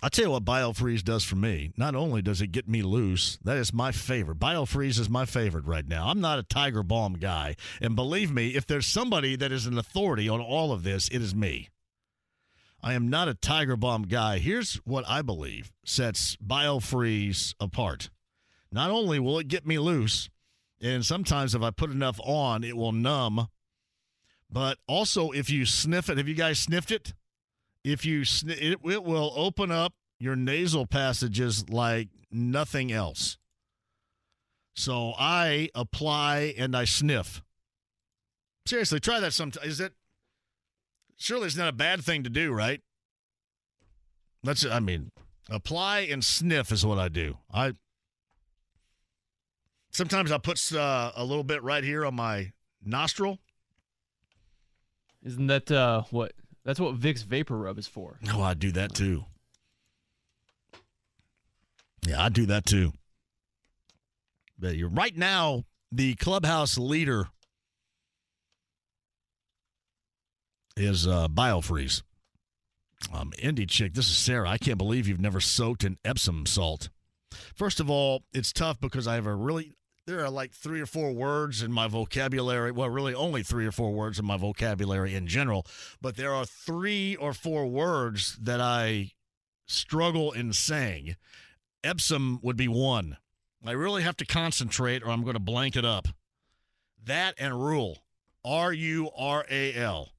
Speaker 1: I'll tell you what BioFreeze does for me. Not only does it get me loose, that is my favorite. BioFreeze is my favorite right now. I'm not a Tiger Balm guy. And believe me, if there's somebody that is an authority on all of this, it is me. I am not a Tiger Balm guy. Here's what I believe sets BioFreeze apart. Not only will it get me loose, and sometimes if I put enough on, it will numb, but also if you sniff it, have you guys sniffed it? If you sn- it, it will open up your nasal passages like nothing else. So I apply and I sniff. Seriously, try that sometime. Is it surely it's not a bad thing to do, right? That's I mean, apply and sniff is what I do. I sometimes I put uh, a little bit right here on my nostril.
Speaker 8: Isn't that uh, what? That's what Vicks VapoRub is for.
Speaker 1: Oh, I do that too. Yeah, I do that too. But you're right now the clubhouse leader is uh, Biofreeze. Um, Indie chick, this is Sarah. I can't believe you've never soaked in Epsom salt. First of all, it's tough because I have a really there are like three or four words in my vocabulary. Well, really only three or four words in my vocabulary in general, but there are three or four words that I struggle in saying. Epsom would be one. I really have to concentrate or I'm going to blank it up. That and rule. R U R A L.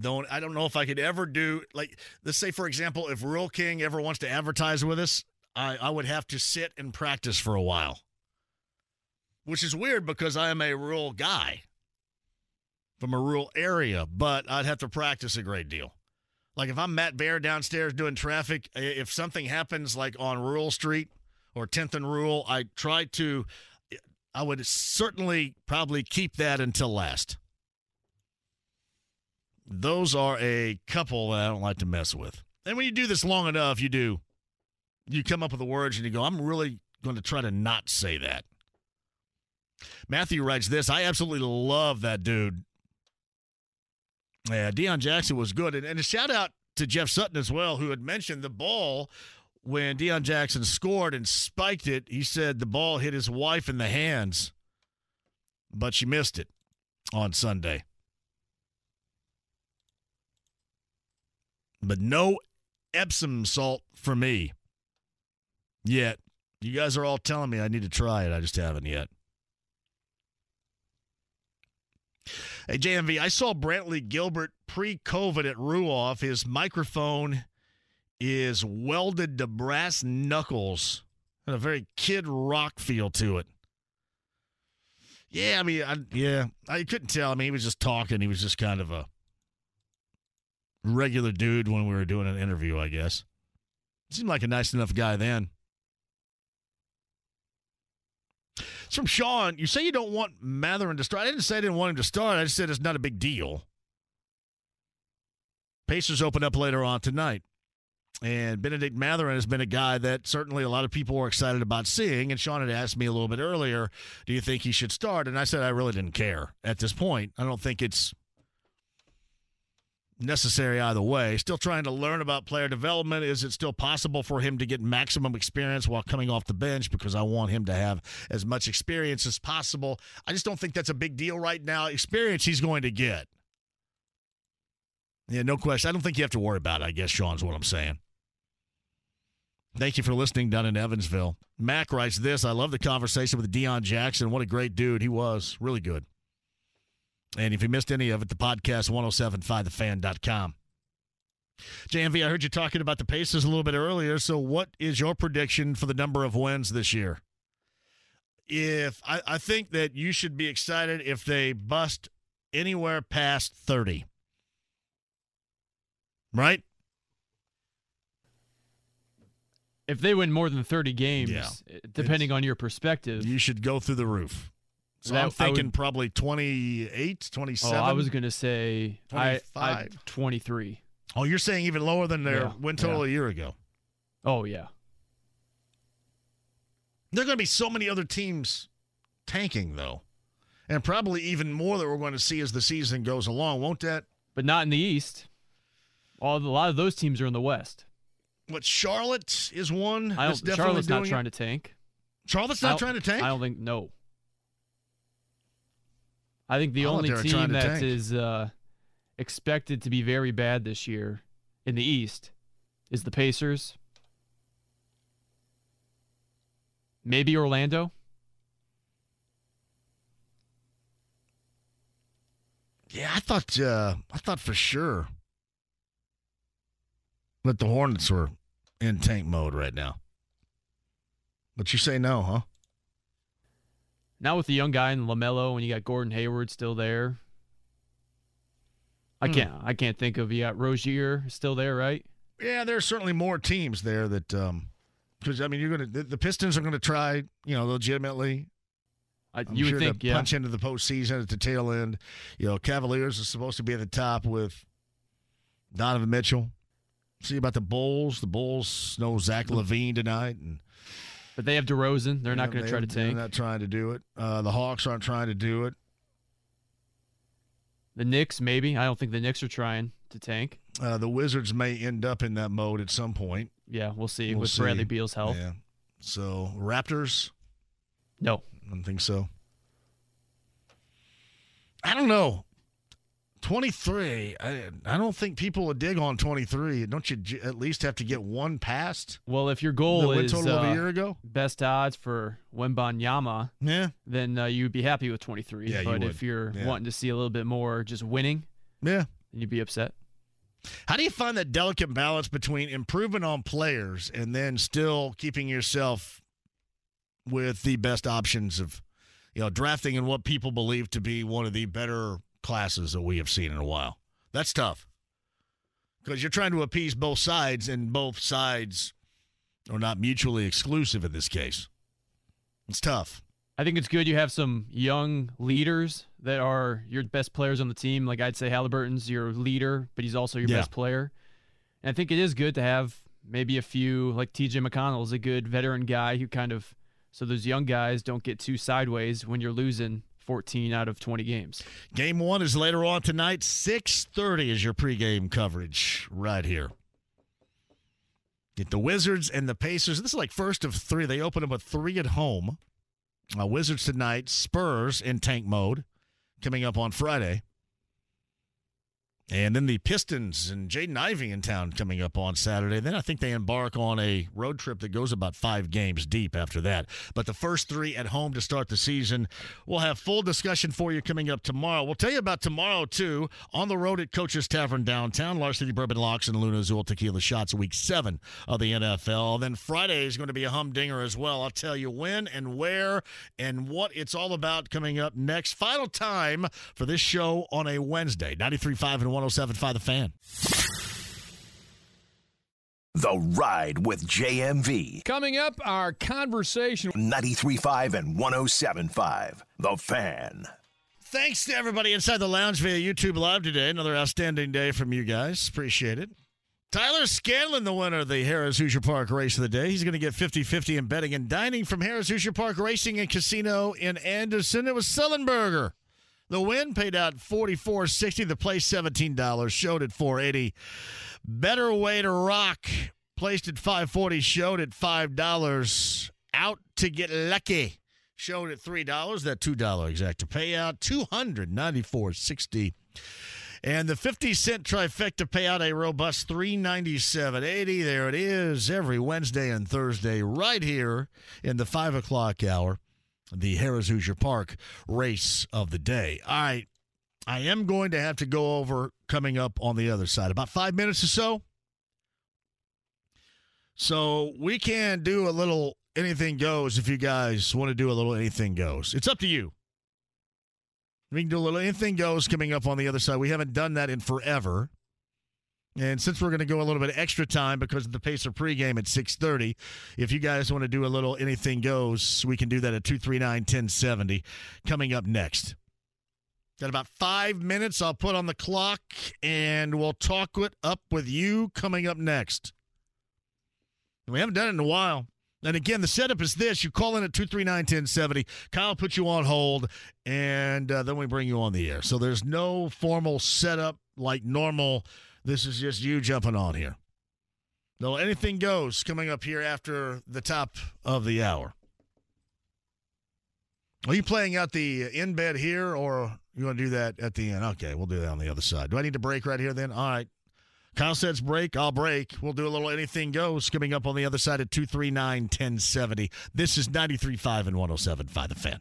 Speaker 1: Don't I don't know if I could ever do like let's say for example if Rural King ever wants to advertise with us, I, I would have to sit and practice for a while. Which is weird because I am a rural guy from a rural area, but I'd have to practice a great deal. Like if I'm Matt Bear downstairs doing traffic, if something happens like on Rural Street or 10th and Rural, I try to I would certainly probably keep that until last. Those are a couple that I don't like to mess with. And when you do this long enough, you do. You come up with the words and you go, I'm really going to try to not say that. Matthew writes this I absolutely love that dude. Yeah, Deon Jackson was good. And, and a shout out to Jeff Sutton as well, who had mentioned the ball when Deon Jackson scored and spiked it. He said the ball hit his wife in the hands, but she missed it on Sunday. But no Epsom salt for me yet. You guys are all telling me I need to try it. I just haven't yet. Hey, JMV, I saw Brantley Gilbert pre COVID at Ruoff. His microphone is welded to brass knuckles and a very kid rock feel to it. Yeah, I mean, I, yeah, I couldn't tell. I mean, he was just talking. He was just kind of a regular dude when we were doing an interview, I guess. Seemed like a nice enough guy then. It's from Sean. You say you don't want Mathurin to start. I didn't say I didn't want him to start. I just said it's not a big deal. Pacers open up later on tonight. And Bennedict Mathurin has been a guy that certainly a lot of people were excited about seeing. And Sean had asked me a little bit earlier, do you think he should start? And I said I really didn't care at this point. I don't think it's necessary either way. Still trying to learn about player development. Is it still possible for him to get maximum experience while coming off the bench? Because I want him to have as much experience as possible. I just don't think that's a big deal right now. Experience he's going to get. Yeah, no question. I don't think you have to worry about it, I guess, Sean's what I'm saying. Thank you for listening down in Evansville. Mac writes this I love the conversation with Deon Jackson. What a great dude he was. Really good. And if you missed any of it, the podcast 1075thefan.com. JMV, I heard you talking about the Pacers a little bit earlier. So, what is your prediction for the number of wins this year? If I, I think that you should be excited if they bust anywhere past 30. Right?
Speaker 8: If they win more than 30 games,
Speaker 1: Yeah.
Speaker 8: depending on your perspective,
Speaker 1: You should go through the roof. So
Speaker 8: That-
Speaker 1: I'm thinking
Speaker 8: would-
Speaker 1: probably 28, 27.
Speaker 8: oh, I was going to say I, I
Speaker 1: 25.
Speaker 8: 23.
Speaker 1: Oh, you're saying even lower than their
Speaker 8: Yeah,
Speaker 1: win total
Speaker 8: yeah.
Speaker 1: a year ago.
Speaker 8: Oh, yeah.
Speaker 1: There are going to be so many other teams tanking, though. And probably even more that we're going to see as the season goes along, won't that?
Speaker 8: But not in the East. All a lot of those teams are in the West.
Speaker 1: What, Charlotte is one?
Speaker 8: I don't,
Speaker 1: definitely
Speaker 8: Charlotte's not
Speaker 1: doing
Speaker 8: trying to tank.
Speaker 1: Charlotte's
Speaker 8: I
Speaker 1: not trying to tank?
Speaker 8: I don't think no. I think the only
Speaker 1: they were trying
Speaker 8: team that
Speaker 1: tank.
Speaker 8: is uh, expected to be very bad this year in the East is the Pacers. Maybe Orlando.
Speaker 1: Yeah, I thought uh, I thought for sure that the Hornets were in tank mode right now. But you say no, huh?
Speaker 8: Now with the young guy in LaMelo, and you got Gordon Hayward still there. I
Speaker 1: Hmm.
Speaker 8: can't. I can't think of. You got Rozier still there, right?
Speaker 1: Yeah, there's certainly more teams there that um because I mean you're gonna the, the Pistons are gonna try you know legitimately.
Speaker 8: I, you
Speaker 1: sure
Speaker 8: would think, yeah.
Speaker 1: punch into the postseason at the tail end. You know, Cavaliers are supposed to be at the top with Donovan Mitchell. See about the Bulls. The Bulls know Zach LaVine tonight, and
Speaker 8: But they have DeRozan. They're not going to try to tank.
Speaker 1: They're not trying to do it. Uh, the Hawks aren't trying to do it.
Speaker 8: The Knicks, maybe. I don't think the Knicks are trying to tank.
Speaker 1: Uh, the Wizards may end up in that mode at some point.
Speaker 8: Yeah, we'll see
Speaker 1: We'll
Speaker 8: with Bradley. Beal's health.
Speaker 1: Yeah. So Raptors,
Speaker 8: No.
Speaker 1: I don't think so. I don't know. 23. I, I don't think people would dig on 23. Don't you j- at least have to get one past?
Speaker 8: Well, if your goal
Speaker 1: The
Speaker 8: is
Speaker 1: total of a
Speaker 8: uh,
Speaker 1: year ago?
Speaker 8: best odds for Wembanyama,
Speaker 1: Yeah.
Speaker 8: then uh, you'd be happy with 23.
Speaker 1: Yeah, you
Speaker 8: but
Speaker 1: would.
Speaker 8: if you're
Speaker 1: Yeah.
Speaker 8: wanting to see a little bit more just winning,
Speaker 1: Yeah.
Speaker 8: then you'd be upset.
Speaker 1: How do you find that delicate balance between improving on players and then still keeping yourself with the best options of, you know, drafting in what people believe to be one of the better classes that we have seen in a while? That's tough because you're trying to appease both sides, and both sides are not mutually exclusive in this case. It's tough.
Speaker 8: I think it's good you have some young leaders that are your best players on the team. Like I'd say Halliburton's your leader, but he's also your
Speaker 1: Yeah.
Speaker 8: best player. And I think it is good to have maybe a few like TJ McConnell's a good veteran guy who kind of so those young guys don't get too sideways when you're losing 14 out of 20 games.
Speaker 1: Game one is later on tonight. Six thirty is your pregame coverage right here. Get the Wizards and the Pacers. This is like first of three. They open up with three at home. Uh, Wizards tonight. Spurs in tank mode, coming up on Friday. And then the Pistons and Jaden Ivey in town coming up on Saturday. Then I think they embark on a road trip that goes about five games deep after that. But the first three at home to start the season. We'll have full discussion for you coming up tomorrow. We'll tell you about tomorrow, too, on the road at Coach's Tavern downtown. Large City Bourbon Locks and Luna Azul Tequila Shots, week seven of the NFL. Then Friday is going to be a humdinger as well. I'll tell you when and where and what it's all about coming up next. Final time for this show on a Wednesday. 93.5 and 107.5 The Fan.
Speaker 7: The Ride with JMV.
Speaker 15: Coming up, our conversation.
Speaker 7: 93.5 and 107.5. The Fan.
Speaker 1: Thanks to everybody inside the lounge via YouTube Live today. Another outstanding day from you guys. Appreciate it. Tyler Scanlon, the winner of the Harris Hoosier Park race of the day. He's going to get 50 50 in betting and dining from Harris Hoosier Park Racing and Casino in Anderson. It was Sullenberger. The win paid out 44.60. The play $17. Showed at 480. Better way to rock. Placed at 540. Showed at $5. Out to get lucky. Showed at $3. That $2 exacta payout. 294.60. And the 50 cent trifecta payout a robust 397.80. There it is every Wednesday and Thursday right here in the 5 o'clock hour the Harris Hoosier Park race of the day. All right. I am going to have to go over coming up on the other side. About five minutes or so. So we can do a little anything goes if you guys want to do a little anything goes. It's up to you. We can do a little anything goes coming up on the other side. We haven't done that in forever. And since we're going to go a little bit extra time because of the Pacer pregame at 6:30, if you guys want to do a little anything goes, we can do that at 239-1070 coming up next. Got about five minutes. I'll put on the clock, and we'll talk it up with you coming up next. We haven't done it in a while. And again, the setup is this. You call in at 239-1070. Kyle puts you on hold, and uh, then we bring you on the air. So there's no formal setup like normal this is just you jumping on here. No, anything goes coming up here after the top of the hour. Are you playing out the in bed here, or you want to do that at the end? Okay, we'll do that on the other side. Do I need to break right here then? All right. Kyle says break. I'll break. We'll do a little anything goes coming up on the other side at 239 1070. This is 93.5 and 107.5 The Fan.